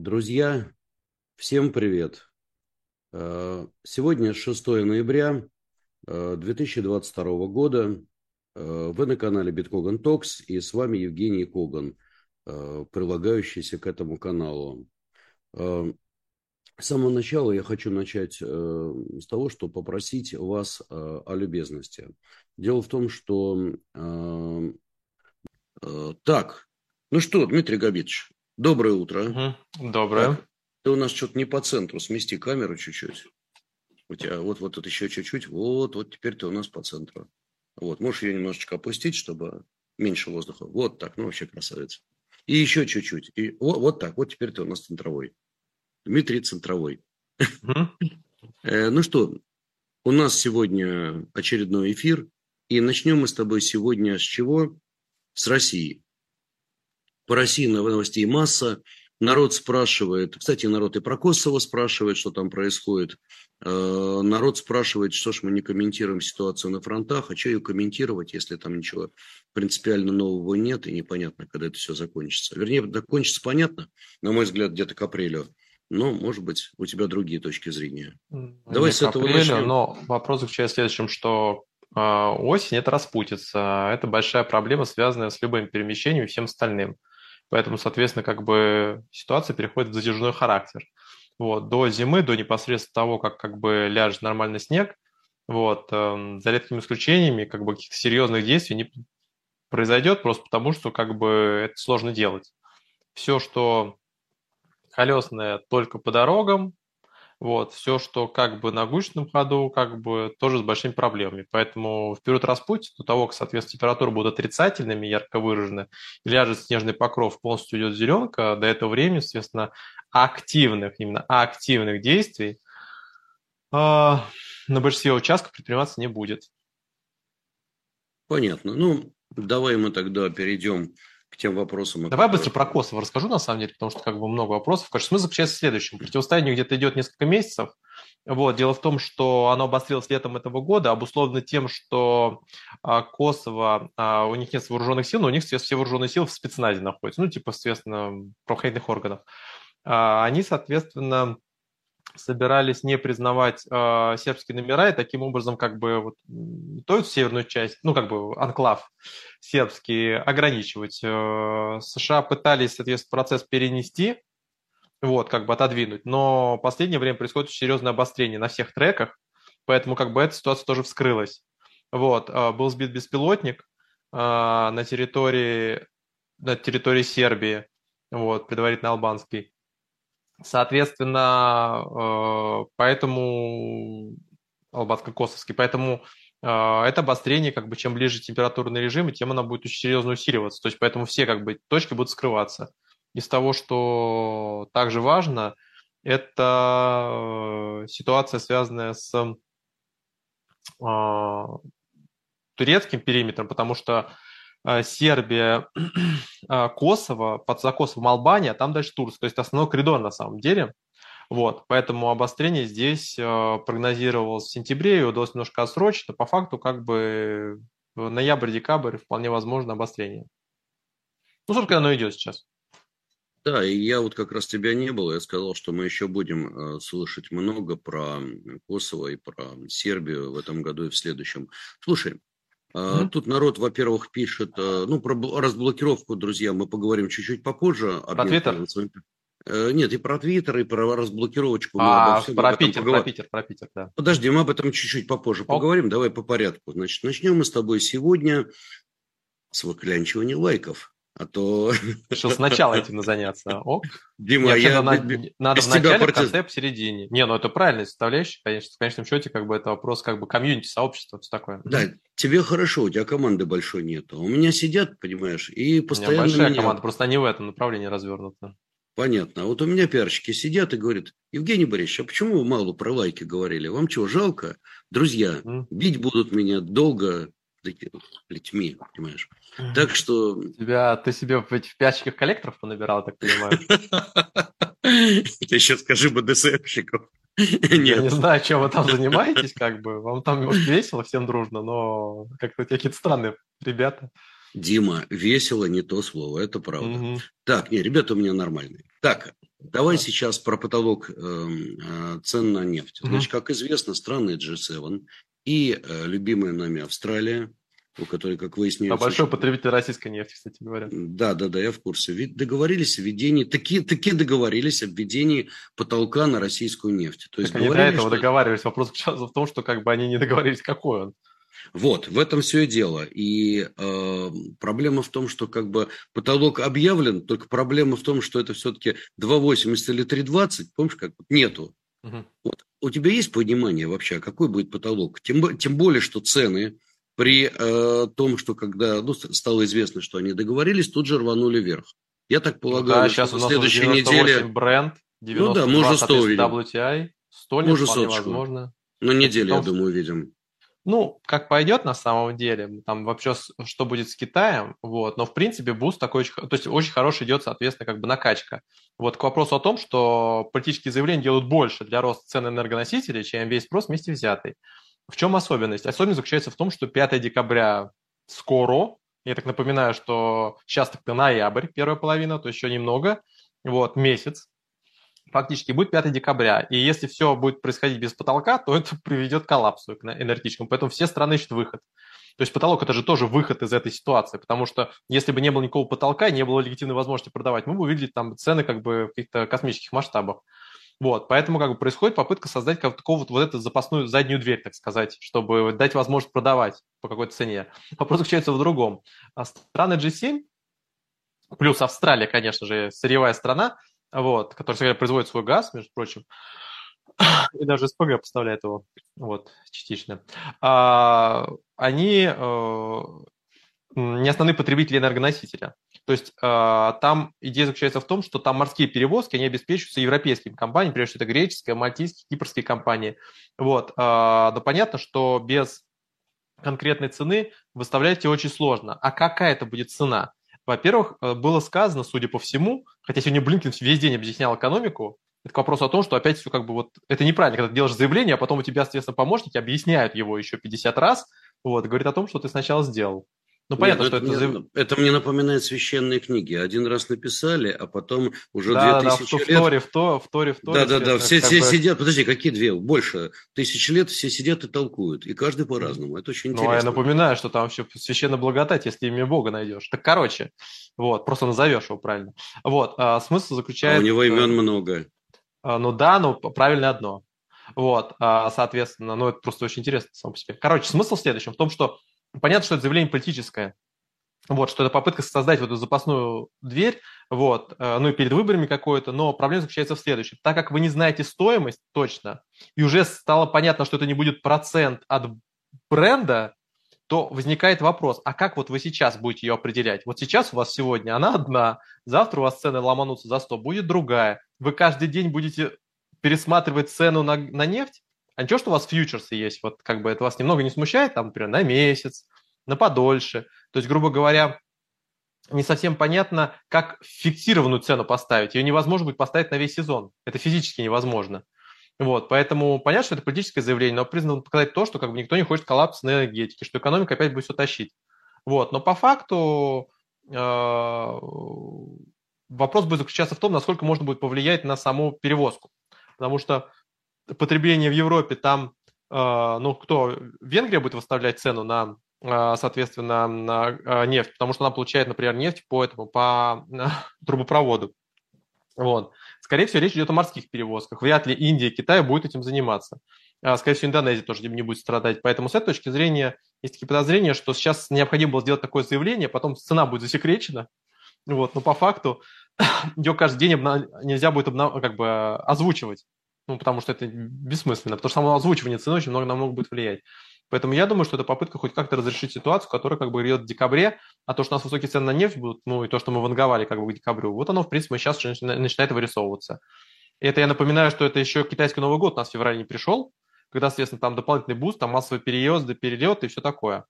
Друзья, всем привет. Э, сегодня 6 ноября 2022 э, года. Э, вы на канале Биткоган Токс и с вами Евгений Коган, прилагающийся к этому каналу. С самого начала я хочу начать с того, что попросить вас о любезности. Дело в том, что... Так, ну что, Дмитрий Габитович, Доброе утро. Угу. Доброе. Так, ты у нас что-то не по центру. Смести камеру чуть-чуть. У тебя вот, вот тут еще чуть-чуть. Вот, вот теперь ты у нас по центру. Вот, можешь ее немножечко опустить, чтобы меньше воздуха. Вот так, ну вообще красавец. И еще чуть-чуть. И вот, вот так, вот теперь ты у нас центровой. Дмитрий центровой. Э, ну что, у нас сегодня очередной эфир. И начнем мы с тобой сегодня с чего? С России. По России новостей масса. Народ спрашивает, кстати, народ и про Косово спрашивает, что там происходит. Э, народ спрашивает, что ж мы не комментируем ситуацию на фронтах, а что ее комментировать, если там ничего принципиально нового нет и непонятно, когда это все закончится. Вернее, закончится понятно, на мой взгляд, где-то к апрелю. Но, может быть, у тебя другие точки зрения. Давай не с этого апрелю, начнем. Но вопрос заключается в следующем, что э, осень – это распутица. Это большая проблема, связанная с любым перемещением и всем остальным. Поэтому, соответственно, как бы ситуация переходит в затяжной характер. Вот, до зимы, до непосредственно того, как как бы ляжет нормальный снег, вот, э, за редкими исключениями, как бы каких-то серьезных действий не произойдет, просто потому что как бы это сложно делать. Все, что колесное только по дорогам, вот, все, что как бы на гусечном ходу, как бы тоже с большими проблемами. Поэтому в период распутия, до того, как, соответственно, температуры будут отрицательными, ярко выражены, ляжет снежный покров, полностью идет зеленка, до этого времени, соответственно, активных, именно активных действий э, на большинстве участков предприниматься не будет. Понятно. Ну, давай мы тогда перейдем к тем вопросам. Давай которые... быстро про Косово расскажу, на самом деле, потому что как бы много вопросов. Конечно, смысл заключается в следующем. Противостояние где-то идет несколько месяцев. Вот. Дело в том, что оно обострилось летом этого года, обусловлено тем, что а, Косово, а, у них нет вооруженных сил, но у них все вооруженные силы в спецназе находятся, ну, типа, соответственно, правоохранительных органов. А, они, соответственно, собирались не признавать э, сербские номера и таким образом как бы вот то северную часть, ну как бы анклав сербский ограничивать. Э, США пытались, соответственно, процесс перенести, вот, как бы отодвинуть, но в последнее время происходит серьезное обострение на всех треках, поэтому как бы эта ситуация тоже вскрылась. Вот, э, был сбит беспилотник э, на территории на территории Сербии, вот, предварительно албанский. Соответственно, э, поэтому албанско-косовский, поэтому э, это обострение, как бы, чем ближе температурный режим, тем оно будет очень серьезно усиливаться. То есть, поэтому все, как бы, точки будут скрываться. Из того, что также важно, это э, ситуация, связанная с турецким периметром, потому что Сербия, э, Косово, под за Косовом Албания, а там дальше Турция. То есть основной коридор на самом деле. Вот, поэтому обострение здесь э, прогнозировалось в сентябре и удалось немножко отсрочить, но по факту как бы ноябрь-декабрь вполне возможно обострение. Ну, сколько оно идет сейчас? Да, и я вот как раз тебя не было, я сказал, что мы еще будем э, слышать много про Косово и про Сербию в этом году и в следующем. Слушай, Mm-hmm. Тут народ, во-первых, пишет, э, ну, про разблокировку, друзья, мы поговорим чуть-чуть попозже. Про Твиттер? Э, нет, и про Твиттер, и про разблокировочку. А, про Питер, поговор... про Питер, про Питер, да. Подожди, мы об этом чуть-чуть попозже Ок. поговорим. Давай по порядку. Значит, начнем мы с тобой сегодня с выклянчивания лайков. А то... Решил сначала этим заняться. Ок. Дима, Нет, я... Надо, без надо в начале, в конце, посередине. Не, ну это правильная составляющая, конечно. В конечном счете, как бы это вопрос как бы комьюнити, сообщества, все такое. Да, тебе хорошо, у тебя команды большой нету. У меня сидят, понимаешь, и постоянно... У меня большая меня... команда, просто они в этом направлении развернуты. Понятно. А вот у меня пиарщики сидят и говорят, Евгений Борисович, а почему вы мало про лайки говорили? Вам чего, жалко? Друзья, бить будут меня долго, плетьми, понимаешь. Так что... Тебя, ты себе в этих пячках коллекторов понабирал, так понимаю? Ты еще скажи БДСМщиков. Нет. Я не знаю, чем вы там занимаетесь, как бы. Вам там может, весело всем дружно, но как-то какие-то странные ребята. Дима, весело не то слово, это правда. Угу. Так, не, ребята у меня нормальные. Так, Давай сейчас про потолок эм, э, цен на нефть. Значит, как известно, страны G7 и э, любимая нами Австралия, у которой, как выяснилось... А большой очень... потребитель российской нефти, кстати говоря. Да, да, да, я в курсе. Договорились о введении, такие, такие договорились о введении потолка на российскую нефть. То есть так они до этого что... договаривались. Вопрос в том, что как бы они не договорились, какой он. Вот, в этом все и дело. И э, проблема в том, что как бы потолок объявлен, только проблема в том, что это все-таки 2,80 или 3,20, помнишь, как нету. Угу. Вот. У тебя есть понимание вообще, а какой будет потолок? Тем, тем более, что цены при э, том, что когда ну, стало известно, что они договорились, тут же рванули вверх. Я так полагаю, ну, да, сейчас у нас следующей неделе... бренд, 90, ну да, можно 100 увидим. WTI, 100 можно возможно. На неделю, я думаю, увидим. Ну, как пойдет на самом деле, там вообще что будет с Китаем, вот, но в принципе буст такой очень, то есть очень хороший идет, соответственно, как бы накачка. Вот к вопросу о том, что политические заявления делают больше для роста цен энергоносителей, чем весь спрос вместе взятый. В чем особенность? Особенность заключается в том, что 5 декабря скоро, я так напоминаю, что сейчас так-то ноябрь, первая половина, то еще немного, вот, месяц, фактически будет 5 декабря. И если все будет происходить без потолка, то это приведет к коллапсу энергетическому. Поэтому все страны ищут выход. То есть потолок – это же тоже выход из этой ситуации, потому что если бы не было никакого потолка, не было легитимной возможности продавать, мы бы увидели там цены как бы в каких-то космических масштабах. Вот, поэтому как бы происходит попытка создать как такого вот, вот эту запасную заднюю дверь, так сказать, чтобы дать возможность продавать по какой-то цене. Вопрос заключается в другом. А страны G7, плюс Австралия, конечно же, сырьевая страна, вот, который производит свой газ, между прочим, и даже СПГ поставляет его, вот, частично, а, они э, не основные потребители энергоносителя. То есть э, там идея заключается в том, что там морские перевозки, они обеспечиваются европейскими компаниями, прежде всего это греческие, мальтийские, кипрские компании. Вот. Э, но понятно, что без конкретной цены выставлять ее очень сложно. А какая это будет цена? Во-первых, э, было сказано, судя по всему, хотя сегодня Блинкин весь день объяснял экономику, это к вопросу о том, что опять все как бы вот... Это неправильно, когда ты делаешь заявление, а потом у тебя, соответственно, помощники объясняют его еще 50 раз, вот, говорит о том, что ты сначала сделал. Ну, понятно, Нет, что это... Это, это мне напоминает священные книги. Один раз написали, а потом уже да, две тысячи да, лет... в Торе, в, то, в Торе, в Торе. Да, да, да, все, все бы... сидят... Подожди, какие две? Больше. Тысячи лет все сидят и толкуют. И каждый по-разному. Это очень интересно. Ну, а я напоминаю, что там вообще священная благодать, если имя Бога найдешь. Так, короче, вот, просто назовешь его правильно. Вот, а, смысл заключается... А у него имен много. А, ну да, но правильно одно. Вот, а, соответственно, ну это просто очень интересно само по себе. Короче, смысл в следующем, в том, что понятно, что это заявление политическое, вот, что это попытка создать вот эту запасную дверь, вот, э, ну и перед выборами какое-то, но проблема заключается в следующем. Так как вы не знаете стоимость точно, и уже стало понятно, что это не будет процент от бренда, то возникает вопрос, а как вот вы сейчас будете ее определять? Вот сейчас у вас сегодня она одна, завтра у вас цены ломанутся за 100, будет другая. Вы каждый день будете пересматривать цену на, на нефть? А ничего, что у вас фьючерсы есть, вот как бы это вас немного не смущает, там, например, на месяц, на подольше. То есть, грубо говоря, не совсем понятно, как фиксированную цену поставить. Ее невозможно будет поставить на весь сезон. Это физически невозможно. Вот, поэтому понятно, что это политическое заявление, но признано показать то, что как бы никто не хочет коллапса на энергетике, что экономика опять будет все тащить. Вот, но по факту э, вопрос будет заключаться в том, насколько можно будет повлиять на саму перевозку. Потому что потребление в Европе там, э, ну кто, Венгрия будет выставлять цену на а, соответственно, на а, нефть, потому что она получает, например, нефть по этому, по трубопроводу. Вот. Скорее всего, речь идет о морских перевозках. Вряд ли Индия и Китай будут этим заниматься. А, скорее всего, Индонезия тоже не будет страдать. Поэтому с этой точки зрения есть такие подозрения, что сейчас необходимо было сделать такое заявление, потом цена будет засекречена. Вот. Но по факту ее каждый день обна... нельзя будет обна... как бы озвучивать. Ну, потому что это бессмысленно, потому что само озвучивание цены очень много на много будет влиять. Поэтому я думаю, что это попытка хоть как-то разрешить ситуацию, которая как бы идет в декабре, а то, что у нас высокие цены на нефть будут, ну и то, что мы ванговали как бы к декабрю, вот оно, в принципе, сейчас начинает вырисовываться. Это я напоминаю, что это еще китайский Новый год у нас в феврале не пришел, когда, соответственно, там дополнительный буст, там массовые переезды, перелеты и все такое.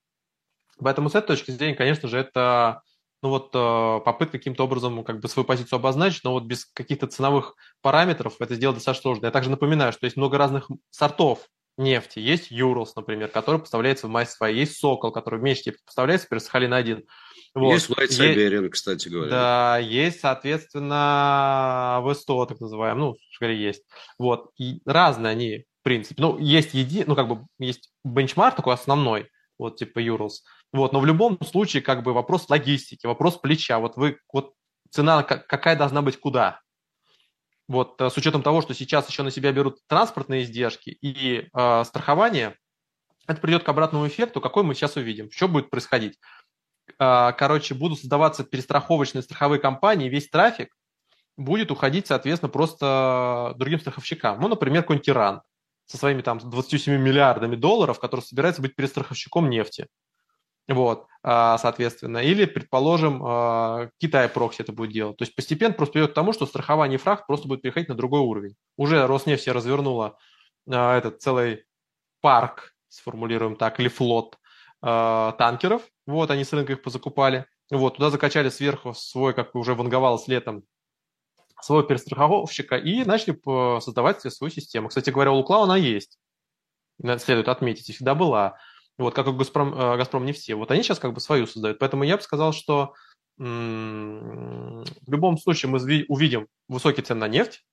Поэтому с этой точки зрения, конечно же, это ну вот э, попытка каким-то образом как бы свою позицию обозначить, но вот без каких-то ценовых параметров это сделать достаточно сложно. Я также напоминаю, что есть много разных сортов нефти. Есть Юрлс, например, который поставляется в массе своей. Есть Сокол, который в степени поставляется при Сахалин-1. Вот. Есть White Siberian, кстати говоря. Да, есть, соответственно, V100, так называемый, ну, скорее есть. Вот, и разные они, в принципе. Ну, есть еди, ну, как бы, есть бенчмарк такой основной, вот, типа Urals. Вот, но в любом случае, как бы, вопрос логистики, вопрос плеча. Вот вы, вот, цена какая должна быть куда? Вот, э, с учетом того, что сейчас еще на себя берут транспортные издержки и э, страхование, это придет к обратному эффекту, какой мы сейчас увидим. Что будет происходить? А, короче, будут создаваться перестраховочные страховые компании, весь трафик будет уходить, соответственно, просто другим страховщикам. Ну, например, какой-нибудь Иран со своими там 27 миллиардами долларов, который собирается быть перестраховщиком нефти. Вот, а, соответственно. Или, предположим, а, Китай прокси это будет делать. То есть постепенно просто придет к тому, что страхование фрахт просто будет переходить на другой уровень. Уже Роснефть себе развернула этот целый парк, сформулируем так, или флот танкеров, вот, они с рынка их позакупали. Вот, туда закачали сверху свой, как уже ванговал с летом, своего перестраховщика и начали создавать свою систему. Кстати говоря, у Лукла она есть. Следует отметить, и всегда была. Вот, как у Газпром, э, Газпром все. Вот они сейчас как бы свою создают. Поэтому я бы сказал, что в любом случае мы увидим высокие цены на нефть.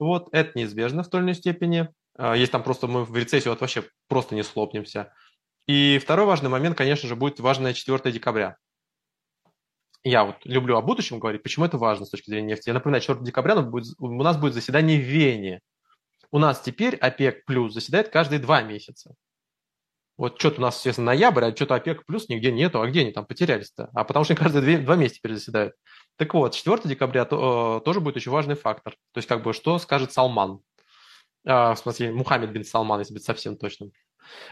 Вот, это неизбежно в той или иной степени. Э, Если там просто мы в рецессию вот вообще просто не слопнемся. И второй важный момент, конечно же, будет важное 4 декабря. Я вот люблю о будущем говорить. Почему это важно с точки зрения нефти? Я напоминаю, 4 декабря у нас будет заседание в Вене. У нас теперь ОПЕК плюс заседает каждые два месяца. Вот что-то у нас, естественно, ноябрь, а что-то ОПЕК плюс нигде нету. А где они там потерялись-то? А потому что они каждые две, два месяца теперь заседают. Так вот, 4 декабря то, э, тоже будет очень важный фактор. То есть, как бы, что скажет Салман? А, в смысле, Мухаммед бин Салман, если быть совсем точным.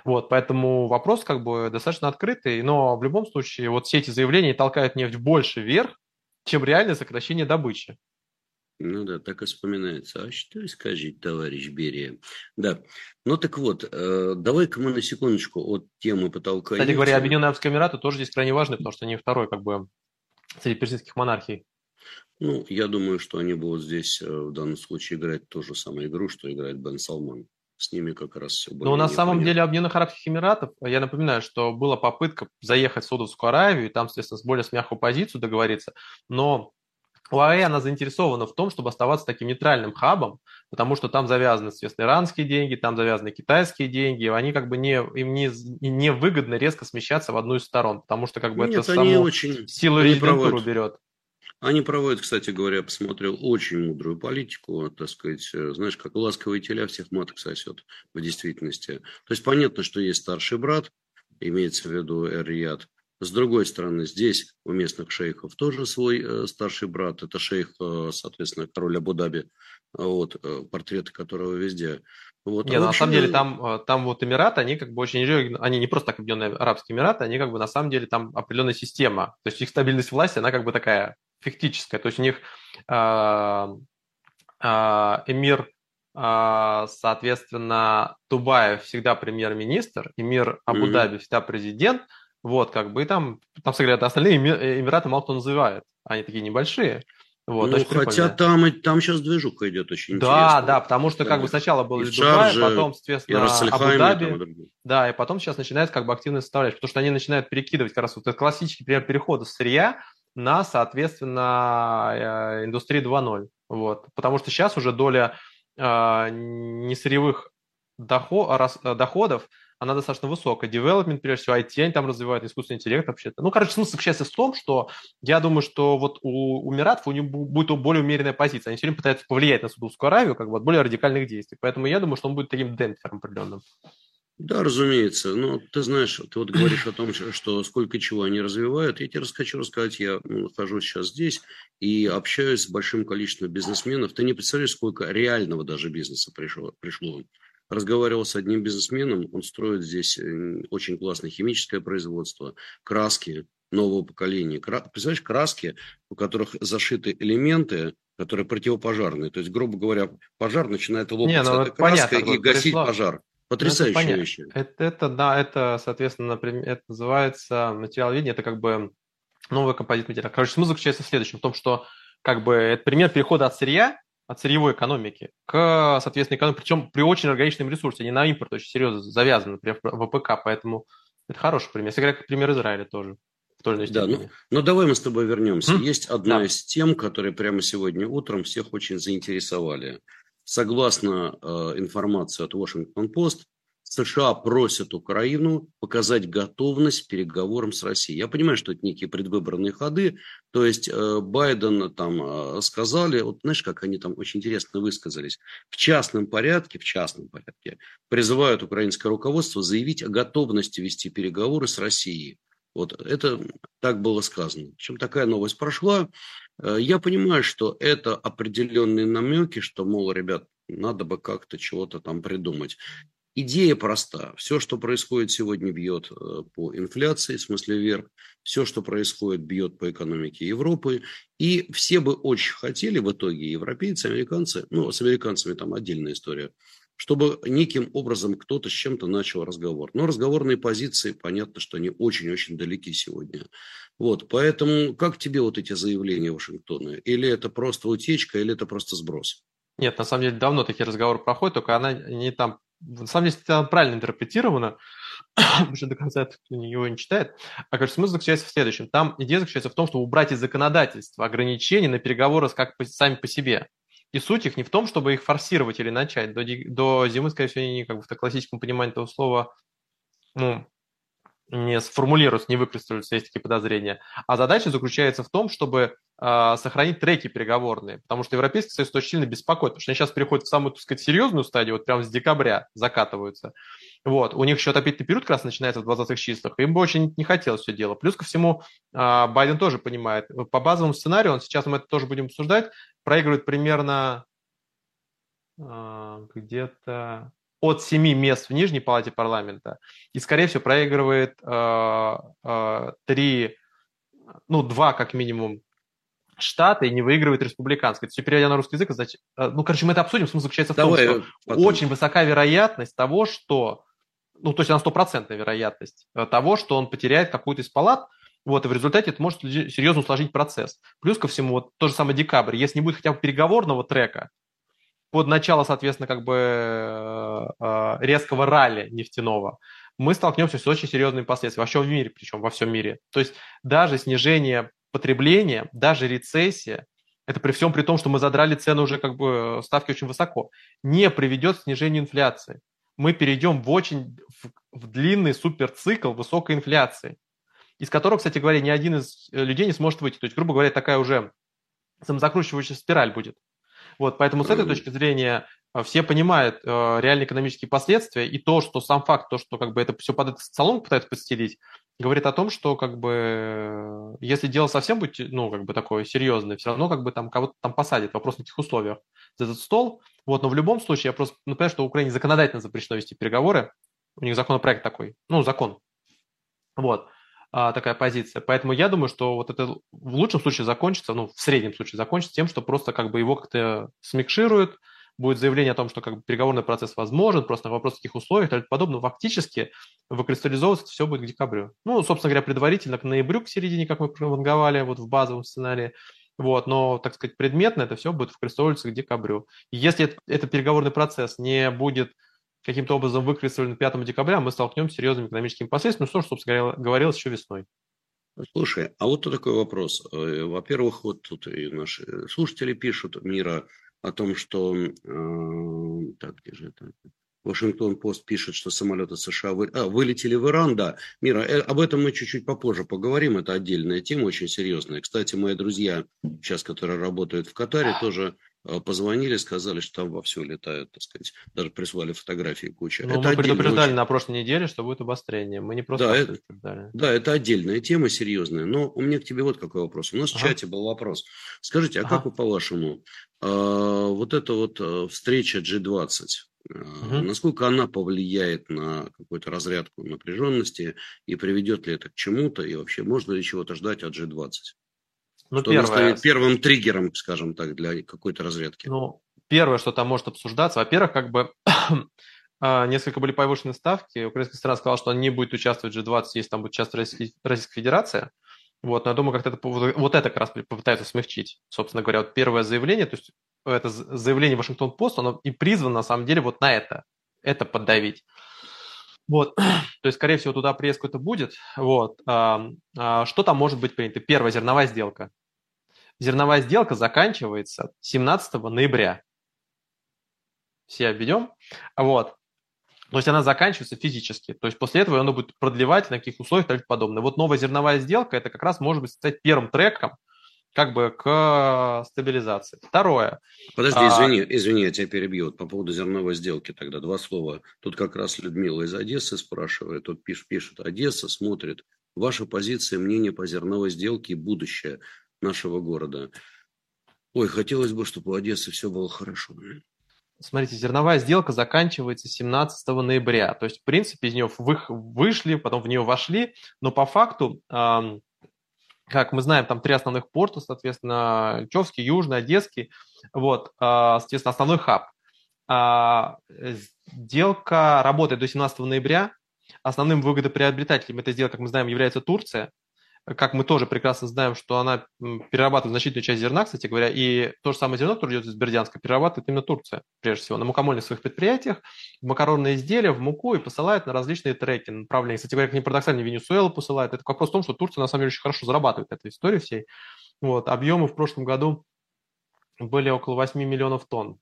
Вот, поэтому вопрос как бы достаточно открытый, но в любом случае вот все эти заявления толкают нефть больше вверх, чем реальное сокращение добычи. Ну да, так и вспоминается. А что скажет товарищ Берия? Да. Ну так вот, э, давай-ка мы на секундочку от темы потолка. Кстати говоря, Объединенные Арабские Эмираты тоже здесь крайне важны, потому что они второй как бы среди персидских монархий. Ну, я думаю, что они будут здесь э, в данном случае играть ту же самую игру, что играет Бен Салман с ними как раз все было. Но на самом понятно. деле Объединенных Арабских Эмиратов, я напоминаю, что была попытка заехать в Саудовскую Аравию, и там, соответственно, с более с мягкую позицию договориться, но УАЭ, она заинтересована в том, чтобы оставаться таким нейтральным хабом, потому что там завязаны, соответственно, иранские деньги, там завязаны китайские деньги, они как бы не, им не, не выгодно резко смещаться в одну из сторон, потому что как бы Нет, это саму очень... силу резидентуру берет. Они проводят, кстати говоря, посмотрел очень мудрую политику, так сказать, э, знаешь, как ласковые теля всех маток сосет в действительности. То есть понятно, что есть старший брат, имеется в виду Эр-Рияд. С другой стороны, здесь у местных шейхов тоже свой э, старший брат, это шейх, э, соответственно, король Абу-Даби, вот, э, портреты которого везде. Вот. Нет, а на самом деле там, там вот Эмираты, они как бы очень, они не просто так Объединенные Арабские Эмираты, они как бы на самом деле там определенная система. То есть их стабильность власти, она как бы такая фактическая. То есть у них э, э, эмир, э, соответственно, Дубаев всегда премьер-министр, эмир Абу-Даби mm-hmm. всегда президент. Вот, как бы, и там, там, говорят, остальные Эмираты мало кто называет. Они такие небольшие. Вот, ну, хотя там, там сейчас движуха идет очень да, интересно. Да, да, потому что как бы сначала был Дубай, потом, соответственно, Абу-Даби. Да, и потом сейчас начинается как бы активная составляющая, потому что они начинают перекидывать как раз вот этот классический пример перехода сырья на, соответственно, э, индустрии 2.0. Вот. Потому что сейчас уже доля э, несырьевых доход, доходов она достаточно высокая. Development, прежде всего, IT, они там развивают, искусственный интеллект вообще-то. Ну, короче, смысл заключается в том, что я думаю, что вот у, у Миратов у них будет более умеренная позиция. Они все время пытаются повлиять на Саудовскую Аравию как бы от более радикальных действий. Поэтому я думаю, что он будет таким демпфером определенным. Да, разумеется. Но ты знаешь, ты вот говоришь о том, что сколько чего они развивают. Я тебе хочу рассказать, я ну, нахожусь сейчас здесь и общаюсь с большим количеством бизнесменов. Ты не представляешь, сколько реального даже бизнеса пришло. пришло разговаривал с одним бизнесменом, он строит здесь очень классное химическое производство, краски нового поколения. Представляешь, краски, у которых зашиты элементы, которые противопожарные. То есть, грубо говоря, пожар начинает лопаться Не, ну, этой краской понятно, и гасить пришло. пожар. Ну, Потрясающая это вещь. Это, это, да, это, соответственно, например, это называется материал видения, это как бы новый композит материала. Короче, смысл заключается в следующем, в том, что как бы это пример перехода от сырья от сырьевой экономики к, соответственно, экономике, причем при очень органичном ресурсе, не на импорт очень серьезно завязан, например, в ВПК, поэтому это хороший пример. Если говорить, пример Израиля тоже. степени. Да, ну, но давай мы с тобой вернемся. М? Есть одна да. из тем, которые прямо сегодня утром всех очень заинтересовали. Согласно э, информации от Washington-Post, США просят Украину показать готовность к переговорам с Россией. Я понимаю, что это некие предвыборные ходы. То есть э, Байден там э, сказали, вот знаешь, как они там очень интересно высказались, в частном порядке, в частном порядке призывают украинское руководство заявить о готовности вести переговоры с Россией. Вот это так было сказано. Общем, такая новость прошла. Э, я понимаю, что это определенные намеки, что, мол, ребят, надо бы как-то чего-то там придумать. Идея проста. Все, что происходит сегодня, бьет э, по инфляции, в смысле вверх. Все, что происходит, бьет по экономике Европы. И все бы очень хотели в итоге, европейцы, американцы, ну, с американцами там отдельная история, чтобы неким образом кто-то с чем-то начал разговор. Но разговорные позиции, понятно, что они очень-очень далеки сегодня. Вот, поэтому как тебе вот эти заявления Вашингтона? Или это просто утечка, или это просто сброс? Нет, на самом деле давно такие разговоры проходят, только она не там на самом деле это правильно интерпретировано, потому что до конца его не читает. А, короче, смысл заключается в следующем. Там идея заключается в том, чтобы убрать из законодательства ограничения на переговоры как по, сами по себе. И суть их не в том, чтобы их форсировать или начать. До, до зимы, скорее всего, они как бы в классическом понимании этого слова ну, не сформулируются, не выкристаллизуются, есть такие подозрения. А задача заключается в том, чтобы сохранить треки переговорные, потому что Европейский Союз очень сильно беспокоит, потому что они сейчас переходят в самую, так сказать, серьезную стадию, вот прямо с декабря закатываются. Вот, у них еще отопительный период как раз начинается в 20-х числах, им бы очень не хотелось все дело. Плюс ко всему, э, Байден тоже понимает, по базовому сценарию, он сейчас мы это тоже будем обсуждать, проигрывает примерно э, где-то от семи мест в Нижней палате парламента и, скорее всего, проигрывает э, э, три, ну, два как минимум штата и не выигрывает республиканское. Все переводя на русский язык, значит, э, ну, короче, мы это обсудим. Смысл заключается в Давай, том, что потом. очень высока вероятность того, что, ну, то есть она стопроцентная вероятность э, того, что он потеряет какую-то из палат, вот, и в результате это может серьезно усложнить процесс. Плюс ко всему, вот то же самое декабрь. Если не будет хотя бы переговорного трека, под начало, соответственно, как бы э, резкого ралли нефтяного, мы столкнемся с очень серьезными последствиями во всем мире, причем во всем мире. То есть даже снижение потребления, даже рецессия, это при всем при том, что мы задрали цены уже как бы ставки очень высоко, не приведет к снижению инфляции. Мы перейдем в очень в, в длинный суперцикл высокой инфляции, из которого, кстати говоря, ни один из людей не сможет выйти. То есть, грубо говоря, такая уже самозакручивающая спираль будет. Вот, поэтому с этой точки зрения э, все понимают э, реальные экономические последствия, и то, что сам факт, то, что как бы это все под этот салон пытаются подстелить, говорит о том, что как бы э, если дело совсем будет, ну, как бы такое серьезное, все равно как бы там кого-то там посадят, вопрос на каких условиях за этот стол. Вот, но в любом случае я просто напоминаю, что в Украине законодательно запрещено вести переговоры, у них законопроект такой, ну, закон. Вот. А, такая позиция. Поэтому я думаю, что вот это в лучшем случае закончится, ну, в среднем случае закончится тем, что просто как бы его как-то смикшируют, будет заявление о том, что как бы переговорный процесс возможен, просто на вопрос таких условий и тому подобное. Фактически выкристаллизовываться все будет к декабрю. Ну, собственно говоря, предварительно к ноябрю, к середине, как мы прованговали вот в базовом сценарии. Вот, но, так сказать, предметно это все будет выкристаллизовываться к декабрю. Если этот переговорный процесс не будет каким-то образом выкрестили 5 декабря, мы столкнемся с серьезными экономическими последствиями, ну, что, собственно, говорилось еще весной. Слушай, а вот такой вопрос. Э, во-первых, вот тут и наши слушатели пишут, Мира, о том, что... Э, так, где же это? Вашингтон-Пост пишет, что самолеты США вы... а, вылетели в Иран, да. Мира, э, об этом мы чуть-чуть попозже поговорим, это отдельная тема, очень серьезная. Кстати, мои друзья, сейчас, которые работают в Катаре, тоже позвонили, сказали, что там вовсю летают, так сказать, даже прислали фотографии куча. Ну, это мы предупреждали очень... на прошлой неделе, что будет обострение. Мы не просто да, это, да, это отдельная тема серьезная. Но у меня к тебе вот какой вопрос. У нас ага. в чате был вопрос. Скажите, а ага. как вы по-вашему, а, вот эта вот а, встреча G20, Угу. Насколько она повлияет на какую-то разрядку напряженности и приведет ли это к чему-то, и вообще можно ли чего-то ждать от G20? Ну, что первое... станет первым триггером, скажем так, для какой-то разведки? Ну, первое, что там может обсуждаться, во-первых, как бы а, несколько были повышены ставки. Украинская страна сказала, что она не будет участвовать в G20, если там будет участвовать Российская Федерация. Вот, но я думаю, как-то это, вот это как раз попытаются смягчить. Собственно говоря, вот первое заявление, то есть это заявление Вашингтон-Пост, оно и призвано на самом деле вот на это, это поддавить. Вот, то есть, скорее всего, туда приезд какой-то будет. Вот, а, а, что там может быть принято? Первая зерновая сделка. Зерновая сделка заканчивается 17 ноября. Все обведем. Вот. То есть она заканчивается физически. То есть после этого она будет продлевать на каких условиях и тому подобное. Вот новая зерновая сделка, это как раз может быть стать первым треком, как бы к стабилизации. Второе. Подожди, а, извини, извини, я тебя перебью. по поводу зерновой сделки тогда два слова. Тут как раз Людмила из Одессы спрашивает, тут пишет, пишет Одесса, смотрит. Ваша позиция, мнение по зерновой сделке и будущее нашего города. Ой, хотелось бы, чтобы у Одессы все было хорошо. Смотрите, зерновая сделка заканчивается 17 ноября. То есть, в принципе, из нее вышли, потом в нее вошли, но по факту как мы знаем, там три основных порта, соответственно, Човский, Южный, Одесский, вот, а, соответственно, основной хаб. А, сделка работает до 17 ноября. Основным выгодоприобретателем этой сделки, как мы знаем, является Турция как мы тоже прекрасно знаем, что она перерабатывает значительную часть зерна, кстати говоря, и то же самое зерно, которое идет из Бердянска, перерабатывает именно Турция, прежде всего, на мукомольных своих предприятиях, в макаронные изделия, в муку и посылает на различные треки, направления. Кстати говоря, как не парадоксально, Венесуэлу посылает. Это вопрос в том, что Турция на самом деле очень хорошо зарабатывает этой истории всей. Вот, объемы в прошлом году были около 8 миллионов тонн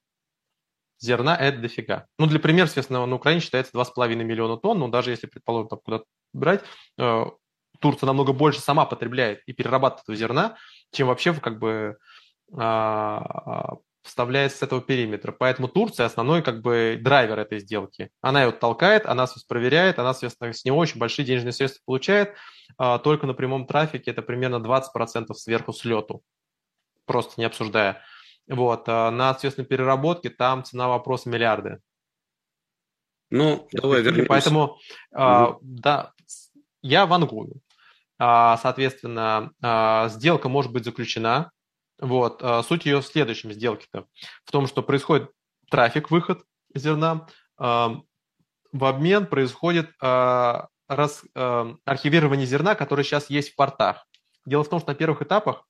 зерна это дофига. Ну, для примера, естественно, на Украине считается 2,5 миллиона тонн, но даже если, предположим, там куда-то брать, э, Турция намного больше сама потребляет и перерабатывает этого зерна, чем вообще как бы а, вставляется с этого периметра. Поэтому Турция основной как бы драйвер этой сделки. Она его толкает, она нас проверяет, она, соответственно, с него очень большие денежные средства получает. А, только на прямом трафике это примерно 20% сверху слету, просто не обсуждая. Вот. А на, соответственно, переработке там цена вопроса миллиарды. Ну, давай вернемся. Поэтому, угу. а, да, я вангую. А, соответственно, а, сделка может быть заключена. Вот. А, суть ее в следующем сделке-то. В том, что происходит трафик, выход зерна. В обмен происходит раз, архивирование зерна, которое сейчас есть в портах. Дело в том, что на первых этапах,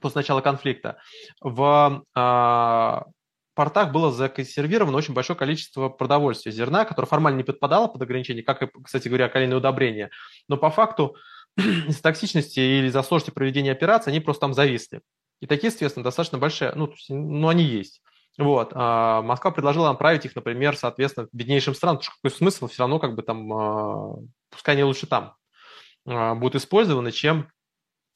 после начала конфликта, в портах было законсервировано очень большое количество продовольствия, зерна, которое формально не подпадало под ограничения, как и, кстати говоря, калийное удобрение. Но по факту из токсичности или из-за сложности проведения операции они просто там зависли. И такие, естественно, достаточно большие, ну, ну они есть. Вот. А Москва предложила направить их, например, соответственно, беднейшим странам, потому что какой смысл все равно как бы там, а, пускай они лучше там а, будут использованы, чем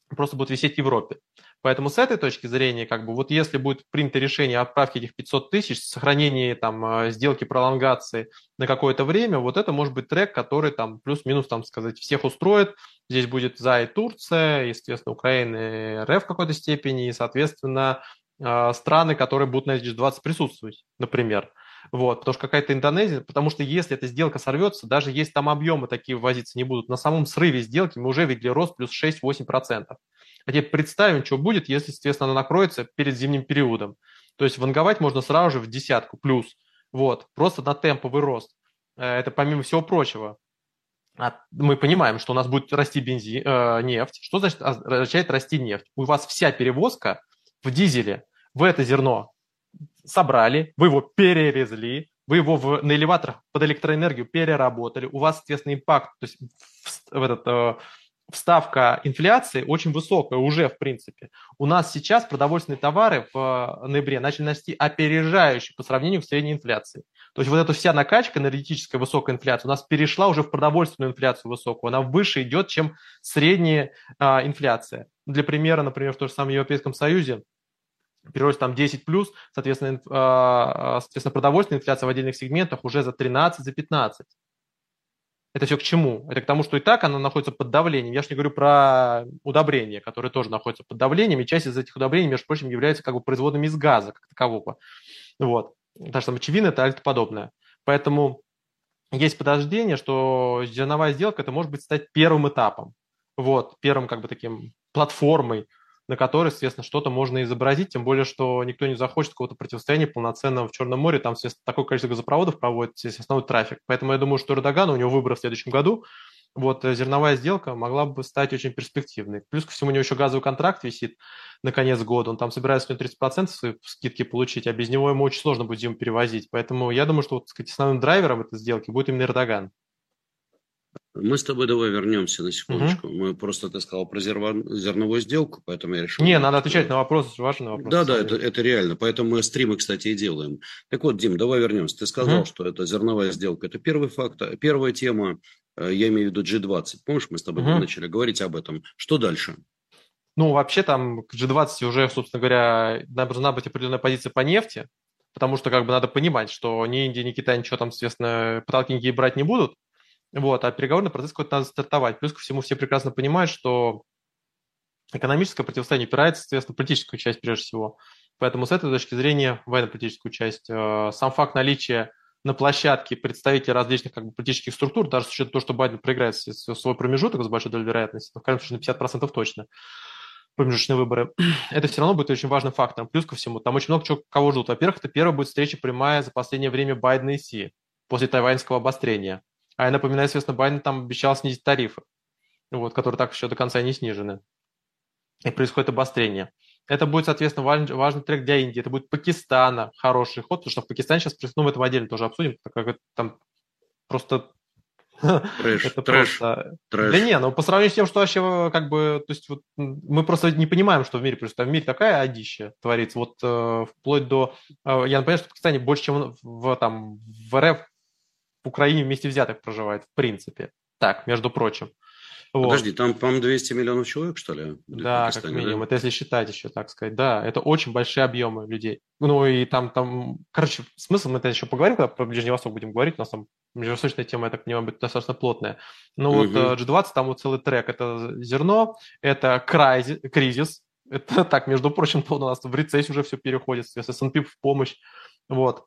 просто будут висеть в Европе. Поэтому с этой точки зрения, как бы, вот если будет принято решение отправки этих 500 тысяч, сохранение там а, сделки пролонгации на какое-то время, вот это может быть трек, который там плюс-минус, там сказать, всех устроит. Здесь будет за и Турция, естественно, Украина и РФ в какой-то степени, и, соответственно, а, страны, которые будут на G20 присутствовать, например. Вот, потому что какая-то Индонезия, потому что если эта сделка сорвется, даже если там объемы такие ввозиться не будут, на самом срыве сделки мы уже видели рост плюс 6-8%. А теперь представим, что будет, если, соответственно, она накроется перед зимним периодом. То есть ванговать можно сразу же в десятку плюс. Вот, просто на темповый рост. Э, это помимо всего прочего. Мы понимаем, что у нас будет расти бензин, э, нефть. Что значит означает расти нефть? У вас вся перевозка в дизеле. Вы это зерно собрали, вы его перерезали, вы его в, на элеваторах под электроэнергию переработали, у вас, соответственно, импакт, то есть в, в этот, э, вставка инфляции очень высокая уже, в принципе. У нас сейчас продовольственные товары в э, ноябре начали расти опережающе по сравнению с средней инфляцией. То есть вот эта вся накачка энергетическая высокая инфляция у нас перешла уже в продовольственную инфляцию высокую. Она выше идет, чем средняя а, инфляция. Для примера, например, в том же самом Европейском Союзе прирост там 10 плюс, соответственно, а, а, соответственно, продовольственная инфляция в отдельных сегментах уже за 13, за 15. Это все к чему? Это к тому, что и так она находится под давлением. Я же не говорю про удобрения, которые тоже находятся под давлением, и часть из этих удобрений, между прочим, является как бы производными из газа, как такового. Вот. Так что мочевина – это альт подобное. Поэтому есть подождение, что зерновая сделка – это может быть стать первым этапом. Вот, первым как бы таким платформой на которой, естественно, что-то можно изобразить, тем более, что никто не захочет какого-то противостояния полноценного в Черном море, там, естественно, такое количество газопроводов проводит, здесь основной трафик. Поэтому я думаю, что Эрдоган, у него выборы в следующем году, вот э, зерновая сделка могла бы стать очень перспективной. Плюс ко всему у него еще газовый контракт висит на конец года, он там собирается у него 30% свои скидки получить, а без него ему очень сложно будет зиму перевозить. Поэтому я думаю, что, вот, сказать, основным драйвером этой сделки будет именно Эрдоган. Мы с тобой давай вернемся на секундочку. Угу. Мы просто, ты сказал про зерновую сделку, поэтому я решил... Не, надо отвечать на вопрос, важный вопрос. Да, да, это, это реально. Поэтому мы стримы, кстати, и делаем. Так вот, Дим, давай вернемся. Ты сказал, угу. что это зерновая сделка. Это первый факт. Первая тема, э, я имею в виду G20. Помнишь, мы с тобой угу. начали говорить об этом. Что дальше? Ну, вообще там к G20 уже, собственно говоря, должна быть определенная позиция по нефти, потому что как бы надо понимать, что ни Индия, ни Китай ничего там, соответственно, потолки брать не будут, вот, а переговорный процесс какой-то надо стартовать. Плюс ко всему все прекрасно понимают, что экономическое противостояние опирается, соответственно, политическую часть прежде всего. Поэтому с этой точки зрения, военно-политическую часть, э, сам факт наличия на площадке представителей различных как бы, политических структур, даже с учетом того, что Байден проиграет свой промежуток с большой долей вероятности, ну, в крайнем случае на 50% точно, промежуточные выборы, это все равно будет очень важным фактором. Плюс ко всему, там очень много чего, кого ждут. Во-первых, это первая будет встреча прямая за последнее время Байдена и Си после тайваньского обострения. А я напоминаю, соответственно, Байден там обещал снизить тарифы, вот, которые так еще до конца не снижены. И происходит обострение. Это будет, соответственно, важный, важный трек для Индии. Это будет Пакистана хороший ход, потому что в Пакистане сейчас, ну, мы это в отделе тоже обсудим, так как это там просто Трэш, это трэш, просто... трэш. Да не, ну по сравнению с тем, что вообще как бы, то есть вот мы просто не понимаем, что в мире, просто в мире такая одища творится, вот э, вплоть до, э, я напоминаю, что в Пакистане больше, чем в, там, в РФ в Украине вместе взятых проживает, в принципе. Так, между прочим. Вот. Подожди, там, по-моему, 200 миллионов человек, что ли? Да, как минимум. Да? Это если считать еще, так сказать. Да, это очень большие объемы людей. Ну и там, там, короче, смысл, мы это еще поговорим, когда про Ближний Восток будем говорить, у нас там межвосточная тема, я так понимаю, будет достаточно плотная. Но угу. вот G20, там вот целый трек. Это зерно, это кризис, это так, между прочим, то у нас в рецессию уже все переходит, с S&P в помощь. Вот.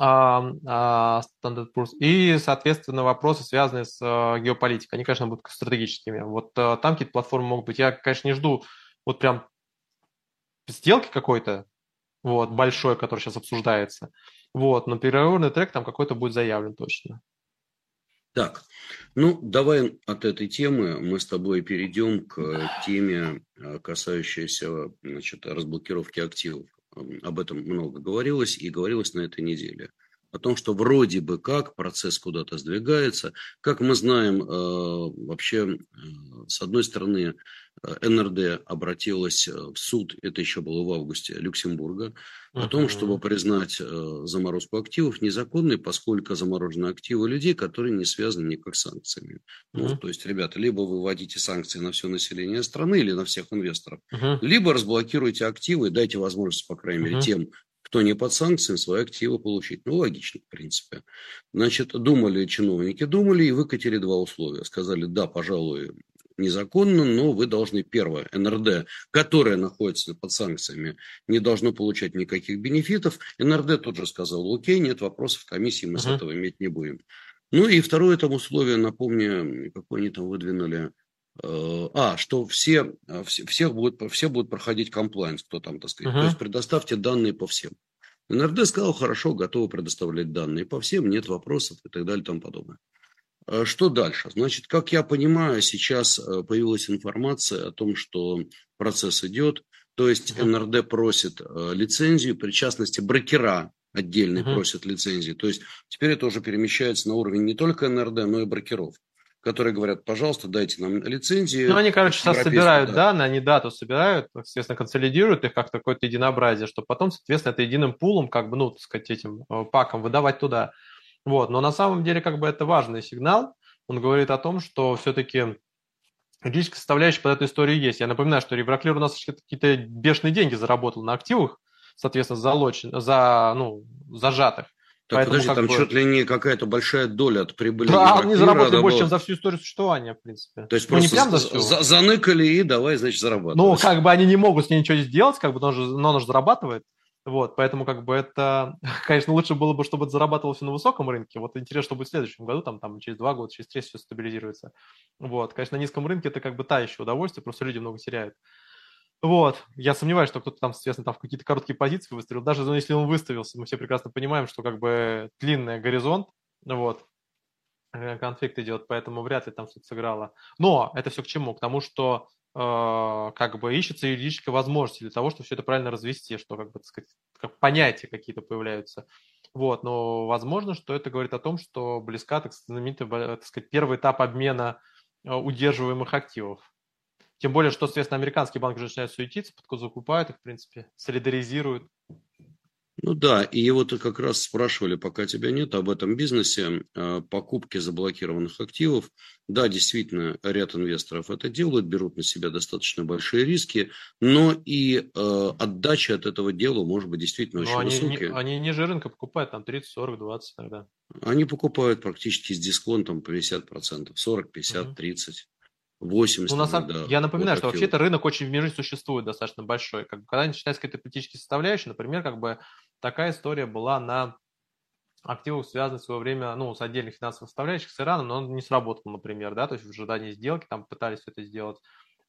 А, Standard Poor's. И, соответственно, вопросы, связанные с а, геополитикой. Они, конечно, будут стратегическими. Вот а, там какие-то платформы могут быть. Я, конечно, не жду вот прям сделки какой-то, вот, большой, который сейчас обсуждается. Вот, но переговорный трек там какой-то будет заявлен точно. Так, ну давай от этой темы мы с тобой перейдем к теме, касающейся значит, разблокировки активов об этом много говорилось и говорилось на этой неделе. О том, что вроде бы как процесс куда-то сдвигается. Как мы знаем, э, вообще, э, с одной стороны, Э, НРД обратилась в суд, это еще было в августе, Люксембурга, о том, чтобы признать заморозку активов незаконной, поскольку заморожены активы людей, которые не связаны никак с санкциями. Ну, то есть, ребята, либо вы вводите санкции на все население страны или на всех инвесторов, либо разблокируйте активы и дайте возможность, по крайней мере, тем, кто не под санкциями, свои активы получить. Ну, логично, в принципе. Значит, думали чиновники, думали и выкатили два условия. Сказали, да, пожалуй, незаконно, но вы должны, первое, НРД, которое находится под санкциями, не должно получать никаких бенефитов. НРД тут же сказал, окей, нет вопросов, комиссии мы uh-huh. с этого иметь не будем. Ну и второе там условие, напомню, какое они там выдвинули, а, что все, все, всех будут, все будут проходить комплайнс, кто там, так сказать. Uh-huh. То есть предоставьте данные по всем. НРД сказал, хорошо, готовы предоставлять данные по всем, нет вопросов и так далее и тому подобное. Э, что дальше? Значит, как я понимаю, сейчас э, появилась информация о том, что процесс идет. То есть НРД просит э, лицензию, при частности брокера отдельные uh-huh. просят лицензии. То есть теперь это уже перемещается на уровень не только НРД, но и брокеров которые говорят, пожалуйста, дайте нам лицензии. Ну, они, короче, сейчас собирают да. данные, они дату собирают, соответственно, консолидируют их как какое-то единообразие, чтобы потом, соответственно, это единым пулом, как бы, ну, так сказать, этим паком выдавать туда. Вот. Но на самом деле как бы это важный сигнал. Он говорит о том, что все-таки юридическая составляющая под эту историю есть. Я напоминаю, что Ревроклир у нас какие-то бешеные деньги заработал на активах, соответственно, залочен, за, ну, зажатых. Так, Поэтому, подожди, там бы... чуть ли не какая-то большая доля от прибыли. Да, они заработали больше, чем за всю историю существования, в принципе. То есть ну, просто не прям за всю. За заныкали и давай, значит, зарабатывать. Ну, как бы они не могут с ней ничего сделать, как бы, но он же, но он же зарабатывает. Вот, поэтому как бы это, конечно, лучше было бы, чтобы это зарабатывалось на высоком рынке. Вот интересно, что будет в следующем году, там, там через два года, через три все стабилизируется. Вот, конечно, на низком рынке это как бы та еще удовольствие, просто люди много теряют. Вот, я сомневаюсь, что кто-то там, соответственно, там в какие-то короткие позиции выставил. Даже если он выставился, мы все прекрасно понимаем, что как бы длинный горизонт, вот, э, конфликт идет, поэтому вряд ли там что-то сыграло. Но это все к чему? К тому, что э, как бы ищется юридическая возможность для того, чтобы все это правильно развести, что как бы, так сказать, как понятия какие-то появляются. Вот, но возможно, что это говорит о том, что близка, так знаменитый, так сказать, первый этап обмена э, удерживаемых активов. Тем более, что, соответственно, американские банки уже начинают суетиться, закупают их, в принципе, солидаризируют. Ну да, и вот как раз спрашивали, пока тебя нет, об этом бизнесе, э, покупки заблокированных активов. Да, действительно, ряд инвесторов это делают, берут на себя достаточно большие риски, но и э, отдача от этого дела может быть действительно но очень они, высокие. Не, они ниже рынка покупают, там 30, 40, 20 тогда. Они покупают практически с дисконтом по 50%, 40, 50, угу. 30. 80. Ну, на самом... да, я напоминаю, вот что вообще-то рынок очень в мире существует достаточно большой. Как бы, когда начинается какая-то политическая составляющая, например, как бы такая история была на активах, связанных в свое время, ну, с отдельных финансовых составляющих с Ираном, но он не сработал, например, да, то есть в ожидании сделки там пытались это сделать,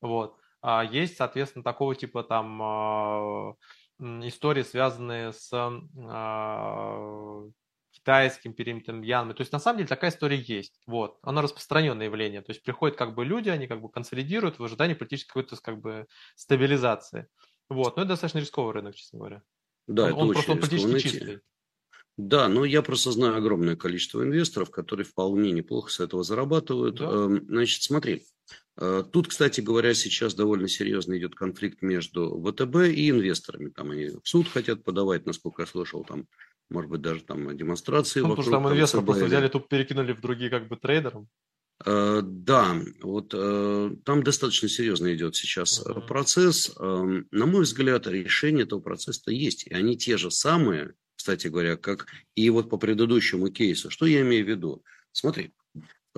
вот. А есть, соответственно, такого типа там а, истории, связанные с а, китайским периметром янмы. То есть на самом деле такая история есть. Вот. Она распространенное явление. То есть приходят как бы люди, они как бы консолидируют в ожидании политической какой-то как бы стабилизации. Вот. Но это достаточно рисковый рынок, честно говоря. Да, он, это он очень просто он политически чистый. Да, но я просто знаю огромное количество инвесторов, которые вполне неплохо с этого зарабатывают. Да. Эм, значит, смотри, э, тут, кстати говоря, сейчас довольно серьезно идет конфликт между ВТБ и инвесторами. Там они в суд хотят подавать, насколько я слышал, там, может быть, даже там демонстрации. Ну, потому что там инвесторы просто взяли, тут перекинули в другие как бы трейдерам. Э, да, вот э, там достаточно серьезно идет сейчас uh-huh. процесс. Эм, на мой взгляд, решение этого процесса есть. И они те же самые, кстати говоря, как и вот по предыдущему кейсу. Что я имею в виду? Смотри,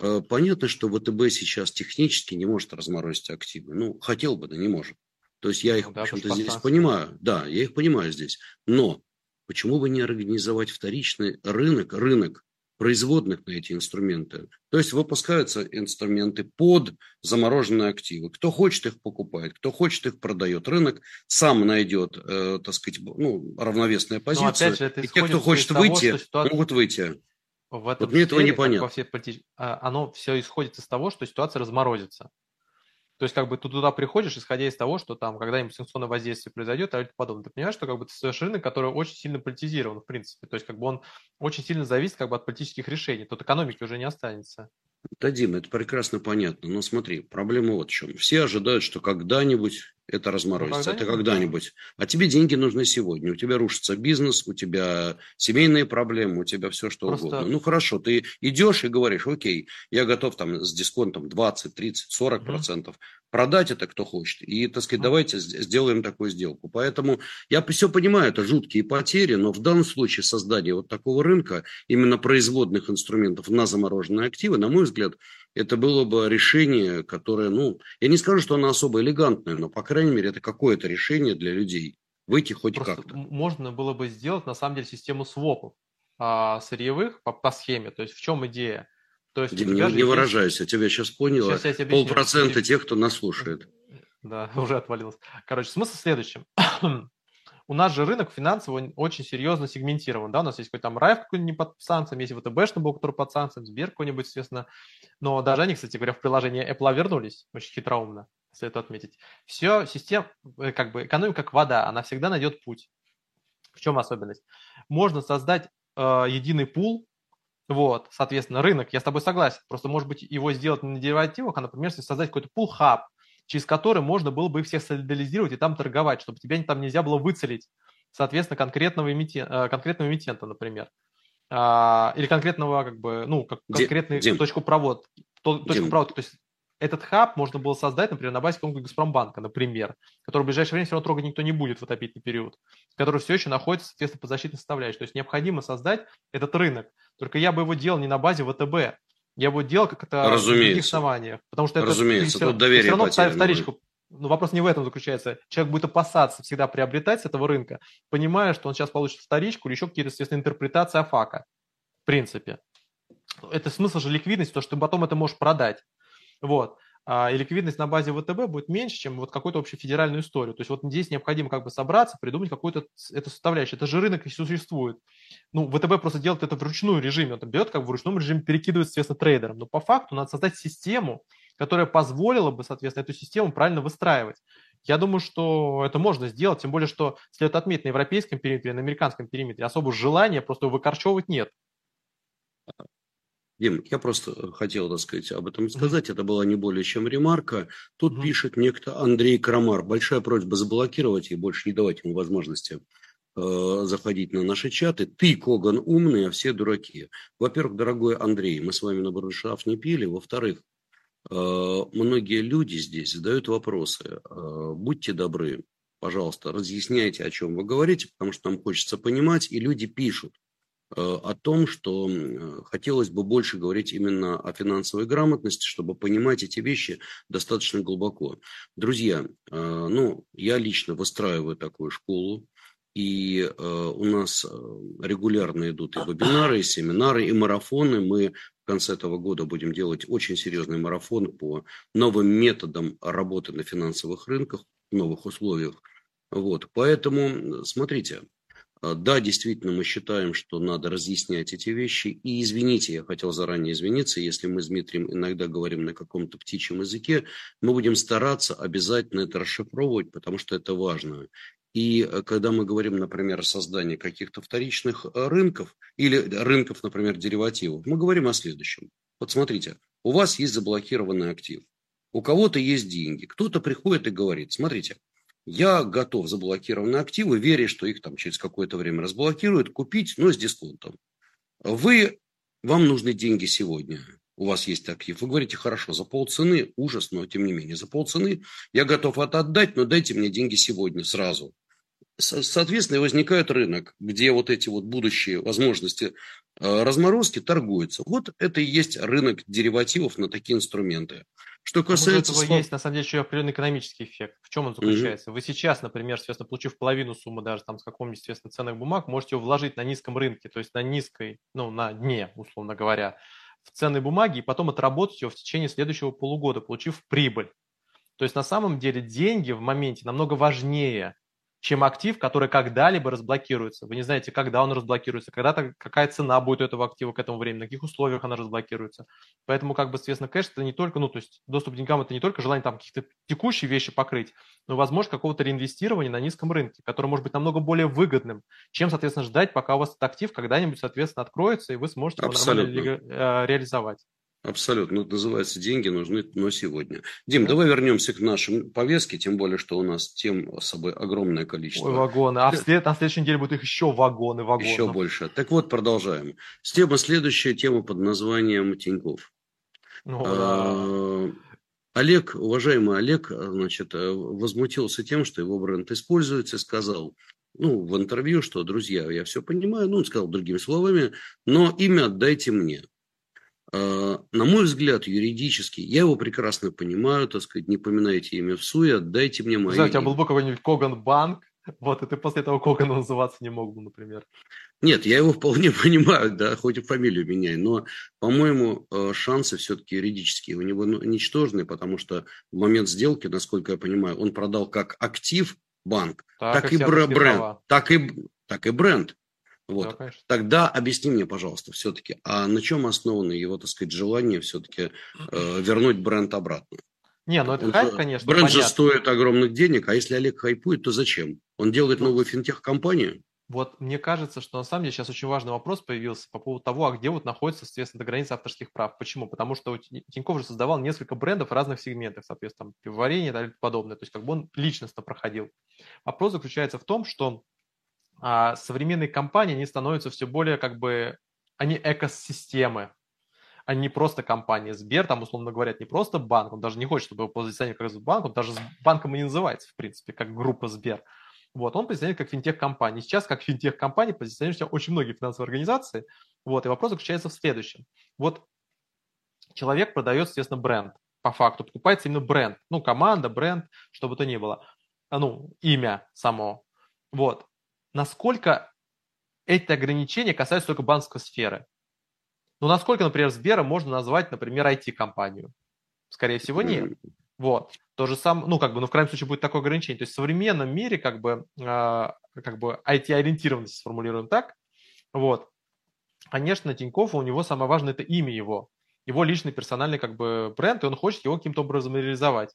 э, понятно, что ВТБ сейчас технически не может разморозить активы. Ну, хотел бы, да не может. То есть я их, ну, да, в общем-то, здесь понимаю. Да, я их понимаю здесь. Но почему бы не организовать вторичный рынок, рынок производных на эти инструменты. То есть выпускаются инструменты под замороженные активы. Кто хочет их покупает, кто хочет их продает. Рынок сам найдет, э, так сказать, ну, равновесная позиция. Же, и те, кто хочет выйти, того, ситуация... могут выйти. В этом вот мне этого непонятно. Всей полити... А, оно все исходит из того, что ситуация разморозится. То есть, как бы ты туда приходишь, исходя из того, что там когда-нибудь санкционное воздействие произойдет, или подобное. Ты понимаешь, что как бы ты создаешь рынок, который очень сильно политизирован, в принципе. То есть, как бы он очень сильно зависит как бы от политических решений. Тут экономики уже не останется. Да, Дима, это прекрасно понятно. Но смотри, проблема вот в чем. Все ожидают, что когда-нибудь это разморозится. Когда это когда-нибудь. А тебе деньги нужны сегодня. У тебя рушится бизнес, у тебя семейные проблемы, у тебя все что Просто... угодно. Ну хорошо, ты идешь и говоришь, окей, я готов там с дисконтом 20, 30, 40 процентов. Mm-hmm продать это кто хочет. И, так сказать, давайте сделаем такую сделку. Поэтому я все понимаю, это жуткие потери, но в данном случае создание вот такого рынка, именно производных инструментов на замороженные активы, на мой взгляд, это было бы решение, которое, ну, я не скажу, что оно особо элегантное, но, по крайней мере, это какое-то решение для людей. Выйти хоть как-то. Можно было бы сделать, на самом деле, систему свопов а, сырьевых по, по схеме. То есть в чем идея? То есть Дим, не, не выражайся, я тебя сейчас понял. Сейчас я тебе Полпроцента тех, кто нас слушает. Да, уже отвалилось. Короче, смысл в следующем. У нас же рынок финансовый очень серьезно сегментирован, да, у нас есть какой-то там Райф какой-нибудь под санкциями, есть ВТБшный был, который под санкциями, Сбер какой-нибудь, естественно, но даже они, кстати говоря, в приложение Apple вернулись, очень хитроумно, это отметить. Все, система, э, как бы экономика как вода, она всегда найдет путь. В чем особенность? Можно создать э, единый пул вот, соответственно, рынок, я с тобой согласен. Просто, может быть, его сделать не на деривативах, а, например, создать какой-то пул-хаб, через который можно было бы их всех солидализировать и там торговать, чтобы тебя там нельзя было выцелить, соответственно, конкретного, эмитента, конкретного эмитента, например. А, или конкретного, как бы, ну, как, конкретную Дим, точку провод, точку Дим. проводки. То есть этот хаб можно было создать, например, на базе какого-нибудь Газпромбанка, например, который в ближайшее время все равно трогать никто не будет в отопительный период, который все еще находится, соответственно, по защитной составляющей. То есть необходимо создать этот рынок. Только я бы его делал не на базе ВТБ, я бы делал как это Разумеется. на других основаниях. Потому что Разумеется, это, тут доверие все равно потеряно вторичку. Но вопрос не в этом заключается. Человек будет опасаться всегда приобретать с этого рынка, понимая, что он сейчас получит вторичку или еще какие-то, естественно, интерпретации АФАКа. В принципе. Это смысл же ликвидности, то, что ты потом это можешь продать. Вот. А, и ликвидность на базе ВТБ будет меньше, чем вот какую-то общефедеральную историю. То есть вот здесь необходимо как бы собраться, придумать какую-то эту составляющую. Это же рынок и существует. Ну, ВТБ просто делает это в ручную режиме. Он там берет как в ручном режиме, перекидывает, соответственно, трейдерам. Но по факту надо создать систему, которая позволила бы, соответственно, эту систему правильно выстраивать. я думаю, что это можно сделать, тем более, что следует отметить, на европейском периметре, на американском периметре особо желания просто выкорчевывать нет. Дим, я просто хотел, так сказать, об этом сказать. Это была не более чем ремарка. Тут mm-hmm. пишет некто Андрей Крамар. Большая просьба заблокировать и больше не давать ему возможности э, заходить на наши чаты. Ты, Коган, умный, а все дураки. Во-первых, дорогой Андрей, мы с вами на барышав не пили. Во-вторых, э, многие люди здесь задают вопросы. Э, будьте добры, пожалуйста, разъясняйте, о чем вы говорите, потому что нам хочется понимать, и люди пишут. Э, о том, что хотелось бы больше говорить именно о финансовой грамотности, чтобы понимать эти вещи достаточно глубоко. Друзья, э, ну, я лично выстраиваю такую школу, и э, у нас регулярно идут и вебинары, и семинары, и марафоны. Мы в конце этого года будем делать очень серьезный марафон по новым методам работы на финансовых рынках, новых условиях. Вот, поэтому, смотрите, да, действительно, мы считаем, что надо разъяснять эти вещи. И извините, я хотел заранее извиниться, если мы с Дмитрием иногда говорим на каком-то птичьем языке, мы будем стараться обязательно это расшифровывать, потому что это важно. И э, когда мы говорим, например, о создании каких-то вторичных э, рынков или рынков, например, деривативов, мы говорим о следующем. Вот смотрите, у вас есть заблокированный актив, у кого-то есть деньги, кто-то приходит и говорит, смотрите, я готов заблокированные активы, веря, что их там через какое-то время разблокируют, купить, но с дисконтом. Вы, вам нужны деньги сегодня. У вас есть актив. Вы говорите, хорошо, за полцены, ужас, но тем не менее, за полцены я готов это отдать, но дайте мне деньги сегодня сразу. Соответственно, возникает рынок, где вот эти вот будущие возможности разморозки торгуются. Вот это и есть рынок деривативов на такие инструменты. Что касается... У этого есть, на самом деле, еще определенный экономический эффект. В чем он заключается? Угу. Вы сейчас, например, соответственно, получив половину суммы даже там с какого-нибудь, естественно, ценных бумаг, можете его вложить на низком рынке, то есть на низкой, ну, на дне, условно говоря, в ценные бумаги и потом отработать его в течение следующего полугода, получив прибыль. То есть на самом деле деньги в моменте намного важнее, чем актив, который когда-либо разблокируется. Вы не знаете, когда он разблокируется, когда-то какая цена будет у этого актива к этому времени, на каких условиях она разблокируется. Поэтому, как бы, соответственно, кэш это не только, ну, то есть доступ к деньгам это не только желание там каких-то текущие вещи покрыть, но возможность какого-то реинвестирования на низком рынке, которое может быть намного более выгодным, чем, соответственно, ждать, пока у вас этот актив когда-нибудь, соответственно, откроется, и вы сможете его нормально э, реализовать. Абсолютно. Это называется деньги нужны, но сегодня. Дим, давай вернемся к нашим повестке, тем более, что у нас тем с собой огромное количество. Ой, вагоны. А в след... на следующей неделе будут их еще вагоны, вагоны. Еще больше. Так вот, продолжаем. Тема, следующая тема под названием Тиньков. Ну, а. Олег, уважаемый Олег, значит, возмутился тем, что его бренд используется, сказал, ну, в интервью, что, друзья, я все понимаю, ну, он сказал другими словами, но имя отдайте мне. Э, на мой взгляд, юридически, я его прекрасно понимаю, так сказать, не поминайте имя в суе, отдайте мне мое Знаете, тебя был бы какой-нибудь Коган Банк, вот, и ты после этого Когана называться не мог бы, например. Нет, я его вполне понимаю, да, хоть и фамилию меняй, но, по-моему, э, шансы все-таки юридические у него ну, ничтожные, потому что в момент сделки, насколько я понимаю, он продал как актив банк, так, так и бренд, так и, так и бренд. Вот. Да, Тогда объясни мне, пожалуйста, все-таки, а на чем основано его, так сказать, желание все-таки э, вернуть бренд обратно? Не, ну это Он хайп, конечно. Бренд понятно. же стоит огромных денег, а если Олег хайпует, то зачем? Он делает ну, новую финтех-компанию? Вот мне кажется, что на самом деле сейчас очень важный вопрос появился по поводу того, а где вот находится, соответственно, граница авторских прав. Почему? Потому что Тиньков же создавал несколько брендов в разных сегментах, соответственно, пивоварение и так подобное. То есть как бы он личностно проходил. Вопрос заключается в том, что а современные компании, они становятся все более как бы, они экосистемы, они не просто компания. Сбер, там, условно говоря, не просто банк, он даже не хочет, чтобы его позиционировали как банк, он даже банком и не называется, в принципе, как группа Сбер. Вот, он позиционирует как финтех-компания. Сейчас как финтех-компания позиционируют очень многие финансовые организации. Вот, и вопрос заключается в следующем. Вот человек продает, естественно, бренд. По факту покупается именно бренд. Ну, команда, бренд, что бы то ни было. Ну, имя само. Вот насколько эти ограничения касаются только банковской сферы. Ну, насколько, например, Сбера можно назвать, например, IT-компанию? Скорее всего, нет. Вот. То же самое, ну, как бы, ну, в крайнем случае будет такое ограничение. То есть в современном мире, как бы, э, как бы IT-ориентированность сформулируем так, вот. Конечно, Тинькофф, у него самое важное – это имя его. Его личный персональный, как бы, бренд, и он хочет его каким-то образом реализовать.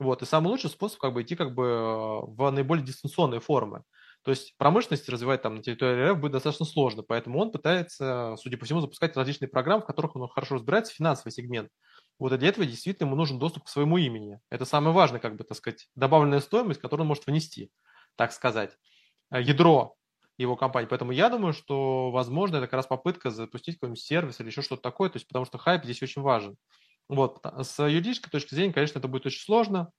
Вот, и самый лучший способ как бы идти как бы э, в наиболее дистанционные формы. То есть промышленность развивать там на территории РФ будет достаточно сложно, поэтому он пытается, судя по всему, запускать различные программы, в которых он хорошо разбирается, финансовый сегмент. Вот для этого действительно ему нужен доступ к своему имени. Это самое важное, как бы, так сказать, добавленная стоимость, которую он может внести, так сказать. Э, ядро его компании. Поэтому я думаю, что, возможно, это как раз попытка запустить какой-нибудь сервис или еще что-то такое, то есть потому что хайп здесь очень важен. Вот. С юридической точки зрения, конечно, это будет очень сложно.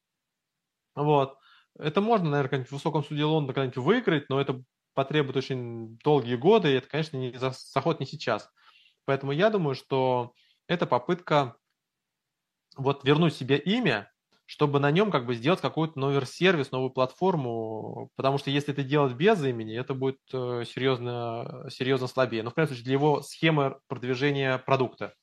Вот. Это можно, наверное, в высоком суде Лондона когда-нибудь выиграть, но это потребует очень долгие годы, и это, конечно, не заход не сейчас. Поэтому я думаю, что это попытка вот вернуть себе имя, чтобы на нем как бы сделать какой-то новый сервис, новую платформу, потому что если это делать без имени, это будет э, серьезно, серьезно слабее. Но, в крайнем для его схемы продвижения продукта.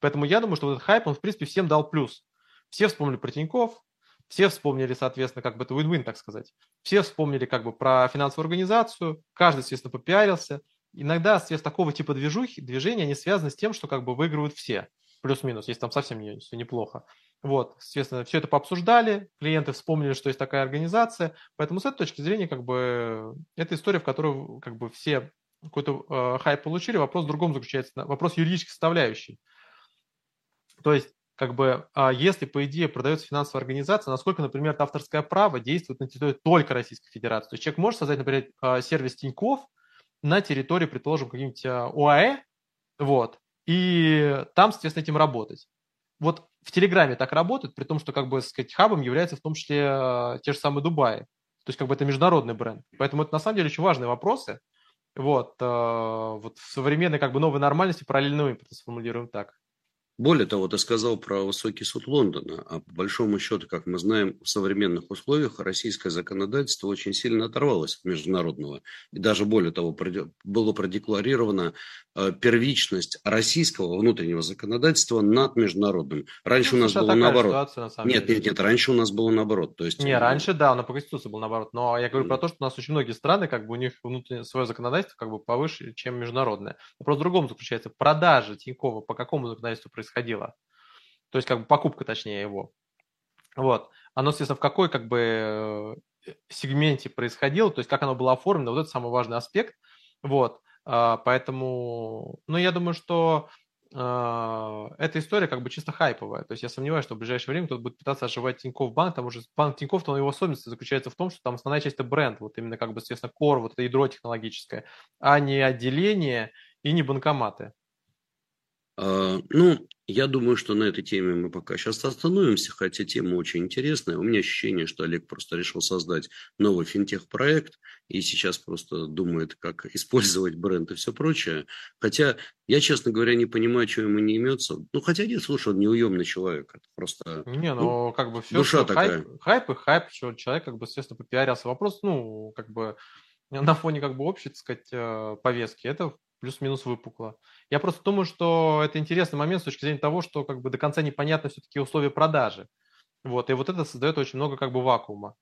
Поэтому я думаю, что вот этот хайп, он, в принципе, всем дал плюс. Все вспомнили про Тинькофф, все вспомнили, соответственно, как бы это win-win, так сказать. Все вспомнили как бы про финансовую организацию, каждый, естественно, попиарился. Иногда, соответственно, такого типа движухи, движения, они связаны с тем, что как бы выигрывают все. Плюс-минус, если там совсем не, все неплохо. Вот, соответственно, все это пообсуждали, клиенты вспомнили, что есть такая организация. Поэтому с этой точки зрения, как бы, это история, в которой как бы все какой-то э, хайп получили. Вопрос в другом заключается, вопрос юридической составляющей. То есть, как бы, а если, по идее, продается финансовая организация, насколько, например, авторское право действует на территории только Российской Федерации. То есть человек может создать, например, а, сервис Тиньков на территории, предположим, каким-нибудь а, ОАЭ, вот, и там, соответственно, этим работать. Вот в Телеграме так работает, при том, что, как бы, сказать, хабом является в том числе те же самые Дубаи. То есть, как бы, это международный бренд. Поэтому это, на самом деле, очень важные вопросы. Вот, вот в современной, как бы, новой нормальности параллельно сформулируем так. Более того, ты сказал про высокий суд Лондона, а по большому счету, как мы знаем, в современных условиях российское законодательство очень сильно оторвалось от международного. И даже более того, было продекларировано э, первичность российского внутреннего законодательства над международным. Раньше ну, у нас было наоборот. нет, нет, нет, раньше у нас было наоборот. То есть, Не, раньше, да, но по Конституции было наоборот. Но я говорю про то, что у нас очень многие страны, как бы у них внутреннее свое законодательство как бы повыше, чем международное. Вопрос в другом заключается. Продажа Тинькова по какому законодательству происходит? Происходило. То есть, как бы покупка, точнее, его. Вот. Оно, естественно, в какой, как бы, э, сегменте происходило, то есть, как оно было оформлено, вот это самый важный аспект. Вот. А, поэтому, ну, я думаю, что Uh, эта история как бы чисто хайповая. То есть я сомневаюсь, что в ближайшее время кто-то будет пытаться оживать Тинькофф банк. Там уже банк Тинькофф, то его особенность заключается в том, что там основная часть это бренд, вот именно как бы, соответственно, core, вот это ядро технологическое, а не отделение и не банкоматы. А, ну, я думаю, что на этой теме мы пока сейчас остановимся, хотя тема очень интересная. У меня ощущение, что Олег просто решил создать новый финтех-проект и сейчас просто думает, как использовать бренд и все прочее. Хотя я, честно говоря, не понимаю, что ему не имется. Ну, хотя нет, слушай, он неуемный человек. Это просто не, ну, ну как бы все, душа такая. Хайп, хайп и хайп, что человек как бы, естественно, попиарился. Вопрос, ну, как бы на фоне как бы общей, так сказать, э, повестки. Это плюс-минус выпукло. Я просто думаю, что это интересный момент с точки зрения того, что как бы до конца непонятны все-таки условия продажи. Вот, и вот это создает очень много как бы вакуума.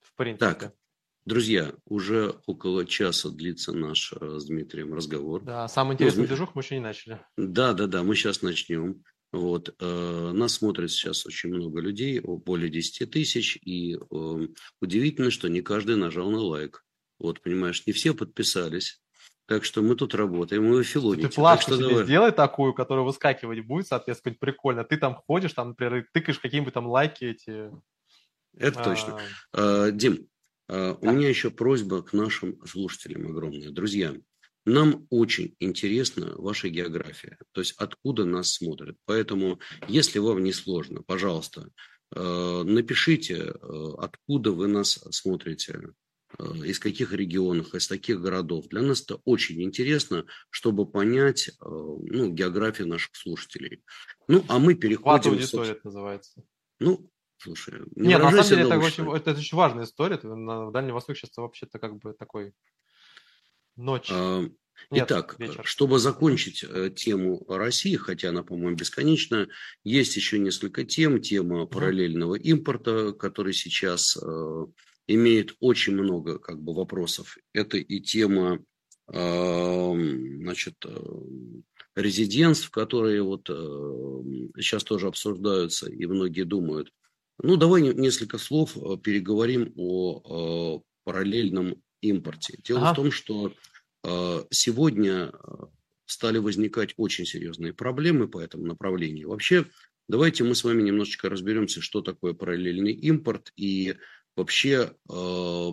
В принципе. Так, друзья, уже около часа длится наш э, с Дмитрием разговор. Да, самый интересный ну, движух мы еще не начали. Да, да, да, мы сейчас начнем. Вот, э, нас смотрит сейчас очень много людей, более 10 тысяч, и э, удивительно, что не каждый нажал на лайк. Вот, понимаешь, не все подписались. Так что мы тут работаем, мы в Филоните. Ты плашку себе давай. сделай такую, которая выскакивать будет, соответственно, прикольно. Ты там ходишь, там, например, тыкаешь какие-нибудь там лайки эти. Это а... точно. А, Дим, а, у меня еще просьба к нашим слушателям огромная. Друзья, нам очень интересна ваша география, то есть откуда нас смотрят. Поэтому, если вам не сложно, пожалуйста, а, напишите, а, откуда вы нас смотрите, из каких регионов, из каких городов. Для нас это очень интересно, чтобы понять э, ну, географию наших слушателей. Ну, а мы переходим... аудитория это называется. Ну, слушай... Не Нет, на самом деле это очень, это очень важная история. На Дальнем Востоке сейчас вообще-то как бы такой ночь. А, нет, Итак, вечер. чтобы закончить э, тему России, хотя она, по-моему, бесконечна, есть еще несколько тем. Тема параллельного импорта, который сейчас имеет очень много как бы, вопросов. Это и тема значит, э, резидентств, которые вот сейчас тоже обсуждаются, и многие думают, Ну, давай несколько слов э, переговорим о, параллельном импорте. Дело ага. в том, что э, сегодня стали возникать очень серьезные проблемы по этому направлению. Вообще, давайте мы с вами немножечко разберемся, что такое параллельный импорт и вообще, э,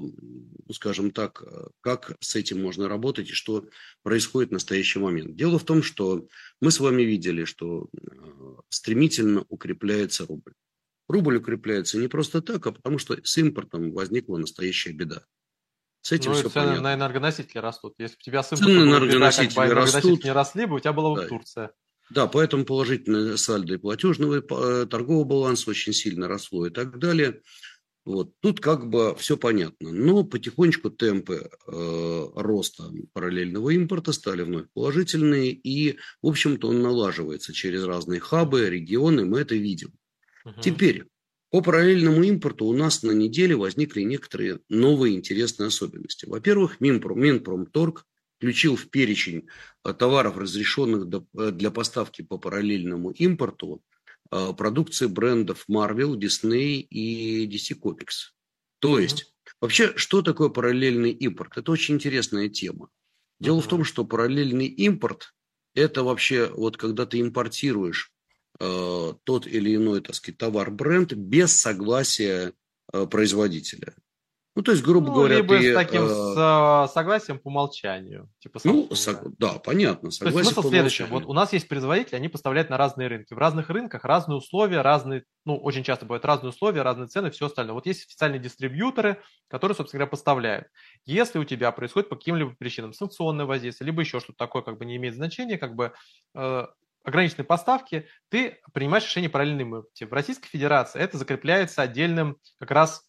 скажем так, как с этим можно работать и что происходит в настоящий момент. Дело в том, что мы с вами видели, что э, стремительно укрепляется рубль. Рубль укрепляется не просто так, а потому что с импортом возникла настоящая беда. С этим ну, все цены понятно. на энергоносители растут. Если бы у тебя с цены на энергоносители, беда, как бы, энергоносители не росли бы, у тебя была бы да. Турция. Да, поэтому положительное сальдо и платежного э, торгового баланса очень сильно росло и так далее. Вот. Тут как бы все понятно. Но потихонечку темпы э, роста параллельного импорта стали вновь положительные. И, в общем-то, он налаживается через разные хабы, регионы. Мы это видим. Угу. Теперь, по параллельному импорту у нас на неделе возникли некоторые новые интересные особенности. Во-первых, Минпром, Минпромторг включил в перечень э, товаров, разрешенных э, для поставки по параллельному импорту, продукции брендов Marvel, Disney и DC Comics. То есть, вообще, что такое параллельный импорт? Это очень интересная тема. Дело в том, что параллельный импорт – это вообще вот когда ты импортируешь э, тот или иной, так сказать, товар-бренд без согласия э, производителя. Ну, то есть, грубо ну, говоря, либо ты, с таким э, согласием по умолчанию. Типа, ну, сог... да, понятно. Согласие то есть, смысл следующий. Вот у нас есть производители, они поставляют на разные рынки. В разных рынках разные условия, разные, ну, очень часто бывают разные условия, разные цены, все остальное. Вот есть официальные дистрибьюторы, которые, собственно говоря, поставляют. Если у тебя происходит по каким-либо причинам санкционное воздействие, либо еще что-то такое, как бы не имеет значения, как бы э, ограниченной поставки, ты принимаешь решение параллельным импорте. В Российской Федерации это закрепляется отдельным как раз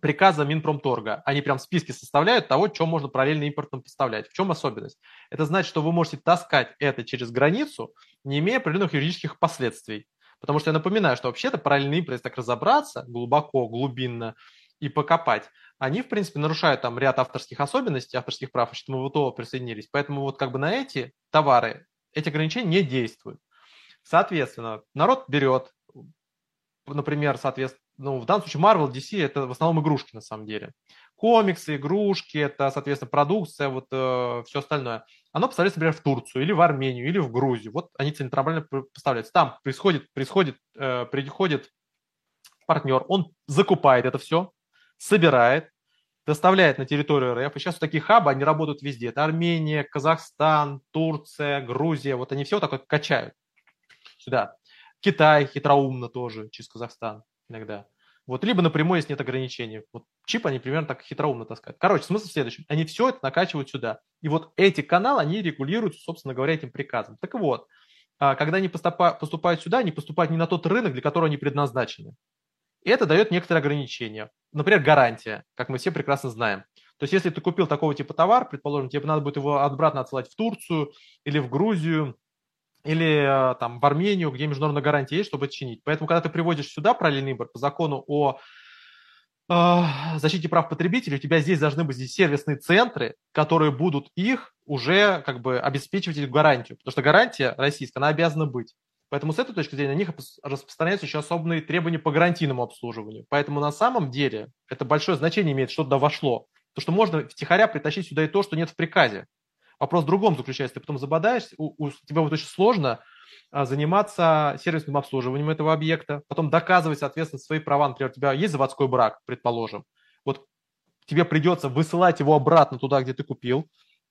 приказом Минпромторга. Они прям списки составляют того, что можно параллельно импортом поставлять. В чем особенность? Это значит, что вы можете таскать это через границу, не имея определенных юридических последствий. Потому что я напоминаю, что вообще-то параллельный импорт, если так разобраться глубоко, глубинно и покопать, они, в принципе, нарушают там ряд авторских особенностей, авторских прав, и мы в ИТО присоединились. Поэтому вот как бы на эти товары эти ограничения не действуют. Соответственно, народ берет, например, соответственно, ну, в данном случае Marvel, DC – это в основном игрушки на самом деле. Комиксы, игрушки – это, соответственно, продукция, вот э, все остальное. Оно поставляется, например, в Турцию или в Армению или в Грузию. Вот они центрально поставляются. Там происходит, происходит, э, приходит партнер, он закупает это все, собирает, доставляет на территорию РФ. И сейчас вот такие хабы, они работают везде. Это Армения, Казахстан, Турция, Грузия. Вот они все вот так вот качают сюда. Китай хитроумно тоже через Казахстан иногда. Вот, либо напрямую, если нет ограничений. Вот чип они примерно так хитроумно таскают. Короче, смысл в следующем. Они все это накачивают сюда. И вот эти каналы, они регулируют, собственно говоря, этим приказом. Так вот, а, когда они поступают сюда, они поступают не на тот рынок, для которого они предназначены. И это дает некоторые ограничения. Например, гарантия, как мы все прекрасно знаем. То есть, если ты купил такого типа товар, предположим, тебе надо будет его обратно отсылать в Турцию или в Грузию, или э, там в Армению, где международная гарантия есть, чтобы чинить. Поэтому, когда ты приводишь сюда параллельный импорт по закону о э, защите прав потребителей, у тебя здесь должны быть здесь сервисные центры, которые будут их уже как бы обеспечивать эту гарантию. Потому что гарантия российская, она обязана быть. Поэтому с этой точки зрения на них распространяются еще особые требования по гарантийному обслуживанию. Поэтому на самом деле это большое значение имеет, что туда вошло. То, что можно втихаря притащить сюда и то, что нет в приказе. Вопрос в другом заключается. Ты потом забодаешься, у, у тебя будет очень сложно а, заниматься сервисным обслуживанием этого объекта, потом доказывать, соответственно, свои права. Например, у тебя есть заводской брак, предположим. Вот тебе придется высылать его обратно туда, где ты купил,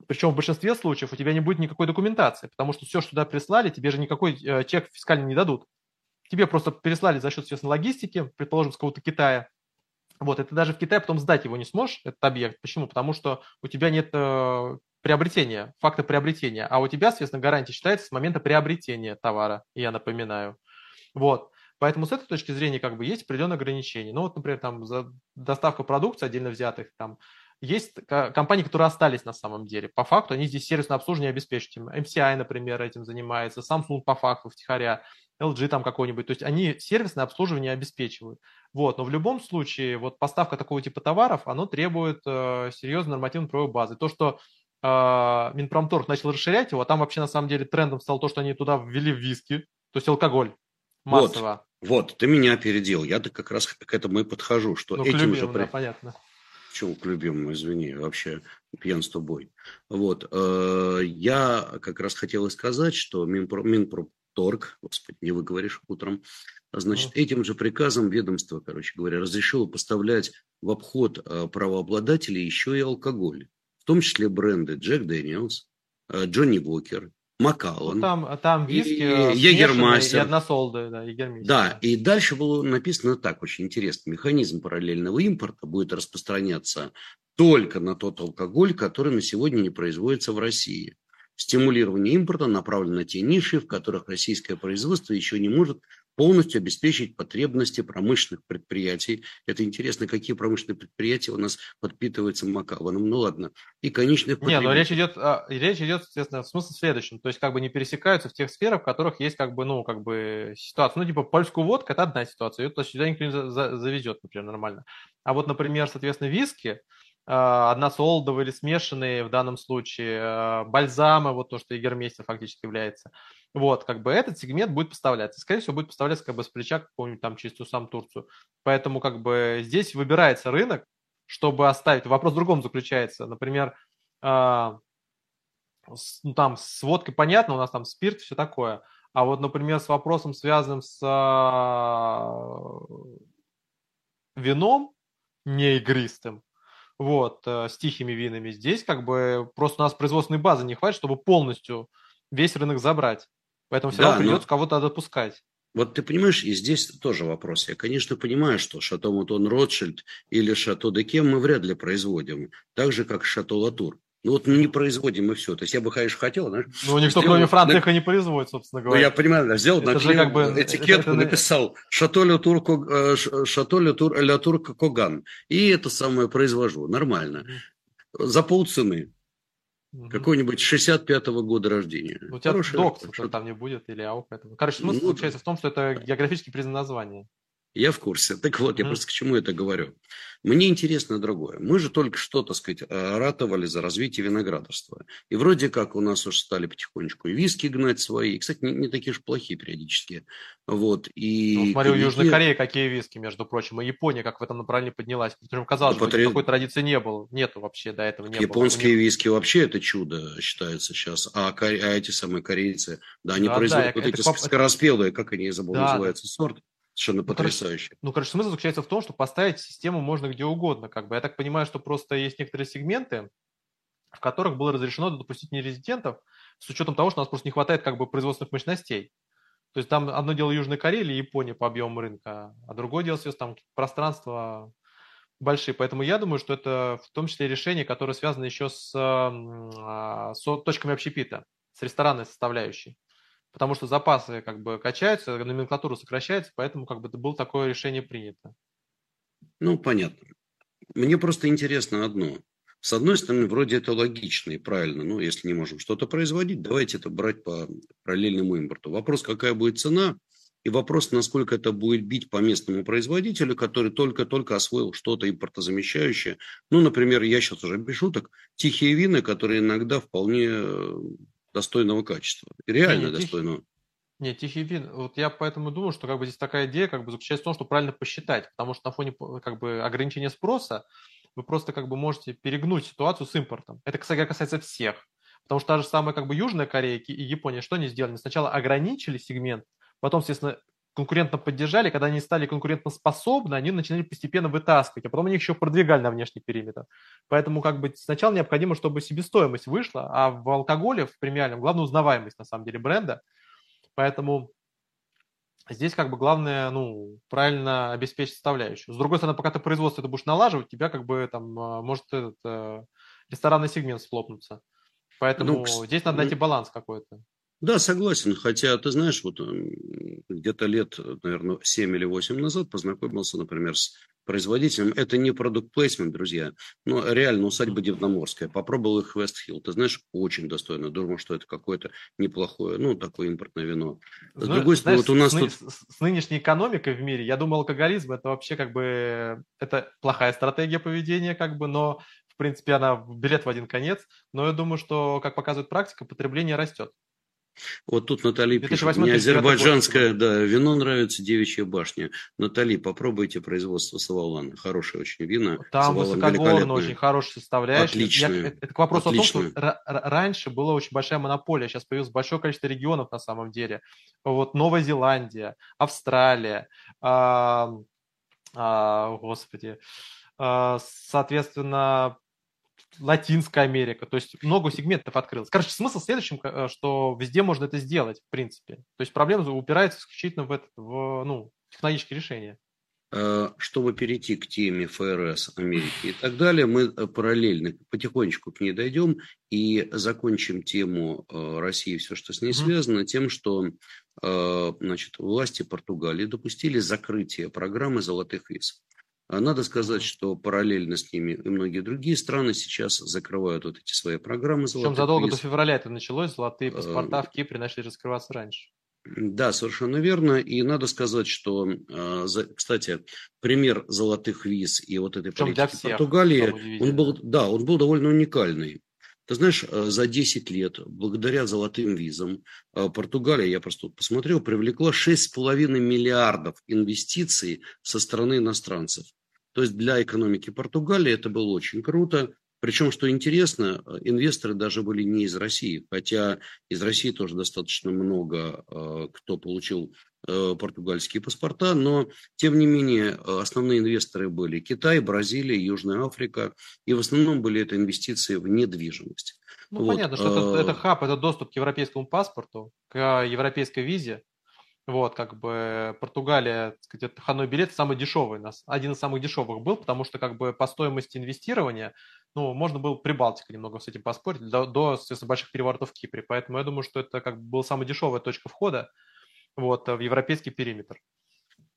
причем в большинстве случаев у тебя не будет никакой документации, потому что все, что туда прислали, тебе же никакой э, чек фискальный не дадут. Тебе просто переслали за счет, естественно, логистики, предположим, с какого-то Китая. Вот, ты даже в Китае потом сдать его не сможешь, этот объект. Почему? Потому что у тебя нет э, приобретения, факта приобретения, а у тебя, соответственно, гарантия считается с момента приобретения товара, я напоминаю. Вот. Поэтому с этой точки зрения как бы есть определенные ограничения. Ну вот, например, там за доставку продукции отдельно взятых, там есть компании, которые остались на самом деле. По факту они здесь сервисное обслуживание обеспечивают. MCI, например, этим занимается, Samsung по факту втихаря, LG там какой-нибудь. То есть они сервисное обслуживание обеспечивают. Вот. Но в любом случае вот поставка такого типа товаров, оно требует э, серьезной нормативной правовой базы. То, что Минпромторг начал расширять его, а там вообще на самом деле трендом стало то, что они туда ввели виски, то есть алкоголь массово. Вот, ты меня опередил. Я-то как раз к этому и подхожу, что ну, этим любимому, же... Да, понятно. Почему к любимому, извини, вообще пьянство бой. Вот, э, я как раз хотел сказать, что Минпро, Минпромторг, господи, не выговоришь утром, значит, ну. этим же приказом ведомство, короче говоря, разрешило поставлять в обход э, правообладателей еще и алкоголь, в том числе бренды Jack Daniel's, э, Johnnie Walker, Macallan. Ну, там, там виски Jägermeister. и односолды, да, Jägermeister. Да, и дальше было написано так, очень интересно. Механизм параллельного импорта будет распространяться только на тот алкоголь, который на сегодня не производится в России. Стимулирование импорта направлено на те ниши, в которых российское производство еще не может полностью обеспечить потребности промышленных предприятий. Это интересно, какие промышленные предприятия у нас подпитываются Макаваном. Ну ладно. И конечных Не, но речь идет, речь идет, естественно, в смысле следующем. То есть как бы не пересекаются в тех сферах, в которых есть как бы, ну, как бы ситуация. Ну, типа польскую водку – это одна ситуация. Ее сюда никто не завезет, например, нормально. А вот, например, соответственно, виски, а, односолдовые или смешанные в данном случае, а, бальзамы, вот то, что Егермейстер фактически является – вот, как бы этот сегмент будет поставляться. Скорее всего, будет поставляться как бы с плеча какую-нибудь там чистую сам Турцию. Поэтому как бы здесь выбирается рынок, чтобы оставить. Вопрос в другом заключается. Например, э, с, ну, там с водкой понятно, у нас там спирт, все такое. А вот, например, с вопросом, связанным с э, вином неигристым, вот, э, с тихими винами, здесь как бы просто у нас производственной базы не хватит, чтобы полностью весь рынок забрать. Поэтому все да, равно придется но... кого-то допускать. Вот ты понимаешь, и здесь тоже вопрос. Я, конечно, понимаю, что Шато Мутон Ротшильд или Шато Декем мы вряд ли производим, так же, как Шато Латур. Ну вот мы не производим и все. То есть я бы, конечно, хотел, знаешь... Ну никто, сделал, кроме Франции, их и не производит, собственно говоря. Ну я понимаю, да, сделал, это наклеил как бы, этикетку, это, это, написал Шато Латур, э, Латур, Латур Коган. И это самое произвожу. Нормально. За полцены. Угу. Какой-нибудь 65-го года рождения. У тебя Хороший доктор там не будет или АУК. Короче, смысл ну, заключается в том, что это географически признанное название. Я в курсе. Так вот, я mm. просто к чему это говорю. Мне интересно другое. Мы же только что, так сказать, ратовали за развитие виноградарства. И вроде как у нас уже стали потихонечку и виски гнать свои. И, кстати, не, не такие уж плохие периодически. Вот. И ну, смотри, у Южной Кореи какие виски, между прочим. И Япония как в этом направлении поднялась. Причем, казалось бы, Потр... такой традиции не было. Нету вообще до этого не Японские было. виски вообще это чудо считается сейчас. А, коре... а эти самые корейцы, да, они да, производят да, вот эти это... скороспелые, как они, я забыл, да, называется, сорт. Совершенно потрясающе. Ну, короче, смысл заключается в том, что поставить систему можно где угодно. Как бы. Я так понимаю, что просто есть некоторые сегменты, в которых было разрешено допустить нерезидентов с учетом того, что у нас просто не хватает как бы производственных мощностей. То есть там одно дело Южная Корея или Япония по объему рынка, а другое дело сейчас там пространства большие. Поэтому я думаю, что это в том числе решение, которое связано еще с, а, с точками общепита, с ресторанной составляющей потому что запасы как бы качаются, номенклатура сокращается, поэтому как бы было такое решение принято. Ну, понятно. Мне просто интересно одно. С одной стороны, вроде это логично и правильно. Ну, если не можем что-то производить, давайте это брать по параллельному импорту. Вопрос, какая будет цена, и вопрос, насколько это будет бить по местному производителю, который только-только освоил что-то импортозамещающее. Ну, например, я сейчас уже без шуток, тихие вины, которые иногда вполне достойного качества. Реально не, не, достойного. Тихий, не, тихий вин. Вот я поэтому думаю, что как бы здесь такая идея как бы заключается в том, что правильно посчитать, потому что на фоне как бы ограничения спроса вы просто как бы можете перегнуть ситуацию с импортом. Это, кстати, касается всех. Потому что та же самая как бы Южная Корея и Япония, что они сделали? Сначала ограничили сегмент, потом, естественно, конкурентно поддержали, когда они стали конкурентоспособны, они начинали постепенно вытаскивать, а потом они еще продвигали на внешний периметр. Поэтому как бы сначала необходимо, чтобы себестоимость вышла, а в алкоголе, в премиальном, главное узнаваемость на самом деле бренда. Поэтому здесь как бы главное, ну, правильно обеспечить составляющую. С другой стороны, пока ты производство это будешь налаживать, тебя как бы там а, может этот э, ресторанный сегмент схлопнуться. Поэтому ну, здесь надо найти баланс какой-то. Да, согласен. Хотя, ты знаешь, вот где-то лет, наверное, 7 или 8 назад познакомился, например, с производителем. Это не продукт плейсмент, друзья, но реально усадьба Дивноморская. Попробовал их Вестхилл. Ты знаешь, очень достойно. Думал, что это какое-то неплохое, ну, такое импортное вино. С другой стороны, вот у нас с, тут... С, с нынешней экономикой в мире, я думал, алкоголизм это вообще как бы, это плохая стратегия поведения, как бы, но в принципе она билет в один конец. Но я думаю, что, как показывает практика, потребление растет. Вот тут Наталья пишет, мне азербайджанское да, вино нравится, девичья башня. Натали, попробуйте производство Савалана. Хорошее очень вино. Там высокогорно, очень хорошая составляющая. Отлично. Я, это к вопросу Отлично. о том, что раньше была очень большая монополия, сейчас появилось большое количество регионов на самом деле. Вот Новая Зеландия, Австралия, а, а, господи, а, соответственно, Латинская Америка, то есть много сегментов открылось. Короче, смысл в следующем, э, что везде можно это сделать, в принципе. То есть проблема упирается исключительно в, это, в ну, технологические решения. Э, чтобы перейти к теме ФРС Америки и так далее, мы э, параллельно потихонечку к ней дойдем и закончим тему России, все, что с ней связано, тем, что значит, власти Португалии допустили закрытие программы золотых виз. А надо сказать, что параллельно с ними и многие другие страны сейчас закрывают вот эти свои программы. Причем задолго виз. до февраля это началось, золотые а, паспорта в Кипре начали раскрываться раньше. Да, совершенно верно. И надо сказать, что, а, кстати, пример золотых виз и вот этой Причем политики всех, Португалии, он был, да, он был довольно уникальный. Ты знаешь, за 10 лет, благодаря золотым визам, Португалия, я просто посмотрел, привлекла 6,5 миллиардов инвестиций со стороны иностранцев. То есть для экономики Португалии это было очень круто. Причем, что интересно, инвесторы даже были не из России, хотя из России тоже достаточно много э, кто получил э, португальские паспорта, но тем не менее основные инвесторы были Китай, Бразилия, Южная Африка, и в основном были это инвестиции в недвижимость. Ну, вот. понятно, что это, это хаб, это доступ к европейскому паспорту, к европейской визе, вот, как бы Португалия, так сказать, это входной билет самый дешевый, нас, один из самых дешевых был, потому что как бы по стоимости инвестирования, ну, можно было Прибалтика немного с этим поспорить, до, до соответственно, больших переворотов в Кипре. Поэтому я думаю, что это как бы была самая дешевая точка входа вот, в европейский периметр.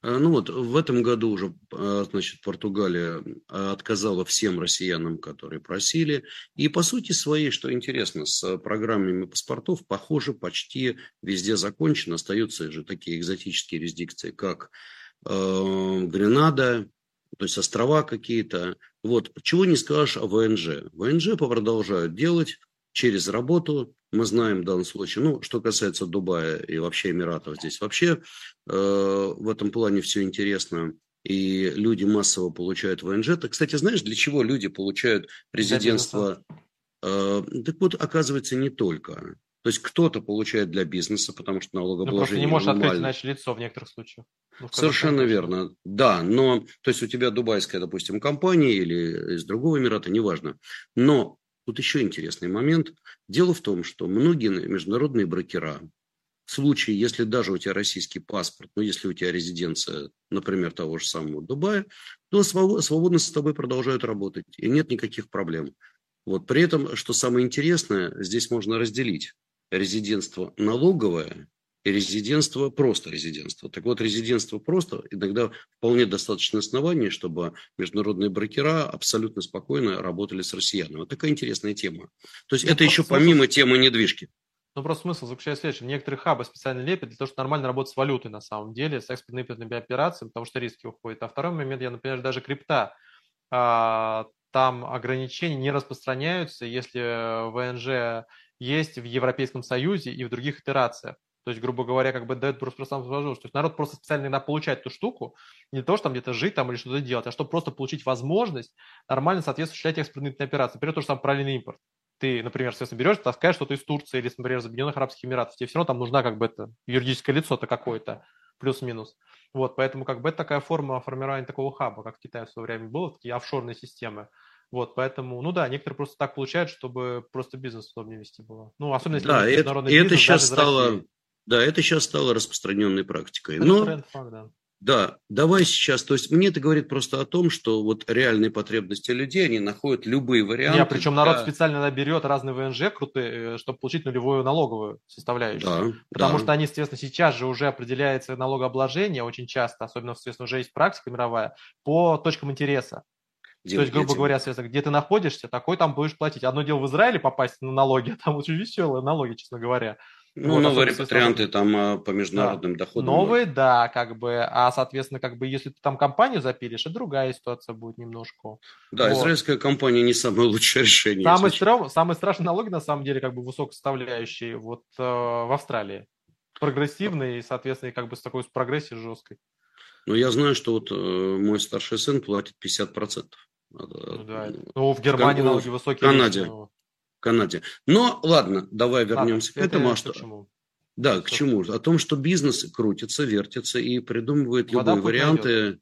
А, ну вот, в этом году уже, а, значит, Португалия а, отказала всем россиянам, которые просили. И по сути своей, что интересно, с программами паспортов, похоже, почти везде закончено. Остаются же такие экзотические юрисдикции, как э, Гренада, то есть острова какие-то. Вот, чего не скажешь о ВНЖ. ВНЖ продолжают делать через работу, мы знаем в данном случае, ну, что касается Дубая и вообще Эмиратов, здесь вообще э, в этом плане все интересно, и люди массово получают ВНЖ. Так, кстати, знаешь, для чего люди получают резидентство? Э, так вот, оказывается, не только. То есть кто-то получает для бизнеса, потому что налогообложение ну, просто не можешь открыть иначе лицо в некоторых случаях. Ну, Совершенно верно. Да, но то есть у тебя дубайская, допустим, компания или из другого Эмирата, неважно. Но Тут еще интересный момент. Дело в том, что многие международные брокера, в случае, если даже у тебя российский паспорт, но если у тебя резиденция, например, того же самого Дубая, то свободно с тобой продолжают работать, и нет никаких проблем. Вот. При этом, что самое интересное, здесь можно разделить резидентство налоговое и резидентство просто резидентство. Так вот, резидентство просто иногда вполне достаточно оснований, чтобы международные брокера абсолютно спокойно работали с россиянами. Вот такая интересная тема. То есть ну, это еще смысл... помимо темы недвижки. Ну, просто смысл заключается в следующем. Некоторые хабы специально лепят для того, чтобы нормально работать с валютой на самом деле, с экспортно-импортными операциями, потому что риски уходят. А второй момент, я, например, даже крипта. А, там ограничения не распространяются, если ВНЖ есть в Европейском Союзе и в других итерациях. То есть, грубо говоря, как бы дает просто возможность. То есть народ просто специально иногда получает эту штуку, не то, что там где-то жить там или что-то делать, а чтобы просто получить возможность нормально соответствовать осуществлять экспортные операции. Например, то, что там параллельный импорт. Ты, например, соответственно, берешь, таскаешь что-то из Турции или, например, из Объединенных Арабских Эмиратов, тебе все равно там нужна как бы это юридическое лицо-то какое-то, плюс-минус. Вот, поэтому как бы это такая форма формирования такого хаба, как в Китае в свое время было, такие офшорные системы. Вот, поэтому, ну да, некоторые просто так получают, чтобы просто бизнес удобнее вести было. Ну, особенно если да, это, международный и бизнес, это сейчас стало, да, это сейчас стало распространенной практикой. Но, тренд, да. да, давай сейчас, то есть мне это говорит просто о том, что вот реальные потребности людей, они находят любые варианты. Нет, причем для... народ специально берет разные ВНЖ крутые, э, чтобы получить нулевую налоговую составляющую. Да, Потому да. что они, соответственно, сейчас же уже определяется налогообложение очень часто, особенно, соответственно, уже есть практика мировая, по точкам интереса. Где, То есть, грубо говоря, соответственно, где ты находишься, такой там будешь платить. Одно дело в Израиле попасть на налоги, а там очень веселые налоги, честно говоря. Ну, вот, новые репатрианты там а, по международным да. доходам. Новые, да, как бы, а, соответственно, как бы, если ты там компанию запилишь, это другая ситуация будет немножко. Да, вот. израильская компания не самое лучшее решение. Самый, стра... самый страшный налог, на самом деле, как бы, высокосоставляющий вот э, в Австралии. Прогрессивный, и, соответственно, как бы с такой с прогрессией жесткой. Ну, я знаю, что вот э, мой старший сын платит 50%. Ну, да. ну, в Германии Кан... налоги высокие. В Канаде. Но... Канаде. Но ладно, давай вернемся ладно, к этому. А что... К чему? Да, к чему? О том, что бизнес крутится, вертится и придумывает Вода любые варианты.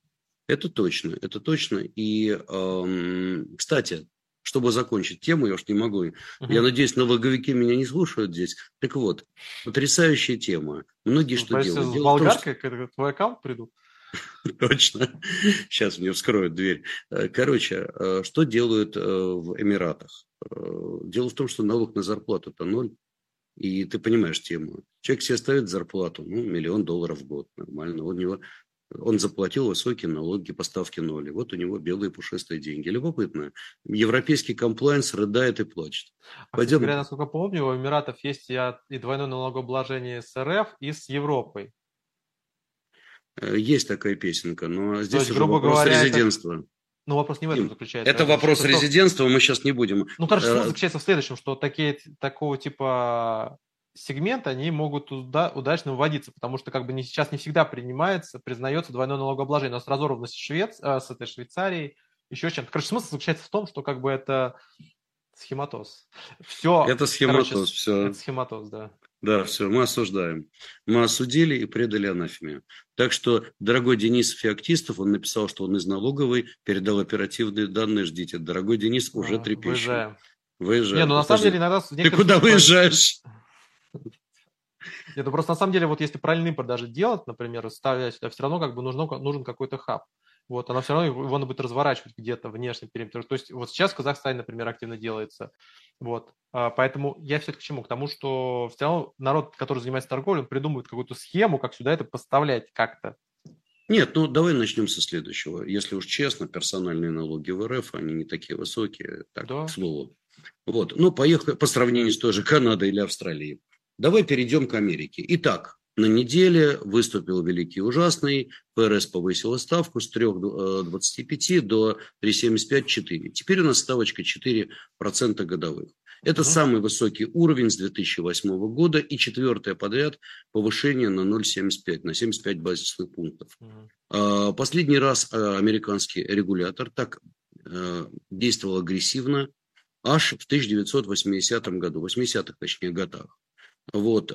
Это точно, это точно. И, эм, кстати, чтобы закончить тему, я уж не могу. Угу. Я надеюсь, налоговики меня не слушают здесь. Так вот, потрясающая тема. Многие ну, что делают? С болгаркой что... твой аккаунт придут? Точно. Сейчас мне вскроют дверь. Э, короче, э, что делают э, в Эмиратах? Дело в том, что налог на зарплату это ноль. И ты понимаешь тему. Человек себе ставит зарплату, ну, миллион долларов в год, нормально. У него, он заплатил высокие налоги, поставки ноли. Вот у него белые пушистые деньги. Любопытно. Европейский комплайнс рыдает и плачет. А, Пойдем. Говоря, насколько помню, у Эмиратов есть и двойное налогообложение с РФ и с Европой. Э, есть такая песенка, но здесь есть, уже грубо вопрос говоря, резидентства. Это... Ну, вопрос не в этом заключается. Это вопрос что, резидентства, мы сейчас не будем. Ну, короче, смысл э, заключается в следующем, что такие, такого типа сегмента, они могут уда- удачно выводиться, потому что как бы не, сейчас не всегда принимается, признается двойное налогообложение. У нас разорванность Швец, э, с этой Швейцарией, еще чем-то. Короче, смысл заключается в том, что как бы это схематоз. Все. Это схематоз, короче, все. Это схематоз, да. Да, все, мы осуждаем. Мы осудили и предали анафеме. Так что, дорогой Денис Феоктистов, он написал, что он из налоговой, передал оперативные данные, ждите. Дорогой Денис, уже а, трепещет. Выезжаем. Выезжаем. Не, ну на самом деле иногда... Ты куда выезжаешь? Нет, ну просто на самом деле, вот если правильный импорт даже делать, например, ставить все равно как бы нужно, нужен какой-то хаб. Вот, она все равно его надо будет разворачивать где-то внешний периметр. То есть вот сейчас в Казахстане, например, активно делается. Вот. А, поэтому я все-таки к чему? К тому, что все равно народ, который занимается торговлей, он придумывает какую-то схему, как сюда это поставлять как-то. Нет, ну давай начнем со следующего. Если уж честно, персональные налоги в РФ, они не такие высокие, так, да. к слову. Вот. Ну, поехали по сравнению с той же Канадой или Австралией. Давай перейдем к Америке. Итак, на неделе выступил великий ужасный, ФРС повысила ставку с 3,25 до 3,75-4. Теперь у нас ставочка 4% годовых. Это угу. самый высокий уровень с 2008 года и четвертое подряд повышение на 0,75, на 75 базисных пунктов. Угу. Последний раз а, американский регулятор так э, действовал агрессивно аж в 1980 году, 80-х точнее годах. Вот.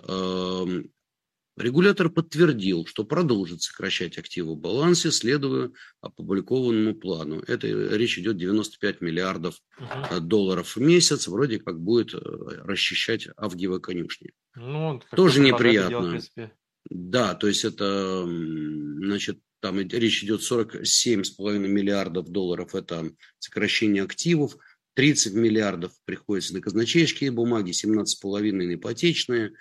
Регулятор подтвердил, что продолжит сокращать активы в балансе, следуя опубликованному плану. Это речь идет 95 миллиардов угу. долларов в месяц, вроде как будет э, расчищать Авгиева конюшни. Ну, Тоже неприятно. Дело, да, то есть это, значит, там речь идет 47,5 миллиардов долларов, это сокращение активов, 30 миллиардов приходится на казначейские бумаги, 17,5 на ипотечные,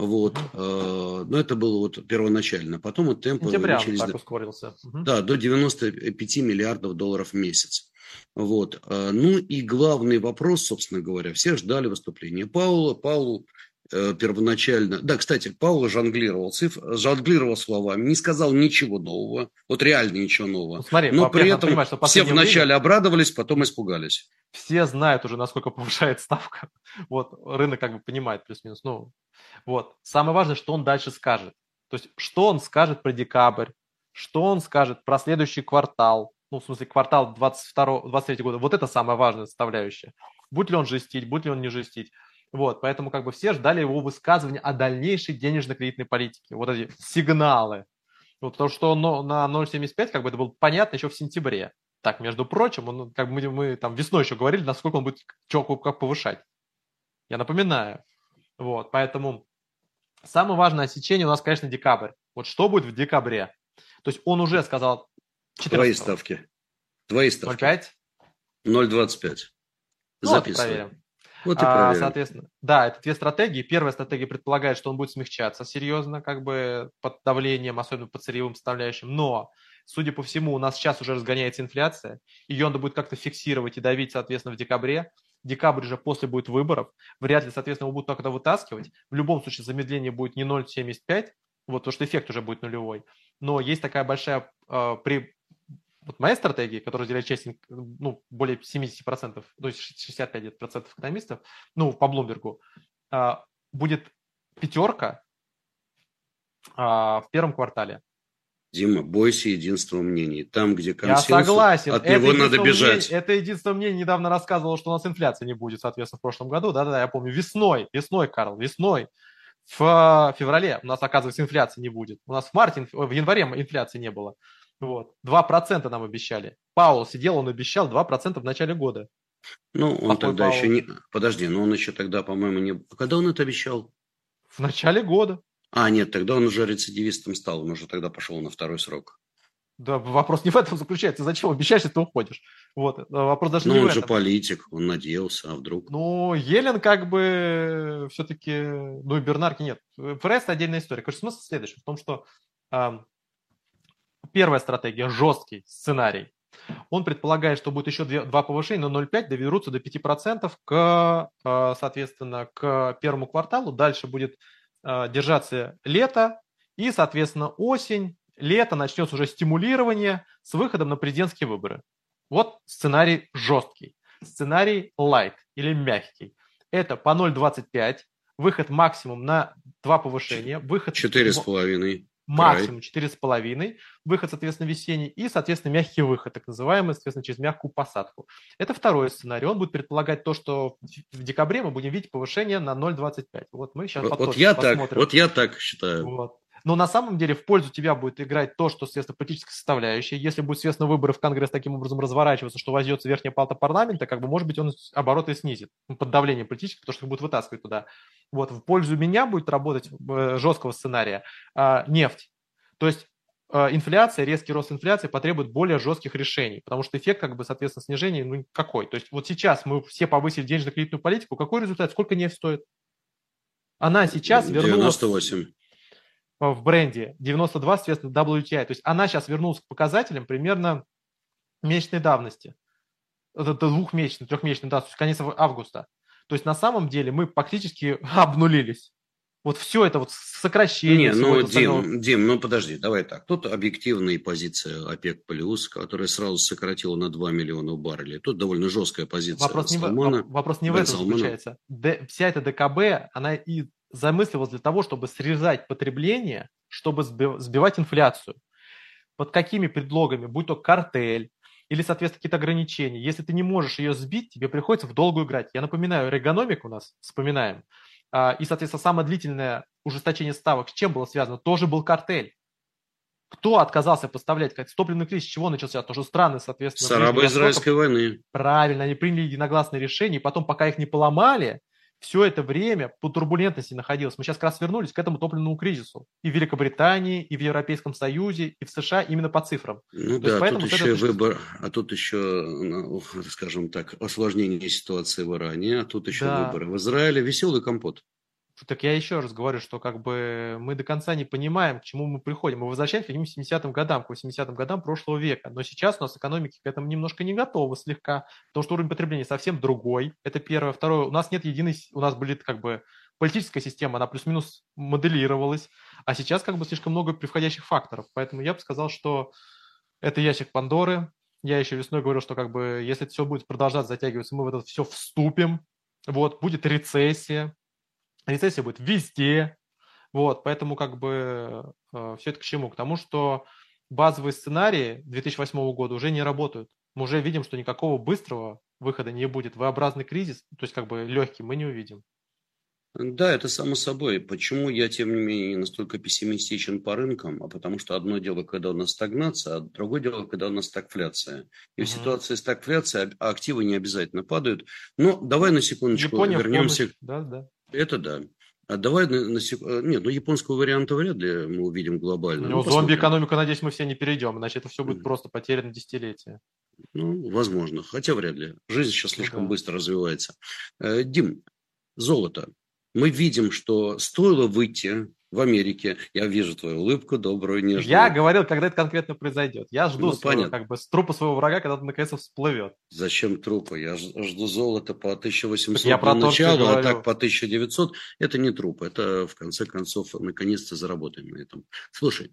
вот. Э, но это было вот первоначально. Потом вот темпы Сентября начались... так ускорился. Да, до 95 миллиардов долларов в месяц. Вот. Э, ну и главный вопрос, собственно говоря, все ждали выступления Паула. Паулу э, первоначально... Да, кстати, Паула жонглировал, цифр, жонглировал словами, не сказал ничего нового, вот реально ничего нового. Ну, смотри, Но при этом понимать, что все вначале время... обрадовались, потом испугались. Все знают уже, насколько повышает ставка. Вот рынок как бы понимает плюс-минус. Ну, вот. Самое важное, что он дальше скажет. То есть, что он скажет про декабрь, что он скажет про следующий квартал, ну, в смысле, квартал 22, 23 года. Вот это самая важная составляющая. Будет ли он жестить, будет ли он не жестить. Вот, поэтому как бы все ждали его высказывания о дальнейшей денежно-кредитной политике. Вот эти сигналы. Вот, потому что он на 0,75 как бы это было понятно еще в сентябре. Так, между прочим, он, как бы мы, мы там весной еще говорили, насколько он будет что, как повышать. Я напоминаю. Вот, поэтому самое важное отсечение у нас, конечно, декабрь. Вот что будет в декабре? То есть он уже сказал 14 Твои ставки. Твои ставки. 0,5? 0,25. Ну, Записывай. Вот проверим. Вот и а, соответственно, да, это две стратегии. Первая стратегия предполагает, что он будет смягчаться серьезно, как бы под давлением, особенно по сырьевым составляющим. Но, судя по всему, у нас сейчас уже разгоняется инфляция. Ее надо будет как-то фиксировать и давить, соответственно, в декабре. Декабрь же после будет выборов, вряд ли, соответственно, его будут только вытаскивать. В любом случае замедление будет не 0,75, вот, потому что эффект уже будет нулевой. Но есть такая большая э, при вот моя стратегия, которая разделяет часть, ну, более 70%, то есть 65% экономистов, ну, по Блумбергу, э, будет пятерка э, в первом квартале. Дима, бойся единства мнений. Там, где консенсус, Я согласен. от это него надо бежать. Мнение, это единство мнений недавно рассказывал, что у нас инфляции не будет, соответственно, в прошлом году. Да-да-да, я помню. Весной, весной, Карл, весной. В феврале у нас, оказывается, инфляции не будет. У нас в марте, в январе инфляции не было. Вот. 2% нам обещали. Паул сидел, он обещал 2% в начале года. Ну, он Плохой тогда Паул. еще не... Подожди, но он еще тогда, по-моему, не... Когда он это обещал? В начале года. А, нет, тогда он уже рецидивистом стал, он уже тогда пошел на второй срок. Да, вопрос не в этом заключается. Зачем обещаешь, если ты уходишь? Вот, э, вопрос даже Но не он в этом. же политик, он надеялся, а вдруг? Ну, Елен как бы все-таки, ну и Бернарки нет. ФРС отдельная история. Короче, смысл следующий, в том, что э, первая стратегия, жесткий сценарий, он предполагает, что будет еще два повышения, но 0,5 доберутся до 5% к, э, соответственно, к первому кварталу. Дальше будет Э, держаться лето и, соответственно, осень, лето начнется уже стимулирование с выходом на президентские выборы. Вот сценарий жесткий. Сценарий light или мягкий. Это по 0,25, выход максимум на два повышения, выход... Четыре с половиной максимум четыре с половиной, выход, соответственно, весенний, и, соответственно, мягкий выход, так называемый, соответственно, через мягкую посадку. Это второй сценарий. Он будет предполагать то, что в декабре мы будем видеть повышение на 0,25. Вот мы сейчас вот, вот я посмотрим. Так, вот я так считаю. Вот. Но на самом деле в пользу тебя будет играть то, что, соответственно, политическая составляющая. Если будет, соответственно, выборы в Конгресс таким образом разворачиваться, что возьдется верхняя палата парламента, как бы, может быть, он обороты снизит ну, под давлением политическим, потому что их будут вытаскивать туда. Вот, в пользу меня будет работать э, жесткого сценария а, нефть. То есть а, инфляция, резкий рост инфляции потребует более жестких решений, потому что эффект, как бы, соответственно, снижения, ну, какой? То есть вот сейчас мы все повысили денежно-кредитную политику, какой результат? Сколько нефть стоит? Она сейчас вернулась... 98 в бренде, 92, соответственно, WTI. То есть она сейчас вернулась к показателям примерно месячной давности. Это двухмесячной, трехмесячной давности, то есть конец августа. То есть на самом деле мы практически обнулились. Вот все это вот сокращение. Не, ну, Дим, Дим, ну подожди, давай так. Тут объективная позиция ОПЕК+, плюс, которая сразу сократила на 2 миллиона баррелей. Тут довольно жесткая позиция вопрос Салмана. Не в, вопрос не в этом Салмана. заключается. Д, вся эта ДКБ, она и замысливалась для того, чтобы срезать потребление, чтобы сбивать инфляцию. Под какими предлогами, будь то картель, или, соответственно, какие-то ограничения. Если ты не можешь ее сбить, тебе приходится в долгую играть. Я напоминаю, регономик у нас, вспоминаем, а, и, соответственно, самое длительное ужесточение ставок с чем было связано? Тоже был картель. Кто отказался поставлять? Топливный кризис с чего начался? То, что страны, соответственно... С арабо-израильской войны. Правильно, они приняли единогласные решения, и потом, пока их не поломали, все это время по турбулентности находилось. Мы сейчас как раз вернулись к этому топливному кризису. И в Великобритании, и в Европейском Союзе, и в США именно по цифрам. Ну То да, тут еще это... выбор, а тут еще, ну, скажем так, осложнение ситуации в Иране, а тут еще да. выборы в Израиле. Веселый компот. Так я еще раз говорю, что как бы мы до конца не понимаем, к чему мы приходим. Мы возвращаемся к 70-м годам, к 80-м годам прошлого века. Но сейчас у нас экономики к этому немножко не готовы слегка, потому что уровень потребления совсем другой. Это первое. Второе, у нас нет единой, у нас были как бы политическая система, она плюс-минус моделировалась, а сейчас как бы слишком много превходящих факторов. Поэтому я бы сказал, что это ящик Пандоры. Я еще весной говорил, что как бы если все будет продолжаться затягиваться, мы в это все вступим. Вот, будет рецессия, рецессия будет везде. Вот, поэтому как бы э, все это к чему? К тому, что базовые сценарии 2008 года уже не работают. Мы уже видим, что никакого быстрого выхода не будет. V-образный кризис, то есть как бы легкий, мы не увидим. Да, это само собой. Почему я, тем не менее, настолько пессимистичен по рынкам? А потому что одно дело, когда у нас стагнация, а другое дело, когда у нас стагфляция. И uh-huh. в ситуации стагфляции активы не обязательно падают. Но давай на секундочку Япония вернемся. Да, да. Это да. А давай на, на сек... Э, нет, ну японского варианта вряд ли мы увидим глобально. Ну, ну зомби-экономику, надеюсь, мы все не перейдем, иначе это все будет просто потеряно десятилетия. Ну, возможно, хотя вряд ли. Жизнь сейчас ну слишком да. быстро развивается. Э, Дим, золото. Мы видим, что стоило выйти в Америке. Я вижу твою улыбку, добрую, нежную. Я говорил, когда это конкретно произойдет. Я жду ну, своего, как бы, с трупа своего врага, когда он наконец всплывет. Зачем трупа? Я жду золота по 1800 я про начала, а так по 1900. Это не труп, это, в конце концов, наконец-то заработаем на этом. Слушай,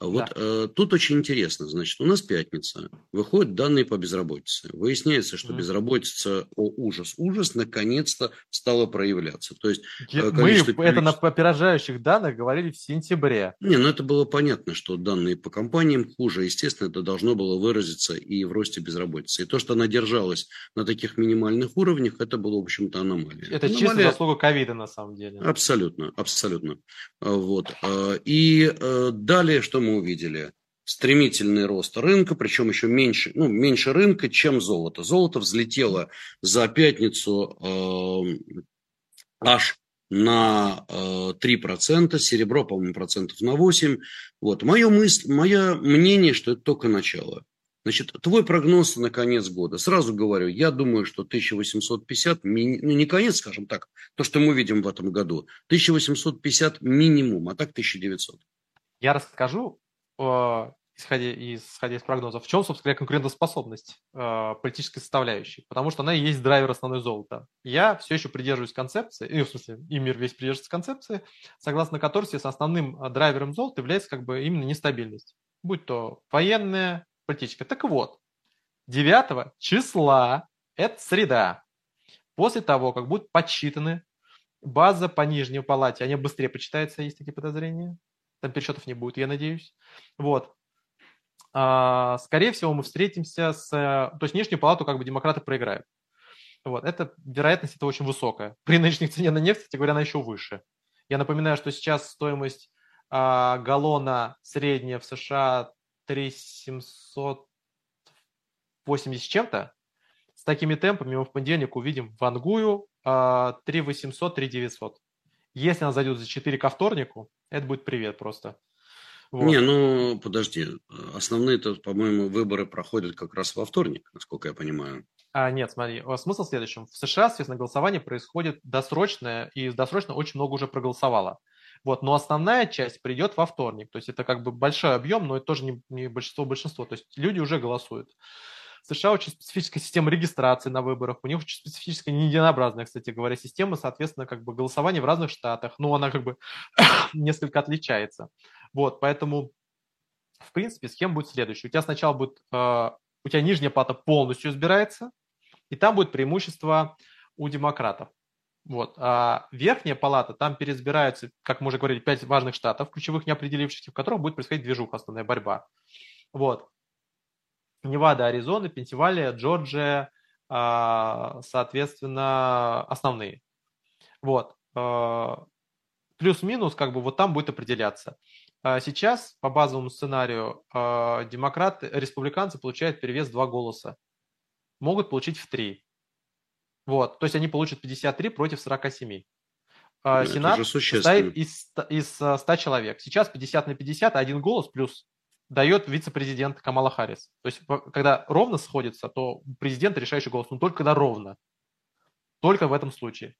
вот да. э, тут очень интересно, значит, у нас пятница, выходят данные по безработице. Выясняется, что mm. безработица, о ужас, ужас, наконец-то стала проявляться. То есть, э, Мы это на опережающих данных говорили в сентябре. Не, ну это было понятно, что данные по компаниям хуже. Естественно, это должно было выразиться и в росте безработицы. И то, что она держалась на таких минимальных уровнях, это было, в общем-то, аномалия. Это аномалия... чисто заслуга ковида, на самом деле. Абсолютно, абсолютно. Вот. А, и э, далее, что мы мы увидели стремительный рост рынка, причем еще меньше, ну, меньше рынка, чем золото. Золото взлетело за пятницу э, аж на э, 3%, серебро, по-моему, процентов на 8%. Вот. Мое, мысль, мое мнение, что это только начало. Значит, твой прогноз на конец года. Сразу говорю, я думаю, что 1850, ми... ну не конец, скажем так, то, что мы видим в этом году, 1850 минимум, а так 1900. Я расскажу, э, исходя, исходя из прогнозов, в чем, собственно говоря, конкурентоспособность э, политической составляющей, потому что она и есть драйвер основной золота. Я все еще придерживаюсь концепции, и, в смысле, и мир весь придерживается концепции, согласно которой, естественно, основным э, драйвером золота является как бы именно нестабильность, будь то военная, политическая. Так вот, 9 числа, это среда, после того, как будут подсчитаны база по нижней палате, они быстрее почитаются, есть такие подозрения, там пересчетов не будет, я надеюсь. Вот. А, скорее всего, мы встретимся с... То есть внешнюю палату как бы демократы проиграют. Вот. Это вероятность это очень высокая. При нынешних цене на нефть, кстати говоря, она еще выше. Я напоминаю, что сейчас стоимость а, галлона средняя в США 3780 с чем-то. С такими темпами мы в понедельник увидим в Ангую а, 3800, 3900. Если она зайдет за 4 ко вторнику, это будет привет просто. Вот. Не, ну подожди, основные-то, по-моему, выборы проходят как раз во вторник, насколько я понимаю. А, нет, смотри, смысл в следующем. В США, соответственно, голосование происходит досрочное, и досрочно очень много уже проголосовало. Вот, но основная часть придет во вторник. То есть это как бы большой объем, но это тоже не, не большинство большинство. То есть люди уже голосуют. США очень специфическая система регистрации на выборах, у них очень специфическая, не единообразная, кстати говоря, система, соответственно, как бы голосование в разных штатах, но она как бы несколько отличается. Вот, поэтому, в принципе, схема будет следующая. У тебя сначала будет, э, у тебя нижняя плата полностью избирается, и там будет преимущество у демократов. Вот. А верхняя палата, там переизбираются, как мы уже говорили, пять важных штатов, ключевых не определившихся, в которых будет происходить движуха, основная борьба. Вот. Невада, Аризона, Пенсильвания, Джорджия, а, соответственно, основные. Вот. А, плюс-минус, как бы вот там будет определяться. А сейчас по базовому сценарию демократы, республиканцы получают перевес два голоса. Могут получить в три. Вот, то есть они получат 53 против 47. Ну, Сенат состоит из, из 100 человек. Сейчас 50 на 50, а один голос плюс дает вице-президент Камала Харрис. То есть, когда ровно сходится, то президент решающий голос, но только когда ровно. Только в этом случае.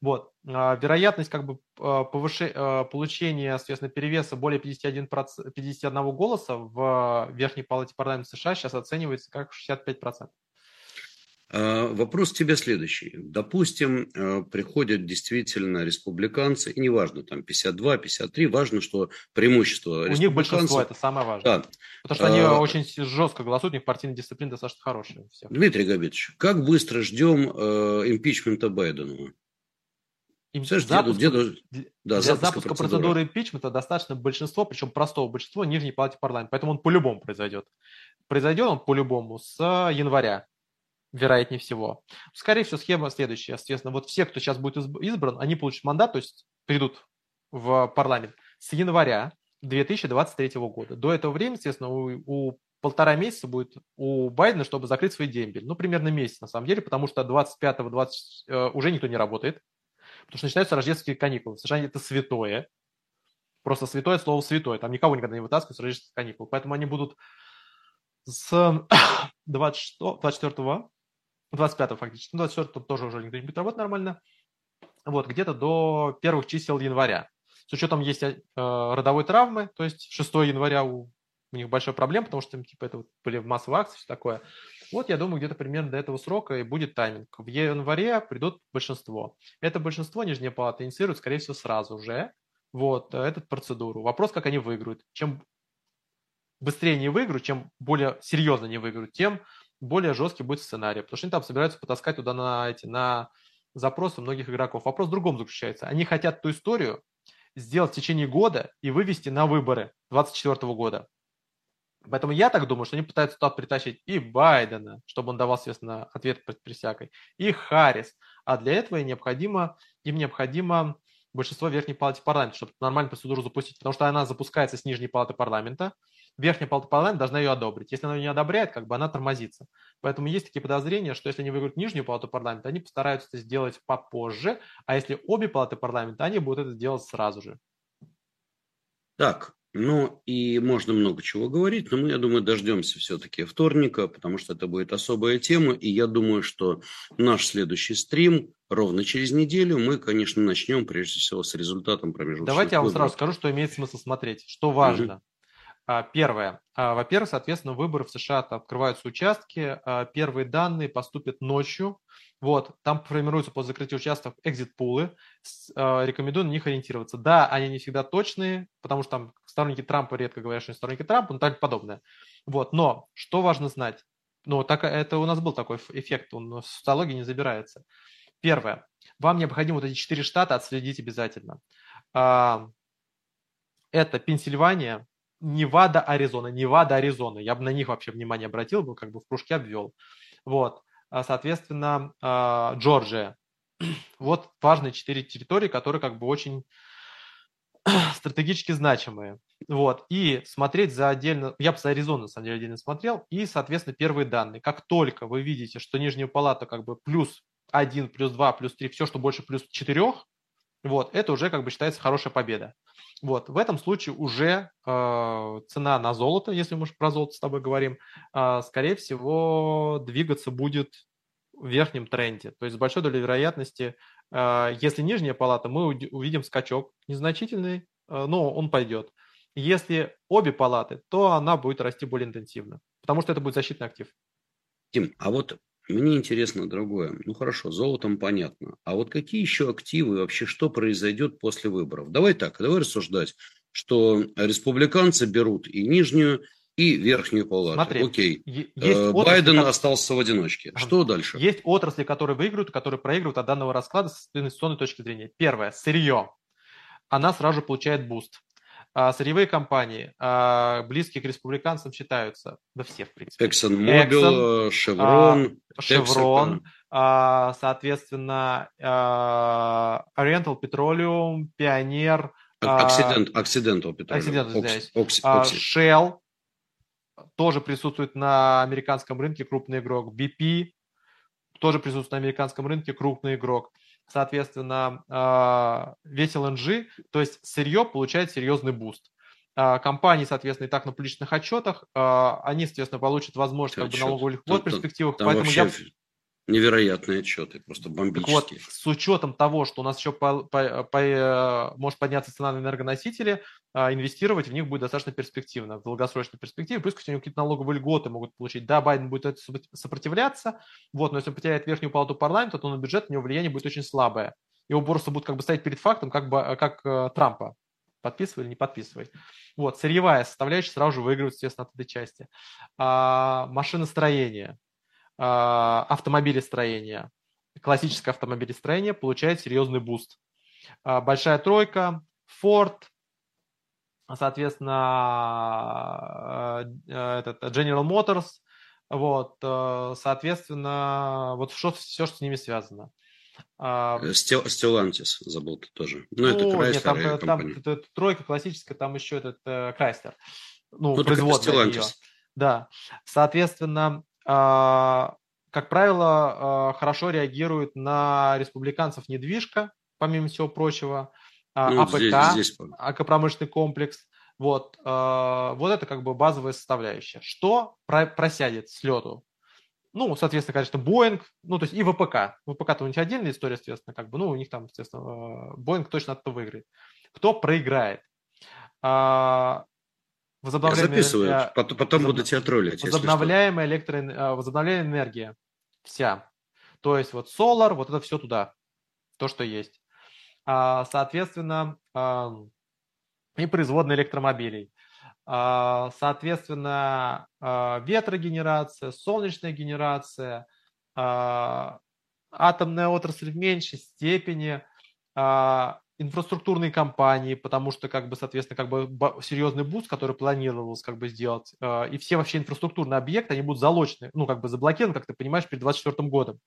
Вот. А, вероятность как бы а, повыше... А, получения, соответственно, перевеса более 51, 51 голоса в Верхней Палате парламента США сейчас оценивается как 65%. А, вопрос у тебя следующий. Допустим, а, приходят действительно республиканцы, и неважно, там 52, 53, важно, что преимущество У них большинство, это самое важное. Да. Потому что они а, очень жестко голосуют, у них партийная дисциплина достаточно хорошая. Всех. Дмитрий Габитович, как быстро ждем э, импичмента Байдена? Им запуск, деду, деду, да, для запуска процедуры. процедуры импичмента достаточно большинство, причем простого большинства, нижней палате парламента. Поэтому он по-любому произойдет. Произойдет он по-любому с января вероятнее всего. Скорее всего, схема следующая. Соответственно, вот все, кто сейчас будет избран, они получат мандат, то есть придут в парламент с января 2023 года. До этого времени, естественно, у, у полтора месяца будет у Байдена, чтобы закрыть свой дембель. Ну, примерно месяц, на самом деле, потому что 25-го 20, э, уже никто не работает, потому что начинаются рождественские каникулы. В это святое, просто святое слово святое. Там никого никогда не вытаскивают с рождественских каникул. Поэтому они будут с 26, 24 25 фактически, ну, 24 тоже уже никто не будет работать нормально, вот, где-то до первых чисел января. с учетом есть э, родовой травмы, то есть 6 января у, у них большая проблема, потому что типа это вот были массовые акции, все такое. Вот я думаю, где-то примерно до этого срока и будет тайминг. В январе придут большинство. Это большинство Нижняя палата инициирует, скорее всего, сразу же вот, э, эту процедуру. Вопрос, как они выиграют. Чем быстрее они выиграют, чем более серьезно они выиграют, тем более жесткий будет сценарий. Потому что они там собираются потаскать туда на, эти, на запросы многих игроков. Вопрос в другом заключается. Они хотят ту историю сделать в течение года и вывести на выборы 2024 года. Поэтому я так думаю, что они пытаются туда притащить и Байдена, чтобы он давал, соответственно, ответ при присягой, и Харрис. А для этого им необходимо, им необходимо большинство Верхней Палаты Парламента, чтобы нормальную процедуру запустить, потому что она запускается с Нижней Палаты Парламента, Верхняя Палата Парламента должна ее одобрить. Если она ее не одобряет, как бы она тормозится. Поэтому есть такие подозрения, что если они выиграют Нижнюю Палату Парламента, они постараются это сделать попозже, а если обе Палаты Парламента, они будут это делать сразу же. Так, ну и можно много чего говорить, но мы, я думаю, дождемся все-таки вторника, потому что это будет особая тема. И я думаю, что наш следующий стрим ровно через неделю мы, конечно, начнем прежде всего с результатом промежуточных Давайте я вам сразу скажу, что имеет смысл смотреть, что важно. Угу. Первое. А, во-первых, соответственно, выборы в США открываются участки. А, первые данные поступят ночью вот, там формируются по закрытию участков экзит-пулы. Рекомендую на них ориентироваться. Да, они не всегда точные, потому что там сторонники Трампа редко говорят, что они сторонники Трампа, но так подобное. Вот, но что важно знать? Ну, так, это у нас был такой эффект, он в социологии не забирается. Первое. Вам необходимо вот эти четыре штата отследить обязательно. А, это Пенсильвания, Невада, Аризона. Невада, Аризона. Я бы на них вообще внимание обратил, бы как бы в кружке обвел. Вот. А, соответственно, а, Джорджия. Вот важные четыре территории, которые как бы очень стратегически значимые. Вот. И смотреть за отдельно, я бы за Аризону, на самом деле, отдельно смотрел, и, соответственно, первые данные. Как только вы видите, что нижняя палата как бы плюс 1, плюс 2, плюс 3, все, что больше плюс 4, вот, это уже как бы считается хорошая победа. Вот, в этом случае уже э, цена на золото, если мы про золото с тобой говорим, э, скорее всего, двигаться будет в верхнем тренде. То есть с большой долей вероятности, э, если нижняя палата, мы увидим скачок незначительный, э, но он пойдет. Если обе палаты, то она будет расти более интенсивно, потому что это будет защитный актив. Тим, а вот мне интересно другое. Ну хорошо, золотом понятно. А вот какие еще активы, вообще что произойдет после выборов? Давай так, давай рассуждать, что республиканцы берут и нижнюю, и верхнюю палату. Смотри, Окей. Есть э, Байден отрасли, остался в одиночке. Что дальше? Есть отрасли, которые выигрывают, которые проигрывают от данного расклада с инвестиционной точки зрения. Первое, сырье. Она сразу получает буст. А, сырьевые компании, а, близкие к республиканцам считаются, да все, в принципе. ExxonMobil, Chevron, Chevron, а, соответственно, Occidental Petroleum, Pioneer, Occident, Occidental Petroleum, Occidental, Oxy, Shell, тоже присутствует на американском рынке крупный игрок, BP, тоже присутствует на американском рынке крупный игрок соответственно, а, весь LNG, то есть сырье получает серьезный буст. А, компании, соответственно, и так на публичных отчетах, а, они, соответственно, получат возможность как бы, налоговых льгот перспективах. Там поэтому я Невероятные отчеты, просто бомбические. Так вот, с учетом того, что у нас еще по, по, по, э, может подняться цена на энергоносители, а, инвестировать в них будет достаточно перспективно, в долгосрочной перспективе. Плюс, кстати, какие-то налоговые льготы могут получить. Да, Байден будет это сопротивляться, вот, но если он потеряет верхнюю палату парламента, то на бюджет у него влияние будет очень слабое. Его просто будут как бы ставить перед фактом, как, бы, как э, Трампа. Подписывай или не подписывай. Вот, сырьевая составляющая сразу же выигрывает, естественно, от этой части. А, машиностроение а, автомобилестроения, классическое автомобилестроение получает серьезный буст. А, большая тройка, Ford, соответственно, э, этот General Motors, вот, э, соответственно, вот что, все, что с ними связано. Stellantis а, забыл ты тоже. Ну, это Chrysler нет, там, э, там это, тройка классическая, там еще этот Chrysler. Ну, ну производная ее. Да. Соответственно, а, как правило, а, хорошо реагирует на республиканцев недвижка, помимо всего прочего, а, ну, АПК, здесь, здесь... агропромышленный комплекс. Вот, вот это как бы базовая составляющая. Что просядет с лету? Ну, соответственно, конечно, Boeing, ну, то есть и ВПК. ВПК-то у них отдельная история, соответственно, как бы, ну, у них там, естественно, Boeing точно от этого выиграет. Кто проиграет? А, возобновляемая, Я записываю, потом, потом возоб... буду тебя троллить. Возобновляемая, электро... А, возобновляемая энергия вся. То есть вот Solar, вот это все туда, то, что есть. А, соответственно, и производные электромобилей. Соответственно, ветрогенерация, солнечная генерация, атомная отрасль в меньшей степени, инфраструктурные компании, потому что, как бы, соответственно, как бы серьезный буст, который планировалось как бы сделать, и все вообще инфраструктурные объекты, они будут залочены, ну, как бы заблокированы, как ты понимаешь, перед 2024 годом.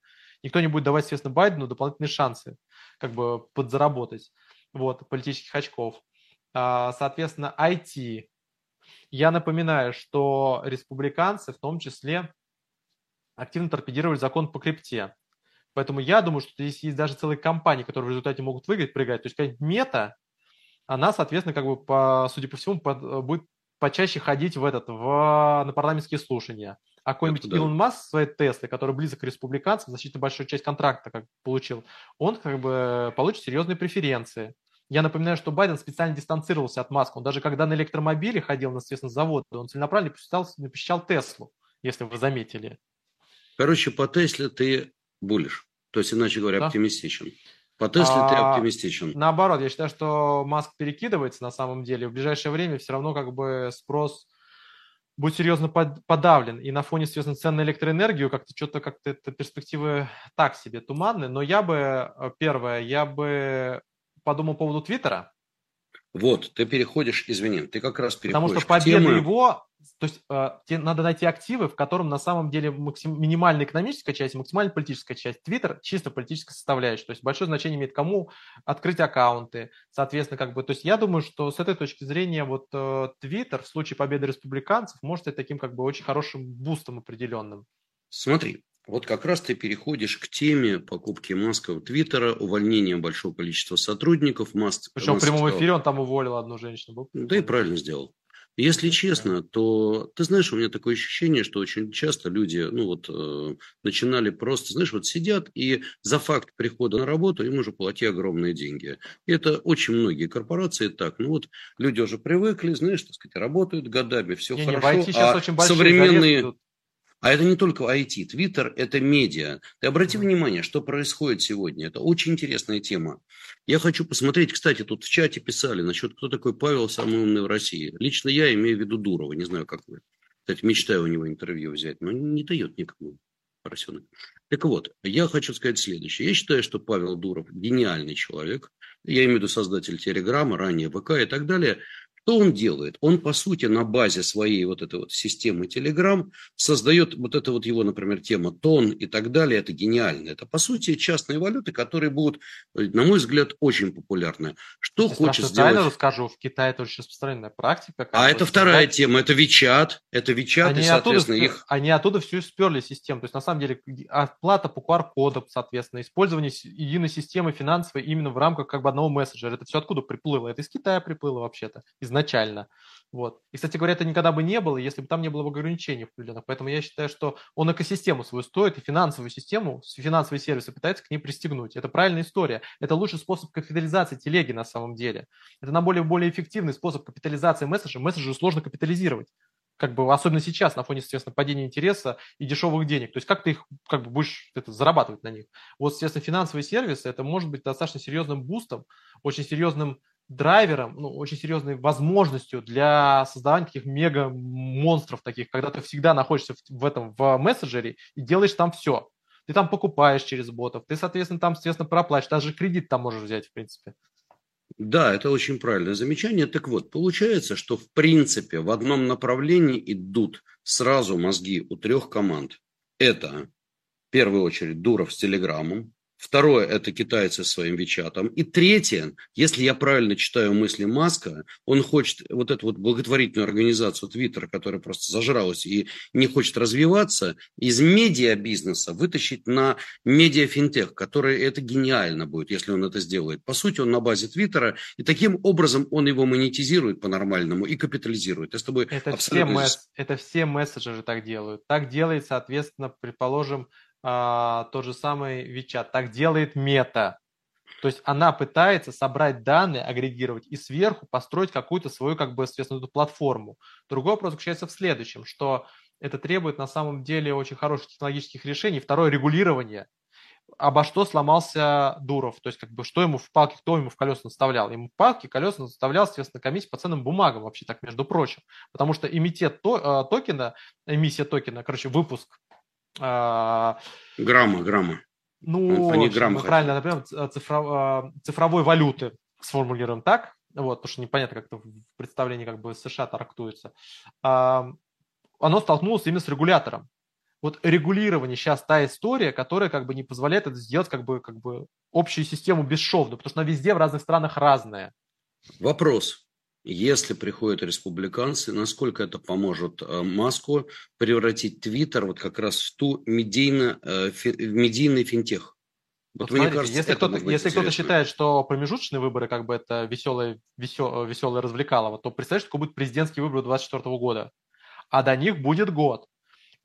Никто не будет давать, естественно, Байдену дополнительные шансы как бы подзаработать вот, политических очков. А, соответственно, IT. Я напоминаю, что республиканцы в том числе активно торпедировали закон по крипте. Поэтому я думаю, что здесь есть даже целые компании, которые в результате могут выиграть, прыгать. То есть какая-нибудь мета, она, соответственно, как бы, по, судя по всему, под, будет почаще ходить в этот, в, на парламентские слушания. А какой-нибудь да. Илон Маск своей Теслы, который близок к республиканцам, значительно большую часть контракта как получил, он как бы получит серьезные преференции. Я напоминаю, что Байден специально дистанцировался от Маска. Он даже когда на электромобиле ходил на, естественно, завод, он целенаправленно посещал, посещал Теслу, если вы заметили. Короче, по Тесле ты булишь. То есть, иначе говоря, да. оптимистичен. По Тесле а, ты оптимистичен. Наоборот, я считаю, что Маск перекидывается на самом деле. В ближайшее время все равно как бы спрос будет серьезно подавлен. И на фоне, соответственно, цен на электроэнергию как-то что-то как-то это перспективы так себе туманны. Но я бы, э, первое, я бы подумал по поводу Твиттера. Вот, ты переходишь, извини, ты как раз переходишь Потому что победа теме... его, то есть э, тебе надо найти активы, в котором на самом деле максим, минимальная экономическая часть, максимальная политическая часть. Твиттер чисто политическая составляющая, то есть большое значение имеет кому открыть аккаунты, соответственно, как бы, то есть я думаю, что с этой точки зрения вот э, Твиттер в случае победы республиканцев может стать таким как бы очень хорошим бустом определенным. Смотри, вот как раз ты переходишь к теме покупки Маска Твиттера, увольнения большого количества сотрудников. Маск, Причем Маск в прямом эфире он там уволил одну женщину. Да и правильно сделал. Если честно, то ты знаешь, у меня такое ощущение, что очень часто люди, ну вот, э, начинали просто, знаешь, вот сидят и за факт прихода на работу им уже плати огромные деньги. И это очень многие корпорации так. Ну вот люди уже привыкли, знаешь, так сказать, работают годами, все не, хорошо. Не, а современные а это не только IT. Твиттер – это медиа. Ты обрати внимание, что происходит сегодня. Это очень интересная тема. Я хочу посмотреть, кстати, тут в чате писали насчет, кто такой Павел, самый умный в России. Лично я имею в виду Дурова, не знаю, как вы. Кстати, мечтаю у него интервью взять, но не дает никому поросенок. Так вот, я хочу сказать следующее. Я считаю, что Павел Дуров гениальный человек. Я имею в виду создатель Телеграма, ранее ВК и так далее. Что он делает? Он, по сути, на базе своей вот этой вот системы Telegram создает вот это вот его, например, тема тон и так далее. Это гениально. Это, по сути, частные валюты, которые будут, на мой взгляд, очень популярны. Что Если хочет сделать... Расскажу, в Китае это очень распространенная практика. А это вторая создать... тема, это Вичат, это Вичат, они и, соответственно, оттуда, их... Они оттуда всю сперли систему. То есть, на самом деле, оплата по QR-кодам, соответственно, использование единой системы финансовой именно в рамках как бы одного мессенджера. Это все откуда приплыло? Это из Китая приплыло вообще-то, из изначально. Вот. И, кстати говоря, это никогда бы не было, если бы там не было ограничений определенных. Поэтому я считаю, что он экосистему свою стоит и финансовую систему, финансовые сервисы пытается к ней пристегнуть. Это правильная история. Это лучший способ капитализации телеги на самом деле. Это на более, более эффективный способ капитализации месседжа. Месседжи сложно капитализировать как бы особенно сейчас на фоне, естественно, падения интереса и дешевых денег. То есть как ты их как бы будешь это, зарабатывать на них? Вот, естественно, финансовые сервисы это может быть достаточно серьезным бустом, очень серьезным драйвером, ну, очень серьезной возможностью для создавания таких мега-монстров таких, когда ты всегда находишься в, в этом, в мессенджере и делаешь там все. Ты там покупаешь через ботов, ты, соответственно, там, естественно, проплачешь, даже кредит там можешь взять, в принципе. Да, это очень правильное замечание. Так вот, получается, что в принципе в одном направлении идут сразу мозги у трех команд. Это, в первую очередь, Дуров с Телеграммом, Второе – это китайцы своим Вичатом. И третье, если я правильно читаю мысли Маска, он хочет вот эту вот благотворительную организацию Твиттер, которая просто зажралась и не хочет развиваться, из медиабизнеса вытащить на медиафинтех, который это гениально будет, если он это сделает. По сути, он на базе Твиттера, и таким образом он его монетизирует по-нормальному и капитализирует. Я с тобой это абсолютно... Все, это все мессенджеры так делают. Так делает, соответственно, предположим, а, тот же самый Вичат. Так делает Мета. То есть она пытается собрать данные, агрегировать и сверху построить какую-то свою, как бы, соответственно, эту платформу. Другой вопрос заключается в следующем, что это требует на самом деле очень хороших технологических решений. Второе – регулирование обо что сломался Дуров, то есть как бы что ему в палки, кто ему в колеса наставлял. Ему в палки, колеса наставлял, соответственно, комиссия по ценным бумагам вообще так, между прочим. Потому что эмитет то, э, токена, эмиссия токена, короче, выпуск... Э, грамма, грамма. Ну, Они грамм правильно, например, цифров, э, цифровой валюты сформулируем так, вот, потому что непонятно, как это в представлении как бы США трактуется. Оно столкнулось именно с регулятором вот регулирование сейчас та история, которая как бы не позволяет это сделать как бы, как бы общую систему бесшовно, потому что она везде в разных странах разная. Вопрос. Если приходят республиканцы, насколько это поможет э, Маску превратить Твиттер вот как раз в ту медийно, э, фи, медийный финтех? Вот, смотрите, кажется, если кто-то, если кто-то считает, что промежуточные выборы как бы это веселое, весел, веселое развлекалово, то представьте, что будет президентский выбор 2024 года. А до них будет год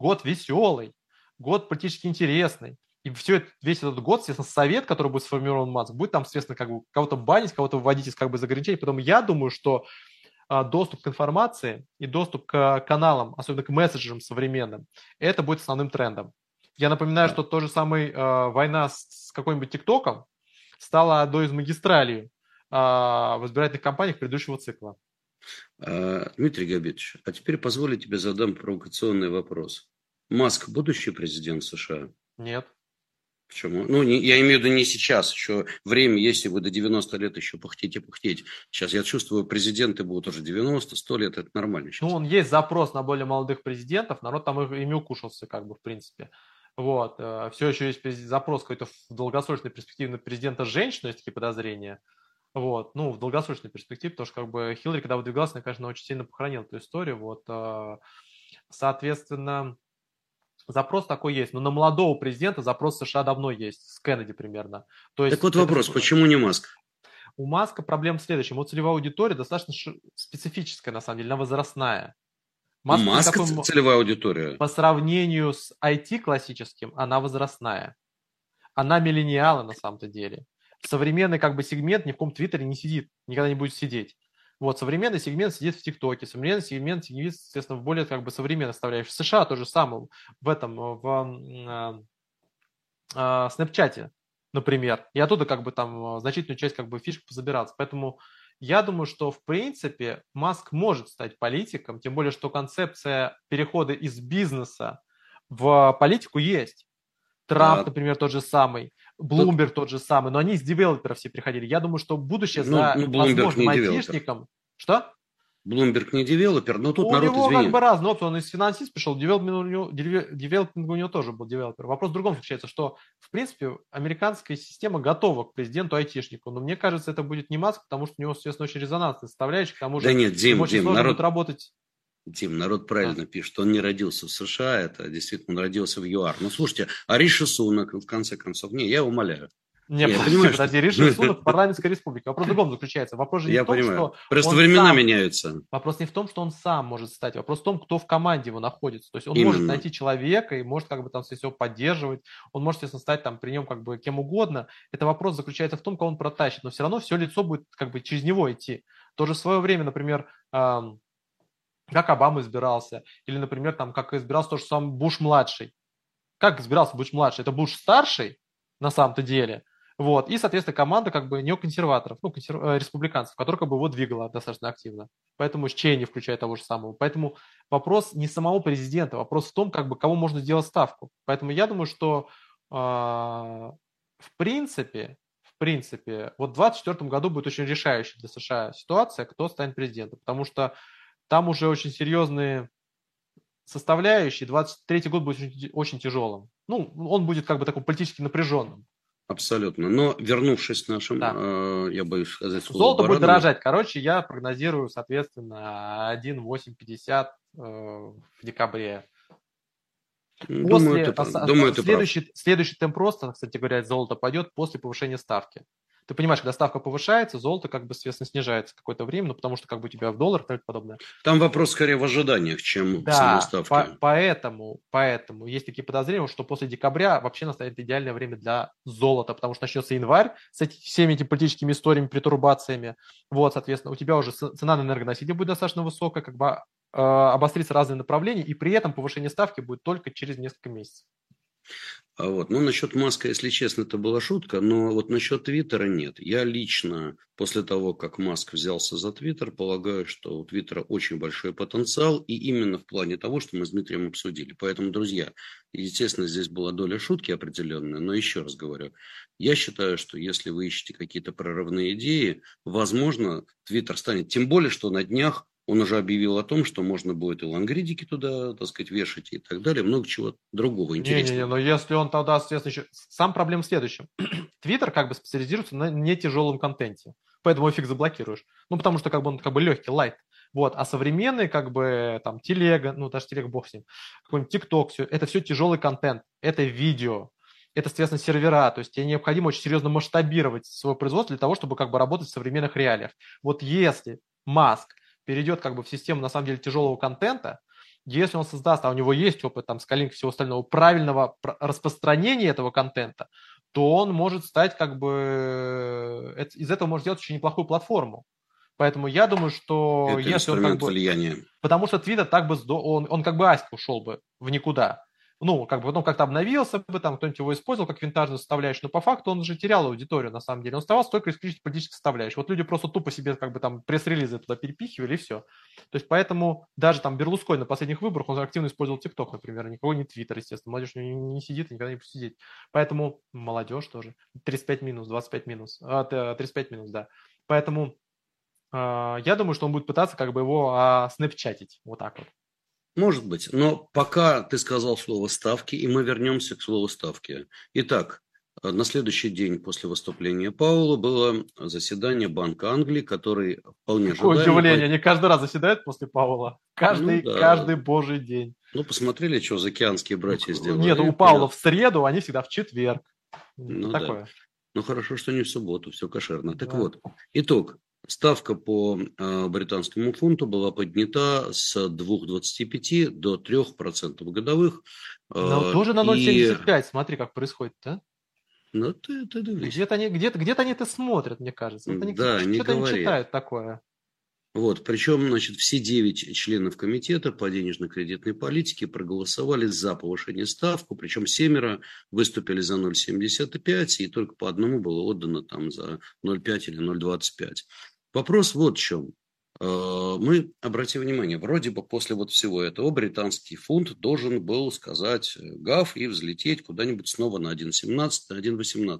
год веселый, год политически интересный. И все весь этот год, естественно, совет, который будет сформирован Маск, будет там, соответственно, как бы кого-то банить, кого-то вводить из как бы заграничений. Поэтому я думаю, что а, доступ к информации и доступ к каналам, особенно к мессенджерам современным, это будет основным трендом. Я напоминаю, что то же самое э, война с, с каким-нибудь ТикТоком стала одной из магистралей э, в избирательных кампаниях предыдущего цикла. Дмитрий Габитович, а теперь позволю тебе задам провокационный вопрос. Маск будущий президент США? Нет. Почему? Ну, не, я имею в виду не сейчас, еще время если вы до 90 лет еще пыхтите, пыхтеть. Сейчас я чувствую, президенты будут уже 90, 100 лет, это нормально сейчас. Ну, он есть запрос на более молодых президентов, народ там ими укушался, как бы, в принципе. Вот, э, все еще есть запрос какой-то в долгосрочной перспективе на президента женщину, есть такие подозрения. Вот, ну, в долгосрочной перспективе, потому что, как бы, Хиллари, когда выдвигалась, она, конечно, очень сильно похоронила эту историю, вот, э, соответственно, Запрос такой есть, но на молодого президента запрос США давно есть, с Кеннеди примерно. То есть так вот вопрос, это... почему не Маск? У Маска проблема в следующем. У целевая аудитория достаточно специфическая, на самом деле, она возрастная. Маск, у Маска такой... целевая аудитория? По сравнению с IT классическим, она возрастная. Она миллениалы на самом-то деле. Современный как бы сегмент ни в каком твиттере не сидит, никогда не будет сидеть. Вот, современный сегмент сидит в ТикТоке, современный сегмент сидит, естественно, в более как бы современной составляющей. В США то же самое, в этом, в э, Снэпчате, например. И оттуда как бы там значительную часть как бы фишек позабираться. Поэтому я думаю, что в принципе Маск может стать политиком, тем более, что концепция перехода из бизнеса в политику есть. Трамп, а... например, тот же самый. Bloomberg тот же самый, но они из девелоперов все приходили. Я думаю, что будущее ну, за ну, возможным айтишником... Что? Bloomberg не девелопер, но тут у народ, него извини. как бы разный опыт, он из финансист пришел, девелопинг у, него, девелопинг у него тоже был девелопер. Вопрос в другом заключается, что, в принципе, американская система готова к президенту-айтишнику, но мне кажется, это будет не Маск, потому что у него, естественно, очень резонансный составляющий, к тому же да нет, Дим, очень Дим, сложно народ... работать Тим, народ правильно а. пишет, он не родился в США, это действительно он родился в ЮАР. Ну, слушайте, а Риши Сунак, в конце концов, не, я умоляю. Не, я понимаю, подожди, что... Риши Сунак парламентская республика. Вопрос в другом заключается. Вопрос же не я в том, понимаю. что Просто времена сам... меняются. Вопрос не в том, что он сам может стать, вопрос в том, кто в команде его находится. То есть он Именно. может найти человека и может как бы там все поддерживать, он может, естественно, стать там при нем как бы кем угодно. Это вопрос заключается в том, кого он протащит, но все равно все лицо будет как бы через него идти. Тоже в свое время, например, эм, как Обама избирался, или, например, там, как избирался тот же самый Буш-младший. Как избирался Буш-младший? Это Буш-старший, на самом-то деле, вот, и, соответственно, команда как бы неоконсерваторов, ну, консерв... Э, республиканцев, которая как бы его двигала достаточно активно. Поэтому Чейни включая того же самого. Поэтому вопрос не самого президента, вопрос в том, как бы, кого можно сделать ставку. Поэтому я думаю, что э, в принципе, в принципе, вот в 2024 году будет очень решающая для США ситуация, кто станет президентом. Потому что там уже очень серьезные составляющие. 23 год будет очень, очень тяжелым. Ну, он будет как бы такой политически напряженным. Абсолютно. Но вернувшись к нашим, да. э, я боюсь сказать Золото будет дорожать. Короче, я прогнозирую, соответственно, 1,850 э, в декабре. После, думаю, ты, а, думаю, следующий, следующий темп роста, кстати говоря, золото пойдет после повышения ставки. Ты понимаешь, когда ставка повышается, золото как бы, соответственно, снижается какое-то время, ну, потому что как бы у тебя в долларах и подобное. Там вопрос скорее в ожиданиях, чем да, в самой ставке. По- поэтому, поэтому есть такие подозрения, что после декабря вообще настанет идеальное время для золота, потому что начнется январь с эти, всеми этими политическими историями, перетурбациями. Вот, соответственно, у тебя уже цена на энергоносители будет достаточно высокая, как бы э, обострится разные направления, и при этом повышение ставки будет только через несколько месяцев. А вот. Ну, насчет Маска, если честно, это была шутка, но вот насчет Твиттера нет. Я лично, после того, как Маск взялся за Твиттер, полагаю, что у Твиттера очень большой потенциал, и именно в плане того, что мы с Дмитрием обсудили. Поэтому, друзья, естественно, здесь была доля шутки определенная, но еще раз говорю, я считаю, что если вы ищете какие-то прорывные идеи, возможно, Твиттер станет, тем более, что на днях он уже объявил о том, что можно будет и лангридики туда, так сказать, вешать и так далее, много чего другого интересного. Не-не-не, но если он тогда, соответственно, еще... Сам проблема в следующем. Твиттер как бы специализируется на не тяжелом контенте, поэтому его фиг заблокируешь. Ну, потому что как бы он как бы легкий, лайт. Вот, а современный, как бы, там, телега, ну, даже телега, бог с ним, какой-нибудь тикток, все, это все тяжелый контент, это видео, это, соответственно, сервера, то есть тебе необходимо очень серьезно масштабировать свое производство для того, чтобы как бы работать в современных реалиях. Вот если Маск перейдет как бы в систему, на самом деле, тяжелого контента, если он создаст, а у него есть опыт там и всего остального, правильного распространения этого контента, то он может стать как бы, из этого может сделать очень неплохую платформу. Поэтому я думаю, что Это если он как бы... влияния. Потому что Твиттер так бы, он, он как бы Аська ушел бы в никуда ну, как бы потом как-то обновился бы, там кто-нибудь его использовал как винтажную составляющую, но по факту он же терял аудиторию, на самом деле. Он оставался только исключительно политической составляющей. Вот люди просто тупо себе как бы там пресс-релизы туда перепихивали, и все. То есть поэтому даже там Берлуской на последних выборах, он активно использовал ТикТок, например, никого не Твиттер, естественно. Молодежь не, не сидит никогда не будет сидеть. Поэтому молодежь тоже. 35 минус, 25 минус. А, 35 минус, да. Поэтому э, я думаю, что он будет пытаться как бы его а, снэпчатить. Вот так вот. Может быть, но пока ты сказал слово «ставки», и мы вернемся к слову «ставки». Итак, на следующий день после выступления Паула было заседание Банка Англии, который вполне Какое ожидаемо... удивление, они каждый раз заседают после Паула. Каждый, ну, да. каждый божий день. Ну, посмотрели, что заокеанские братья сделали. Нет, у Паула в среду, они всегда в четверг. Ну, Такое. Да. Ну, хорошо, что не в субботу, все кошерно. Так да. вот, итог. Ставка по э, британскому фунту была поднята с 2,25 до 3% годовых. Но э, тоже на 0,75, и... смотри, как происходит, да? Ну, ты, ты Где-то они, где-то, где-то они это смотрят, мне кажется. Вот они да, не что-то не читают такое. Вот, причем, значит, все девять членов комитета по денежно-кредитной политике проголосовали за повышение ставку, причем семеро выступили за 0,75, и только по одному было отдано там за 0,5 или 0,25. Вопрос вот в чем. Э, мы, обратим внимание, вроде бы после вот всего этого британский фунт должен был сказать э, гав и взлететь куда-нибудь снова на 1.17, на 1.18.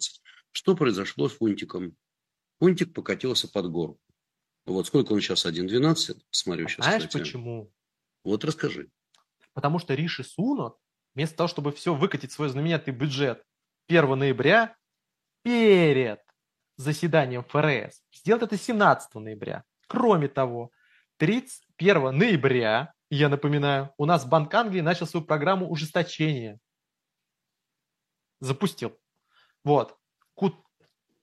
Что произошло с фунтиком? Фунтик покатился под гору. Вот сколько он сейчас? 1.12? Смотрю сейчас. Знаешь кстати. почему? Вот расскажи. Потому что Риши Сунок, вместо того, чтобы все выкатить свой знаменитый бюджет 1 ноября, перед заседанием ФРС. Сделать это 17 ноября. Кроме того, 31 ноября, я напоминаю, у нас Банк Англии начал свою программу ужесточения. Запустил. Вот. Кут,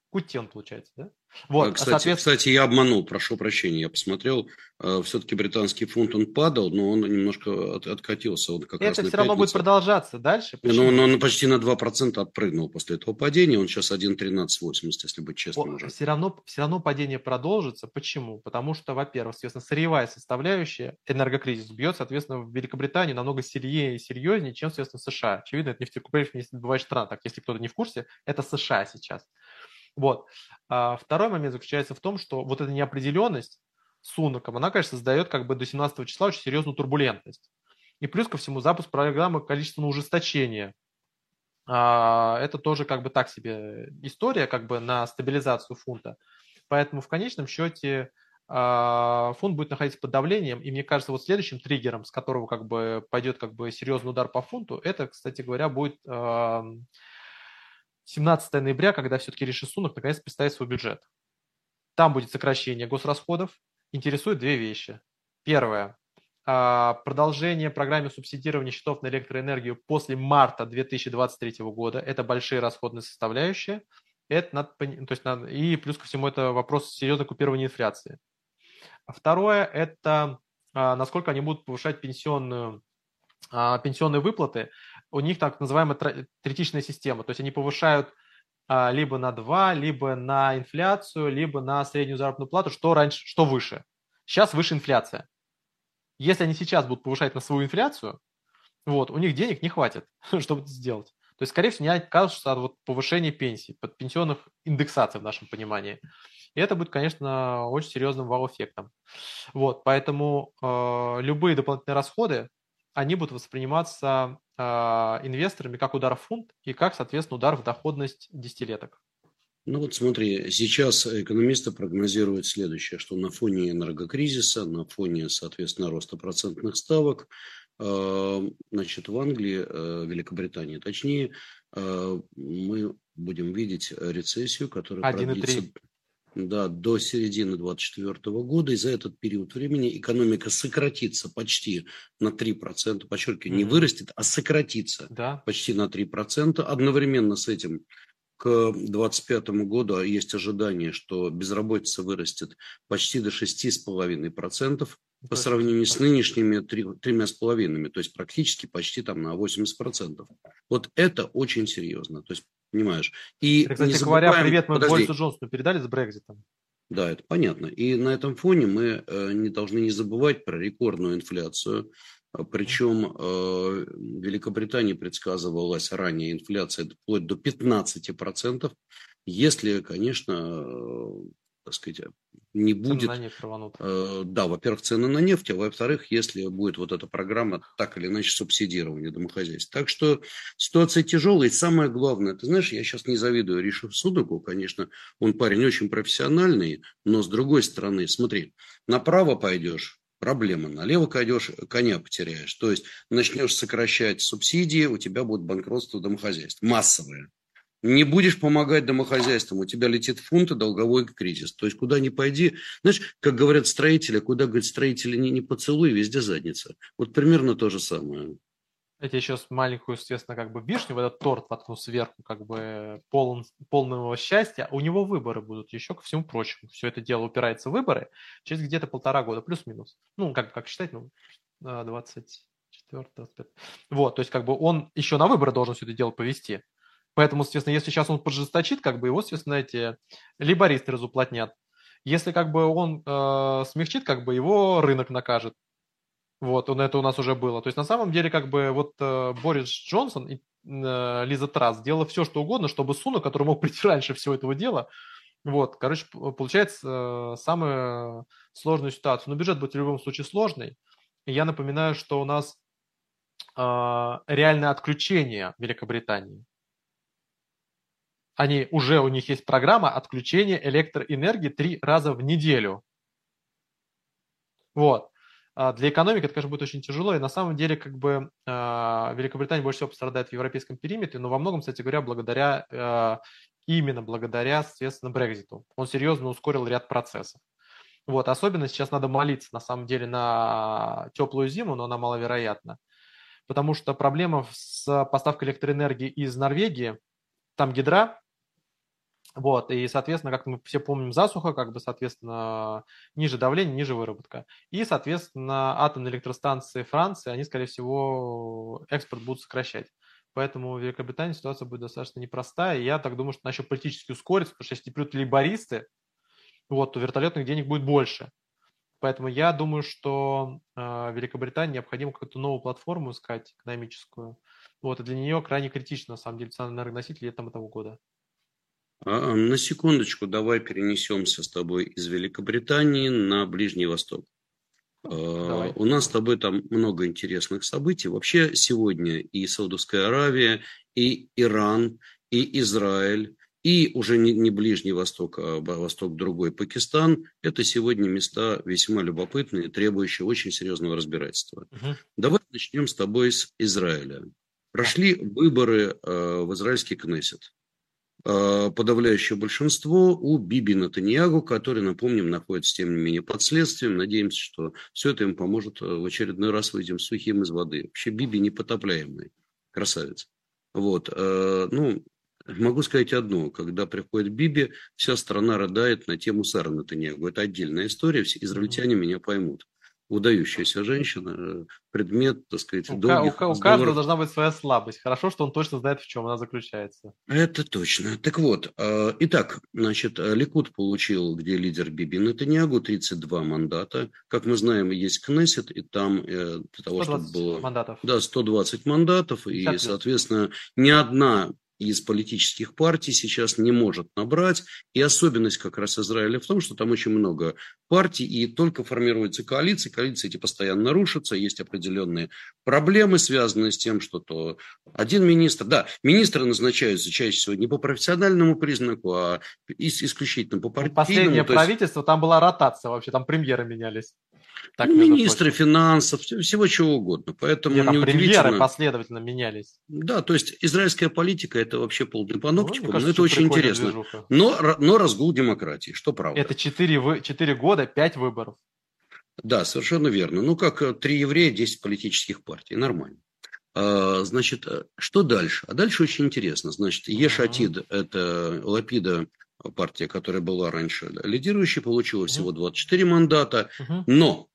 Кутен, получается, да? Вот, а, кстати, соответственно... кстати, я обманул, прошу прощения. Я посмотрел, э, все-таки британский фунт он падал, но он немножко от, откатился. Он как Это раз все равно будет продолжаться дальше. Но, но он почти на 2% отпрыгнул после этого падения. Он сейчас 1,1380, если быть честным. Уже. Все, равно, все равно падение продолжится. Почему? Потому что, во-первых, соответственно, сырьевая составляющая, энергокризис бьет, соответственно, в Великобританию намного сильнее и серьезнее, чем, соответственно, США. Очевидно, это если бывает страна. Так, если кто-то не в курсе, это США сейчас. Вот. А второй момент заключается в том, что вот эта неопределенность с Суноком, она, конечно, создает как бы до 17 числа очень серьезную турбулентность. И плюс ко всему запуск программы количественного ужесточения. А, это тоже как бы так себе история как бы на стабилизацию фунта. Поэтому в конечном счете а, фунт будет находиться под давлением, и мне кажется, вот следующим триггером, с которого как бы пойдет как бы серьезный удар по фунту, это, кстати говоря, будет 17 ноября, когда все-таки Риши Сунок наконец представит свой бюджет. Там будет сокращение госрасходов. Интересуют две вещи. Первое. А, продолжение программы субсидирования счетов на электроэнергию после марта 2023 года. Это большие расходные составляющие. Это надо, то есть надо, и плюс ко всему это вопрос серьезного купирования инфляции. Второе – это а, насколько они будут повышать пенсионную, а, пенсионные выплаты. У них так называемая третичная система, то есть они повышают а, либо на 2, либо на инфляцию, либо на среднюю заработную плату, что раньше, что выше. Сейчас выше инфляция. Если они сейчас будут повышать на свою инфляцию, вот, у них денег не хватит, чтобы это сделать. То есть, скорее всего, не откажутся от вот повышения пенсий, под пенсионных индексаций в нашем понимании. И это будет, конечно, очень серьезным вау-эффектом. Вот, поэтому э, любые дополнительные расходы, они будут восприниматься инвесторами как удар в фунт и как, соответственно, удар в доходность десятилеток. Ну вот смотри, сейчас экономисты прогнозируют следующее, что на фоне энергокризиса, на фоне, соответственно, роста процентных ставок, э, значит, в Англии, э, Великобритании, точнее, мы будем видеть рецессию, которая продлится да, до середины 2024 года. И за этот период времени экономика сократится почти на 3%. Подчеркиваю, mm-hmm. не вырастет, а сократится да. почти на 3%. Одновременно с этим к 2025 году есть ожидание, что безработица вырастет почти до 6,5% по сравнению с нынешними тремя с половинами, то есть практически почти там на 80%. Вот это очень серьезно. То есть понимаешь. И это, кстати забываем... говоря, привет мы Борису Джонсону передали с Брекзитом. Да, это понятно. И на этом фоне мы э, не должны не забывать про рекордную инфляцию. Причем э, в Великобритании предсказывалась ранее инфляция вплоть до 15%. Если, конечно, так сказать, не будет... Э, да, во-первых, цены на нефть, а во-вторых, если будет вот эта программа так или иначе субсидирования домохозяйств. Так что ситуация тяжелая. И самое главное, ты знаешь, я сейчас не завидую Ришу Судаку, конечно, он парень очень профессиональный, но с другой стороны, смотри, направо пойдешь, проблема. Налево пойдешь, коня потеряешь. То есть начнешь сокращать субсидии, у тебя будет банкротство домохозяйств. Массовое не будешь помогать домохозяйствам, у тебя летит фунт и долговой кризис. То есть, куда ни пойди, знаешь, как говорят строители, куда, говорят, строители не, не поцелуй, везде задница. Вот примерно то же самое. Эти еще маленькую, естественно, как бы вишню, в этот торт воткнул сверху, как бы полон, полного счастья. У него выборы будут еще ко всему прочему. Все это дело упирается в выборы через где-то полтора года, плюс-минус. Ну, как, как считать, ну, 24, 25. Вот, то есть как бы он еще на выборы должен все это дело повести. Поэтому, соответственно, если сейчас он поджесточит, как бы его, соответственно, эти либористы разуплотнят. Если как бы он э, смягчит, как бы его рынок накажет. Вот, он, это у нас уже было. То есть на самом деле как бы вот э, Борис Джонсон и э, Лиза Трасс сделала все, что угодно, чтобы Суна, который мог прийти раньше всего этого дела, вот, короче, получается э, самая сложная ситуация. Но бюджет будет в любом случае сложный. Я напоминаю, что у нас реальное отключение Великобритании они уже, у них есть программа отключения электроэнергии три раза в неделю. Вот. А для экономики это, конечно, будет очень тяжело, и на самом деле, как бы, а, Великобритания больше всего пострадает в европейском периметре, но во многом, кстати говоря, благодаря, а, именно благодаря, соответственно, Брекзиту. Он серьезно ускорил ряд процессов. Вот, особенно сейчас надо молиться, на самом деле, на теплую зиму, но она маловероятна. Потому что проблема с поставкой электроэнергии из Норвегии, там гидра, вот, и, соответственно, как мы все помним, засуха, как бы, соответственно, ниже давление, ниже выработка. И, соответственно, атомные электростанции Франции, они, скорее всего, экспорт будут сокращать. Поэтому в Великобритании ситуация будет достаточно непростая. Я так думаю, что она еще политически ускорится, потому что если придут либористы, вот, то вертолетных денег будет больше. Поэтому я думаю, что э, Великобритании необходимо какую-то новую платформу искать экономическую. Вот, и для нее крайне критично, на самом деле, цена энергоносителей летом этого года. А, на секундочку, давай перенесемся с тобой из Великобритании на Ближний Восток. А, давай. У нас с тобой там много интересных событий. Вообще сегодня и Саудовская Аравия, и Иран, и Израиль, и уже не, не Ближний Восток, а Восток другой, Пакистан, это сегодня места весьма любопытные, требующие очень серьезного разбирательства. Угу. Давай начнем с тобой с Израиля. Прошли выборы э, в израильский Кнессет. Э, подавляющее большинство у Биби Натаньягу, который, напомним, находится, тем не менее, под следствием. Надеемся, что все это им поможет э, в очередной раз выйдем сухим из воды. Вообще Биби непотопляемый, красавец. Вот, э, ну, могу сказать одно. Когда приходит Биби, вся страна рыдает на тему Сара Натаньягу. Это отдельная история, все израильтяне меня поймут выдающаяся женщина, э, предмет, так сказать, у долгих у, у каждого должна быть своя слабость. Хорошо, что он точно знает, в чем она заключается. Это точно. Так вот, э, итак, значит, Ликут получил, где лидер Биби Натаньягу, 32 мандата. Как мы знаем, есть Кнессет, и там э, для того, чтобы было... мандатов. Да, 120 мандатов, и, соответственно, ни одна из политических партий сейчас не может набрать. И особенность как раз Израиля в том, что там очень много партий, и только формируются коалиции, коалиции эти постоянно рушатся, есть определенные проблемы, связанные с тем, что то один министр, да, министры назначаются чаще всего не по профессиональному признаку, а исключительно по партийному. Последнее правительство, есть... там была ротация вообще, там премьеры менялись. Так, министры прочим. финансов, всего чего угодно. Поэтому Нет, премьеры последовательно менялись. Да, то есть израильская политика это вообще полный паноптикум, ну, кажется, но это очень интересно. Но, но разгул демократии, что правда. Это 4, 4 года, 5 выборов. Да, совершенно верно. Ну, как э, три еврея, 10 политических партий. Нормально. А, значит, э, что дальше? А дальше очень интересно. Значит, Ешатид uh-huh. – это Лапида партия, которая была раньше лидирующей, получила всего 24 мандата. Uh-huh. Но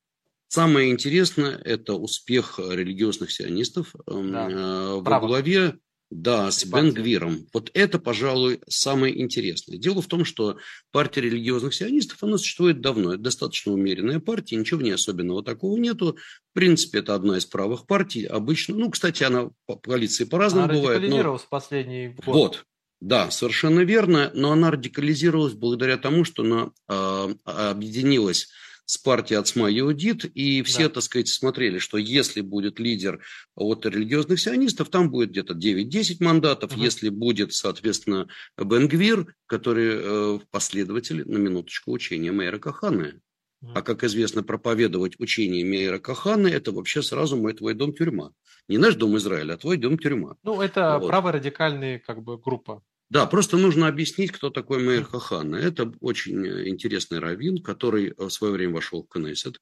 Самое интересное – это успех религиозных сионистов эм, да. э, во главе да, с Бенгвиром. Вот это, пожалуй, самое интересное. Дело в том, что партия религиозных сионистов, она существует давно. Это достаточно умеренная партия, ничего в ней особенного такого нету. В принципе, это одна из правых партий. Обычно, ну, кстати, она по коалиции по-разному бывает. Она но... в последний год. Вот, да, совершенно верно, но она радикализировалась благодаря тому, что она э, объединилась с партией Ацма Иудит, и все, да. так сказать, смотрели, что если будет лидер от религиозных сионистов, там будет где-то 9-10 мандатов, угу. если будет, соответственно, Бенгвир, который э, последователь, на минуточку, учения Мейра Кахана. А как известно, проповедовать учение Мейра Кахана – это вообще сразу мой твой дом тюрьма. Не наш дом Израиля, а твой дом тюрьма. Ну, это вот. праворадикальная как бы группа. Да, просто нужно объяснить, кто такой Мейр Хахана. Это очень э, интересный раввин, который в свое время вошел в Кнессет.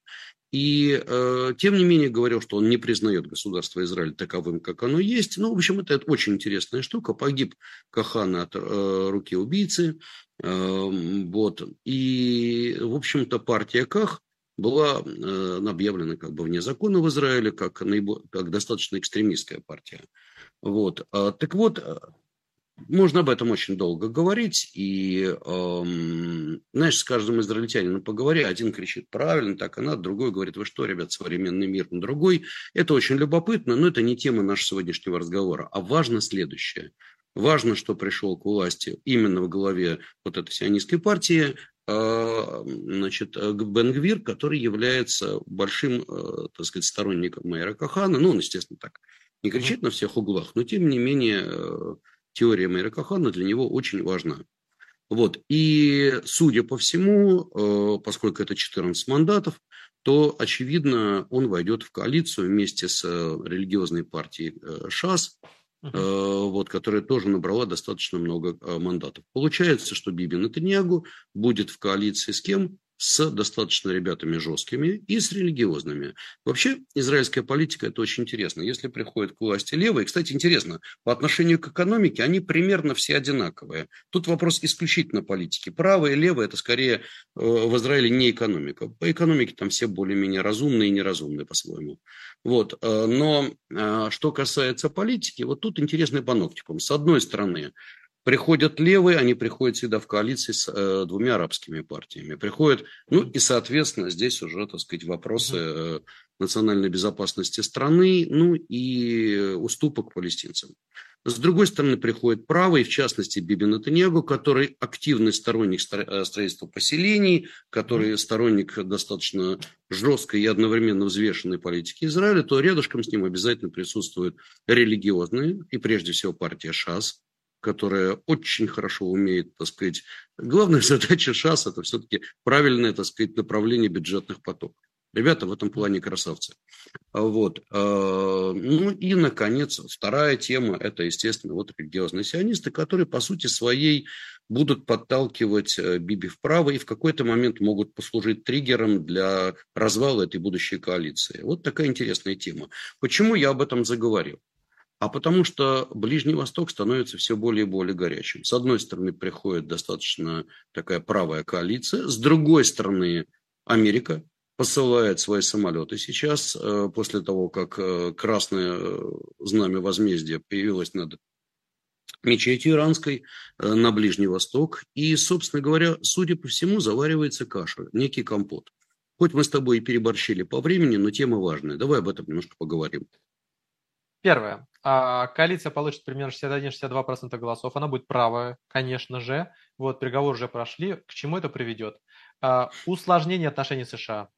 И, э, тем не менее, говорил, что он не признает государство Израиль таковым, как оно есть. Ну, в общем, это, это очень интересная штука. Погиб Кахана от э, руки убийцы. Э, вот. И, в общем-то, партия Ках была э, объявлена как бы вне закона в Израиле, как, как достаточно экстремистская партия. Вот. А, так вот, э, можно об этом очень долго говорить, и, эм, знаешь, с каждым израильтянином поговори, один кричит правильно, так и надо, другой говорит, вы что, ребят, современный мир на другой. Это очень любопытно, но это не тема нашего сегодняшнего разговора. А важно следующее. Важно, что пришел к власти именно в голове вот этой сионистской партии, э, значит, Бенгвир, который является большим, э, так сказать, сторонником Майра Кахана. Ну, он, естественно, так не кричит на всех углах, но, тем не менее, э, теория Мэйра Кахана для него очень важна. Вот. И, судя по всему, э, поскольку это 14 мандатов, то, очевидно, он войдет в коалицию вместе с э, религиозной партией э, ШАС, uh-huh. вот, которая тоже набрала достаточно много мандатов. Получается, что Биби Натаньягу будет в коалиции с кем? С достаточно ребятами жесткими и с религиозными. Вообще, израильская политика – это очень интересно. Если приходит к власти левые, кстати, интересно, по отношению к экономике они примерно все одинаковые. Тут вопрос исключительно политики. Правые и левые – это скорее э, в Израиле не экономика. По экономике там все более-менее разумные и неразумные по-своему. Вот. Э, но э, что касается политики, вот тут интересный паноптикум. С одной стороны, Приходят левые, они приходят всегда в коалиции с э, двумя арабскими партиями. Приходят, ну и, соответственно, здесь уже, так сказать, вопросы э, национальной безопасности страны, ну и уступок палестинцам. С другой стороны, приходит правый, в частности, Биби Натаньягу, который активный сторонник э, строительства поселений, который сторонник достаточно жесткой и одновременно взвешенной политики Израиля, то рядышком с ним обязательно присутствуют религиозные, и прежде всего партия ШАС, которая очень хорошо умеет, так сказать, главная задача ШАС – это все-таки правильное, так сказать, направление бюджетных потоков. Ребята в этом плане красавцы. Вот. А, ну и, наконец, вторая тема – это, естественно, вот религиозные сионисты, которые, по сути своей, будут подталкивать э, Биби вправо и в какой-то момент могут послужить триггером для развала этой будущей коалиции. Вот такая интересная тема. Почему я об этом заговорил? А потому что Ближний Восток становится все более и более горячим. С одной стороны, приходит достаточно такая правая коалиция, с другой стороны, Америка посылает свои самолеты сейчас, э, после того, как э, красное э, знамя возмездия появилось над мечетью иранской на Ближний Восток. И, собственно говоря, судя по всему, заваривается каша, некий компот. Хоть мы с тобой и переборщили по времени, но тема важная. Давай об этом немножко поговорим. Первое. А, коалиция получит примерно 61-62% голосов. Она будет правая, конечно же. Вот, переговоры уже прошли. К чему это приведет? А, усложнение отношений США.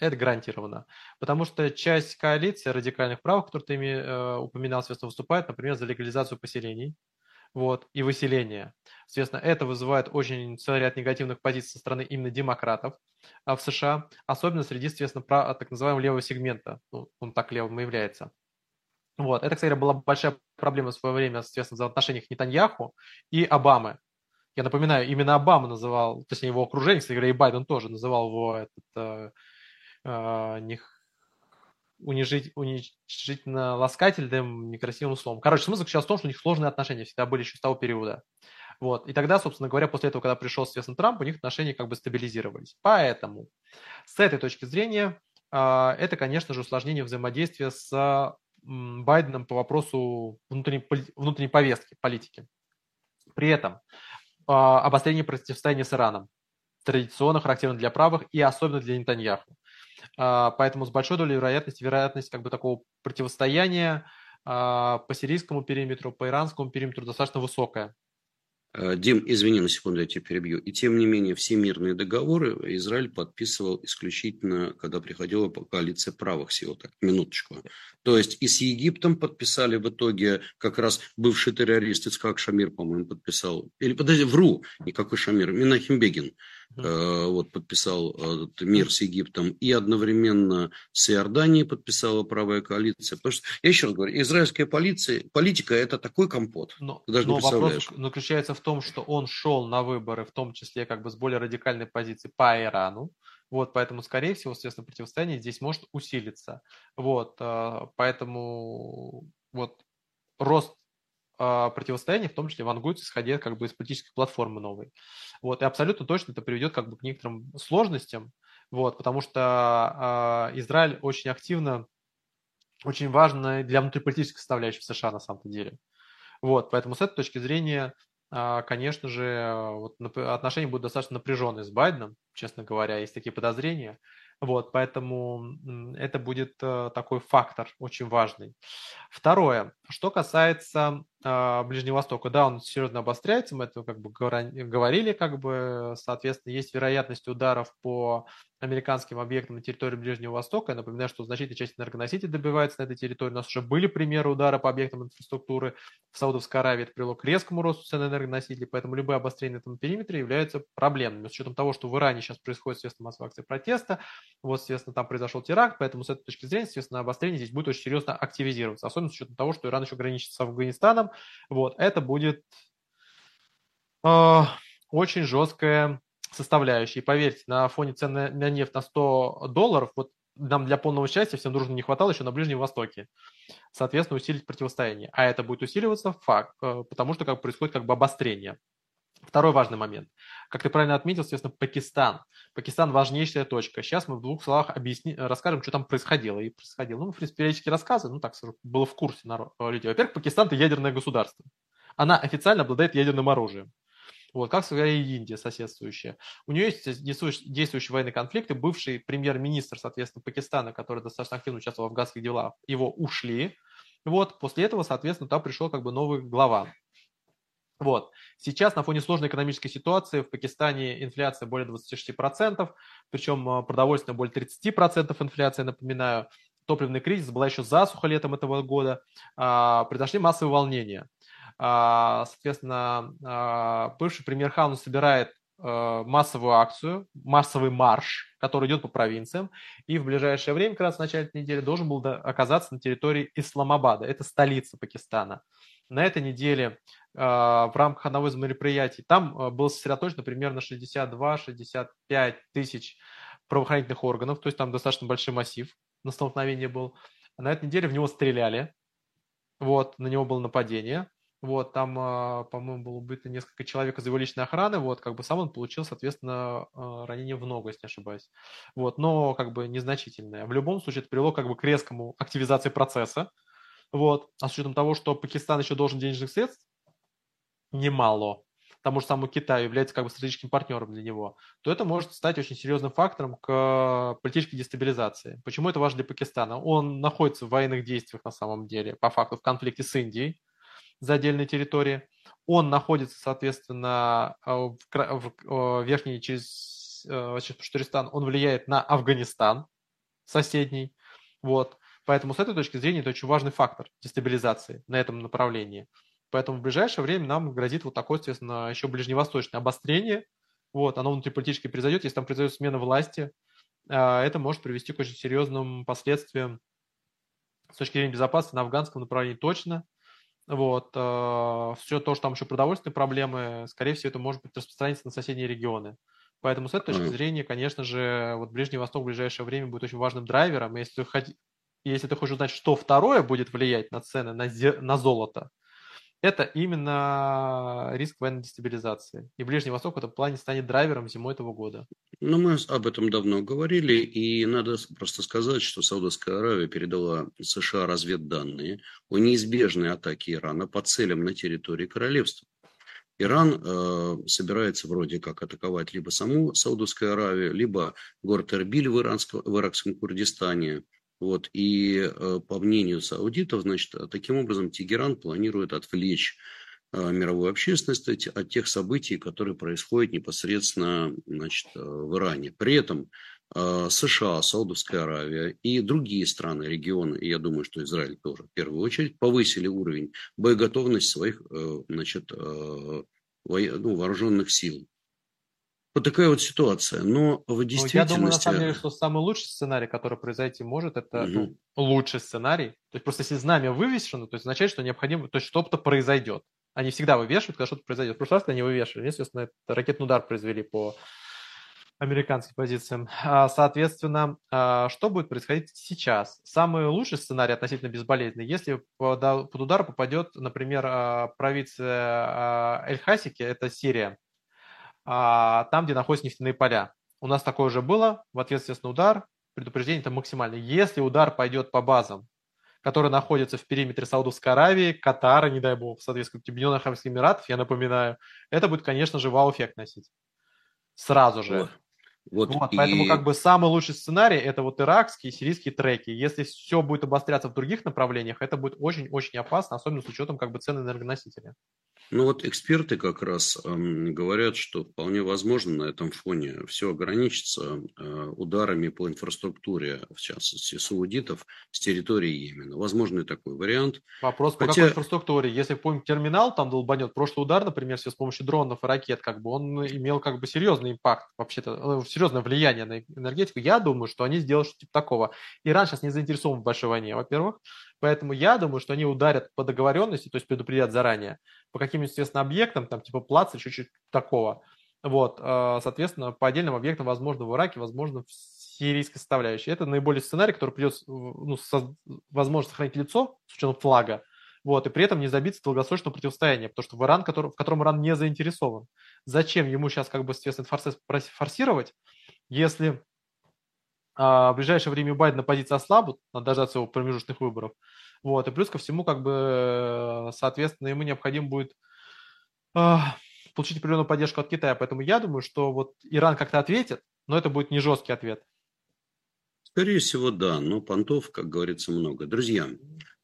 Это гарантированно. Потому что часть коалиции радикальных прав, которые ты э, упоминал, соответственно, выступает, например, за легализацию поселений вот, и выселение. Соответственно, это вызывает очень целый ряд негативных позиций со стороны именно демократов а, в США, особенно среди, соответственно, так называемого левого сегмента. Ну, он так левым и является. Вот. Это, кстати, была большая проблема в свое время, соответственно, в отношениях Нетаньяху и Обамы. Я напоминаю, именно Обама называл, точнее, его окружение, кстати говоря, и Байден тоже называл его этот, э, э, них, унижить, уничижительно ласкательным, некрасивым словом. Короче, смысл сейчас в том, что у них сложные отношения всегда были еще с того периода. Вот. И тогда, собственно говоря, после этого, когда пришел, соответственно, Трамп, у них отношения как бы стабилизировались. Поэтому с этой точки зрения э, это, конечно же, усложнение взаимодействия с Байденом по вопросу внутренней, внутренней повестки, политики. При этом а, обострение противостояния с Ираном, традиционно характерно для правых и особенно для Нетаньяху. А, поэтому с большой долей вероятности, вероятность как бы такого противостояния а, по сирийскому периметру, по иранскому периметру достаточно высокая. Э, Дим, извини, на секунду я тебя перебью. И тем не менее, все мирные договоры Израиль подписывал исключительно, когда приходила коалиция правых сил. Так, минуточку. То есть и с Египтом подписали в итоге как раз бывший террорист Ицхак Шамир, по-моему, подписал. Или, подожди, вру, никакой Шамир, Минахим Бегин э, вот, подписал э, мир с Египтом. И одновременно с Иорданией подписала правая коалиция. Потому что, я еще раз говорю, израильская полиция, политика – это такой компот. Но, Ты даже но не вопрос заключается в том, что он шел на выборы, в том числе как бы с более радикальной позиции по Ирану. Вот, поэтому, скорее всего, соответственно, противостояние здесь может усилиться. Вот, э, поэтому вот рост э, противостояния, в том числе вангуется, исходя как бы из политической платформы новой. Вот, и абсолютно точно это приведет как бы к некоторым сложностям, вот, потому что э, Израиль очень активно, очень важно для внутриполитической составляющей в США на самом деле. Вот, поэтому с этой точки зрения а, конечно же, вот отношения будут достаточно напряженные с Байденом, честно говоря, есть такие подозрения. Вот, поэтому это будет э, такой фактор очень важный. Второе, что касается э, Ближнего Востока, да, он серьезно обостряется, мы это как бы говорили, как бы, соответственно, есть вероятность ударов по американским объектам на территории Ближнего Востока. Я напоминаю, что значительная часть энергоносителей добивается на этой территории. У нас уже были примеры удара по объектам инфраструктуры в Саудовской Аравии. Это привело к резкому росту цен энергоносителей, поэтому любые обострения на этом периметре являются проблемными. С учетом того, что в Иране сейчас происходит, естественно, массовая акция протеста, вот, естественно, там произошел теракт, поэтому с этой точки зрения, естественно, обострение здесь будет очень серьезно активизироваться, особенно с учетом того, что Иран еще граничит с Афганистаном. Вот, это будет э, очень жесткая составляющие. И поверьте, на фоне цен на, на нефть на 100 долларов, вот нам для полного счастья всем дружно не хватало еще на Ближнем Востоке. Соответственно, усилить противостояние. А это будет усиливаться факт, э, потому что как происходит как бы обострение. Второй важный момент. Как ты правильно отметил, соответственно, Пакистан. Пакистан – важнейшая точка. Сейчас мы в двух словах объясни, расскажем, что там происходило. И происходило. Ну, в принципе, периодически рассказы, ну, так было в курсе народ, люди. Во-первых, Пакистан – это ядерное государство. Она официально обладает ядерным оружием. Вот, как и Индия соседствующая. У нее есть действующий, действующий военный конфликт, и бывший премьер-министр, соответственно, Пакистана, который достаточно активно участвовал в афганских делах, его ушли. Вот, после этого, соответственно, там пришел как бы новый глава. Вот. Сейчас на фоне сложной экономической ситуации в Пакистане инфляция более 26%, причем а, продовольственная более 30% инфляция, напоминаю. Топливный кризис, была еще засуха летом этого года, а, произошли массовые волнения. А, соответственно, бывший премьер Хаун собирает массовую акцию, массовый марш, который идет по провинциям, и в ближайшее время, как раз в начале недели, должен был оказаться на территории Исламабада, это столица Пакистана. На этой неделе в рамках одного из мероприятий там было сосредоточено примерно 62-65 тысяч правоохранительных органов, то есть там достаточно большой массив на столкновение был. На этой неделе в него стреляли, вот, на него было нападение, вот, там, а, по-моему, было убито несколько человек из его личной охраны, вот, как бы сам он получил, соответственно, а, ранение в ногу, если не ошибаюсь. Вот, но как бы незначительное. В любом случае, это привело как бы к резкому активизации процесса, вот, а с учетом того, что Пакистан еще должен денежных средств, немало, тому же самому Китаю является как бы стратегическим партнером для него, то это может стать очень серьезным фактором к политической дестабилизации. Почему это важно для Пакистана? Он находится в военных действиях на самом деле, по факту в конфликте с Индией, за отдельной территории. Он находится, соответственно, э, в, в, э, верхней через э, Штуристан, он влияет на Афганистан соседний. Вот. Поэтому с этой точки зрения это очень важный фактор дестабилизации на этом направлении. Поэтому в ближайшее время нам грозит вот такое, соответственно, еще ближневосточное обострение. Вот, оно внутриполитически произойдет, если там произойдет смена власти, это может привести к очень серьезным последствиям с точки зрения безопасности на афганском направлении точно. Вот. Э, все то, что там еще продовольственные проблемы, скорее всего, это может быть распространиться на соседние регионы. Поэтому с этой точки зрения, конечно же, вот Ближний Восток в ближайшее время будет очень важным драйвером. Если, если ты хочешь узнать, что второе будет влиять на цены на, на золото, это именно риск военной дестабилизации. И Ближний Восток в этом плане станет драйвером зимой этого года. Ну, мы об этом давно говорили, и надо просто сказать, что Саудовская Аравия передала США разведданные о неизбежной атаке Ирана по целям на территории королевства. Иран э, собирается вроде как атаковать либо саму Саудовскую Аравию, либо город Эрбиль в, Иранском, в иракском Курдистане, вот, и э, по мнению саудитов, значит, таким образом Тегеран планирует отвлечь э, мировую общественность от тех событий, которые происходят непосредственно значит, э, в Иране. При этом США, Саудовская Аравия и другие страны региона, и я думаю, что Израиль тоже в первую очередь, повысили уровень боеготовности своих значит, ну, вооруженных сил. Вот такая вот ситуация. Но в действительности... Ну, я думаю, на самом деле, что самый лучший сценарий, который произойти может, это угу. ну, лучший сценарий. То есть просто если знамя вывешено, то есть означает, что необходимо, то есть что-то произойдет. Они всегда вывешивают, когда что-то произойдет. В прошлый раз они вывешивали. Естественно, это ракетный удар произвели по американским позициям. А, соответственно, а, что будет происходить сейчас? Самый лучший сценарий относительно безболезненный, если под удар попадет, например, а, провинция Эль-Хасики, это Сирия, там, где находятся нефтяные поля. У нас такое уже было, в ответ, естественно, удар, предупреждение это максимально. Если удар пойдет по базам, которые находятся в периметре Саудовской Аравии, Катара, не дай бог, соответственно, Объединенных Арабских Эмиратов, я напоминаю, это будет, конечно же, вау-эффект носить. Сразу же. Вот, вот, и... Поэтому как бы самый лучший сценарий это вот иракские и сирийские треки. Если все будет обостряться в других направлениях, это будет очень-очень опасно, особенно с учетом как бы цены энергоносителя. Ну вот эксперты как раз э, говорят, что вполне возможно на этом фоне все ограничится э, ударами по инфраструктуре, в частности, саудитов с территории Йемена. Возможно и такой вариант. Вопрос Хотя... по какой инфраструктуре? Если помним, терминал там долбанет, прошлый удар, например, все с помощью дронов и ракет, как бы он имел как бы серьезный импакт, вообще-то э, серьезное влияние на энергетику. Я думаю, что они сделают что-то типа такого. Иран сейчас не заинтересован в большой войне, во-первых. Поэтому я думаю, что они ударят по договоренности, то есть предупредят заранее, по каким-нибудь, естественно, объектам, там типа плац или чуть-чуть такого. Вот, э, соответственно, по отдельным объектам, возможно, в Ираке, возможно, в сирийской составляющей. Это наиболее сценарий, который придется, ну, со, возможно, сохранить лицо с учетом флага, вот, и при этом не забиться долгосрочного противостояния, потому что в Иран, который, в котором Иран не заинтересован. Зачем ему сейчас, как бы, соответственно, форсировать, если а в ближайшее время у Байдена позиция ослабнут, надо дождаться его промежуточных выборов. Вот, и плюс ко всему, как бы, соответственно, ему необходимо будет э, получить определенную поддержку от Китая. Поэтому я думаю, что вот Иран как-то ответит, но это будет не жесткий ответ. Скорее всего, да, но понтов, как говорится, много. Друзья,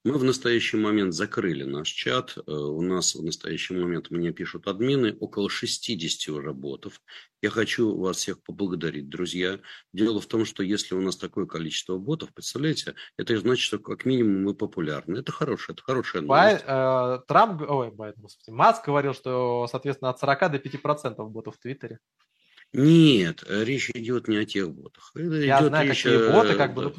мы в настоящий момент закрыли наш чат. Э, у нас в настоящий момент мне пишут админы около 60 уже ботов. Я хочу вас всех поблагодарить, друзья. Дело в том, что если у нас такое количество ботов, представляете, это значит, что как минимум мы популярны. Это хорошее, это хорошая новость. Бай, э, Трамп, ой, Байден, господи, Маск говорил, что, соответственно, от 40 до 5% ботов в Твиттере. Нет, речь идет не о тех ботах. Я идет знаю, речь, какие боты, как бы,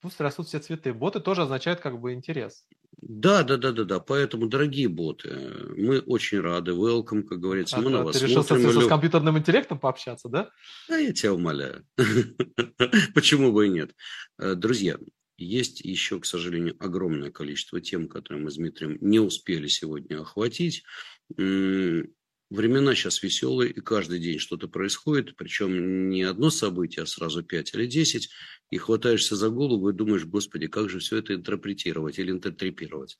пусть растут все цветы. Боты тоже означают как бы интерес. Да, да, да, да, да. Поэтому, дорогие боты, мы очень рады. Welcome, как говорится. А, мы да, на вас ты решил смотрим. С, с компьютерным интеллектом пообщаться, да? Да, я тебя умоляю. Почему бы и нет? Э, друзья, есть еще, к сожалению, огромное количество тем, которые мы с Дмитрием не успели сегодня охватить. Времена сейчас веселые, и каждый день что-то происходит, причем не одно событие, а сразу пять или десять, и хватаешься за голову и думаешь, господи, как же все это интерпретировать или интертрепировать.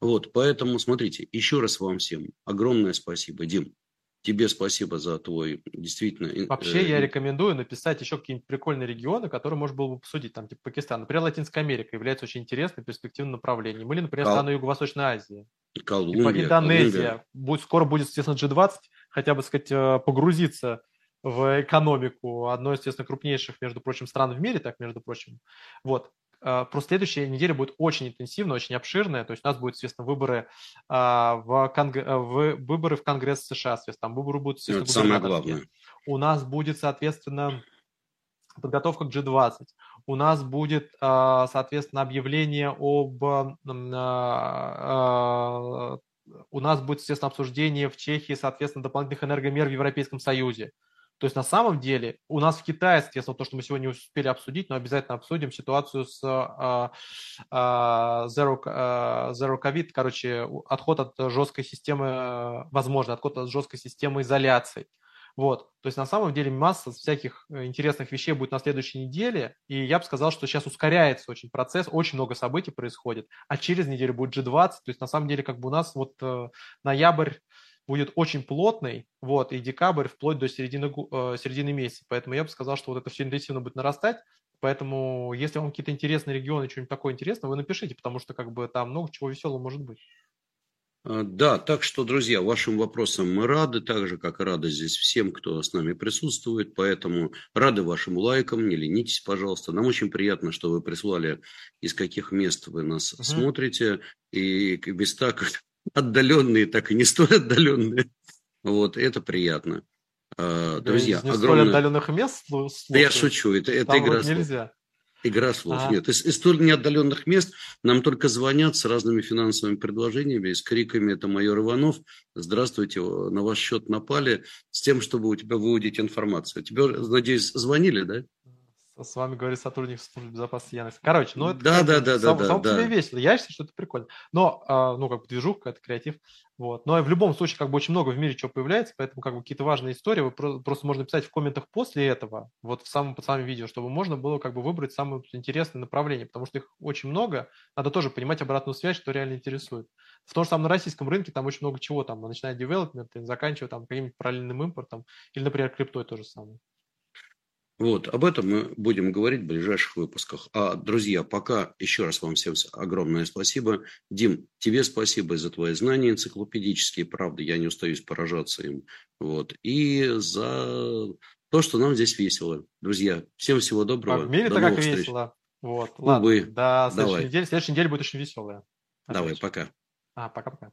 Вот, поэтому смотрите, еще раз вам всем огромное спасибо. Дим, тебе спасибо за твой действительно... Вообще э, я рекомендую написать еще какие-нибудь прикольные регионы, которые можно было бы обсудить, там, типа Пакистан. Например, Латинская Америка является очень интересным, перспективным направлением. Или, например, страны Юго-Восточной Азии. Колумбия. Типа Индонезия. Колумбия. Будет, скоро будет, естественно, G20, хотя бы, сказать, э, погрузиться в экономику одной, естественно, крупнейших, между прочим, стран в мире, так, между прочим. Вот. Э, просто следующая неделя будет очень интенсивная, очень обширная. То есть у нас будут, естественно, выборы, а, в, Конг... В... выборы в Конгресс США, соответственно, там выборы будут, естественно, Это самое главное. У нас будет, соответственно, подготовка к G20. У нас будет, а, соответственно, объявление об... А, у нас будет, естественно, обсуждение в Чехии, соответственно, дополнительных энергомер в Европейском Союзе. То есть на самом деле у нас в Китае, соответственно, то, что мы сегодня успели обсудить, но обязательно обсудим ситуацию с uh, uh, zero, uh, zero COVID, короче, отход от жесткой системы, возможно, отход от жесткой системы изоляции. Вот. То есть на самом деле масса всяких э, интересных вещей будет на следующей неделе, и я бы сказал, что сейчас ускоряется очень процесс, очень много событий происходит, а через неделю будет G20, то есть на самом деле как бы у нас вот э, ноябрь будет очень плотный, вот, и декабрь вплоть до середины, э, середины месяца. Поэтому я бы сказал, что вот это все интенсивно будет нарастать. Поэтому, если вам какие-то интересные регионы, что-нибудь такое интересное, вы напишите, потому что как бы там много чего веселого может быть. А, да, так что, друзья, вашим вопросам мы рады, так же, как и рады здесь всем, кто с нами присутствует, поэтому рады вашим лайкам, не ленитесь, пожалуйста. Нам очень приятно, что вы прислали, из каких мест вы нас угу. смотрите, и места как отдаленные, так и не столь отдаленные. Вот, это приятно. А, друзья, да, огромное... столь отдаленных мест слушаю. Да я шучу, это, это игра вот нельзя. Игра слов. А. Нет, из, из столь неотдаленных мест нам только звонят с разными финансовыми предложениями, с криками «Это майор Иванов! Здравствуйте, на ваш счет напали!» с тем, чтобы у тебя выудить информацию. Тебе, надеюсь, звонили, да? С вами говорит сотрудник службы безопасности Яндекс. Короче, ну это да, да, да, сам, да, сам да, себе весело. Я считаю, что это прикольно. Но, а, ну, как бы движуха, это креатив. Вот. Но в любом случае, как бы очень много в мире чего появляется, поэтому как бы какие-то важные истории вы просто можно писать в комментах после этого, вот в самом, под самым видео, чтобы можно было как бы выбрать самое интересное направление, потому что их очень много. Надо тоже понимать обратную связь, что реально интересует. В том же самом на российском рынке там очень много чего, там, начиная девелопмент, заканчивая там каким-нибудь параллельным импортом, или, например, криптой то же самое. Вот, об этом мы будем говорить в ближайших выпусках. А, друзья, пока еще раз вам всем огромное спасибо. Дим, тебе спасибо за твои знания энциклопедические, правда, я не устаюсь поражаться им. Вот, и за то, что нам здесь весело. Друзья, всем всего доброго. А в мире-то как встреч. весело. Вот, ладно, Увы. до следующей Давай. недели. Следующая неделя будет очень веселая. Давай, пока. А, пока-пока.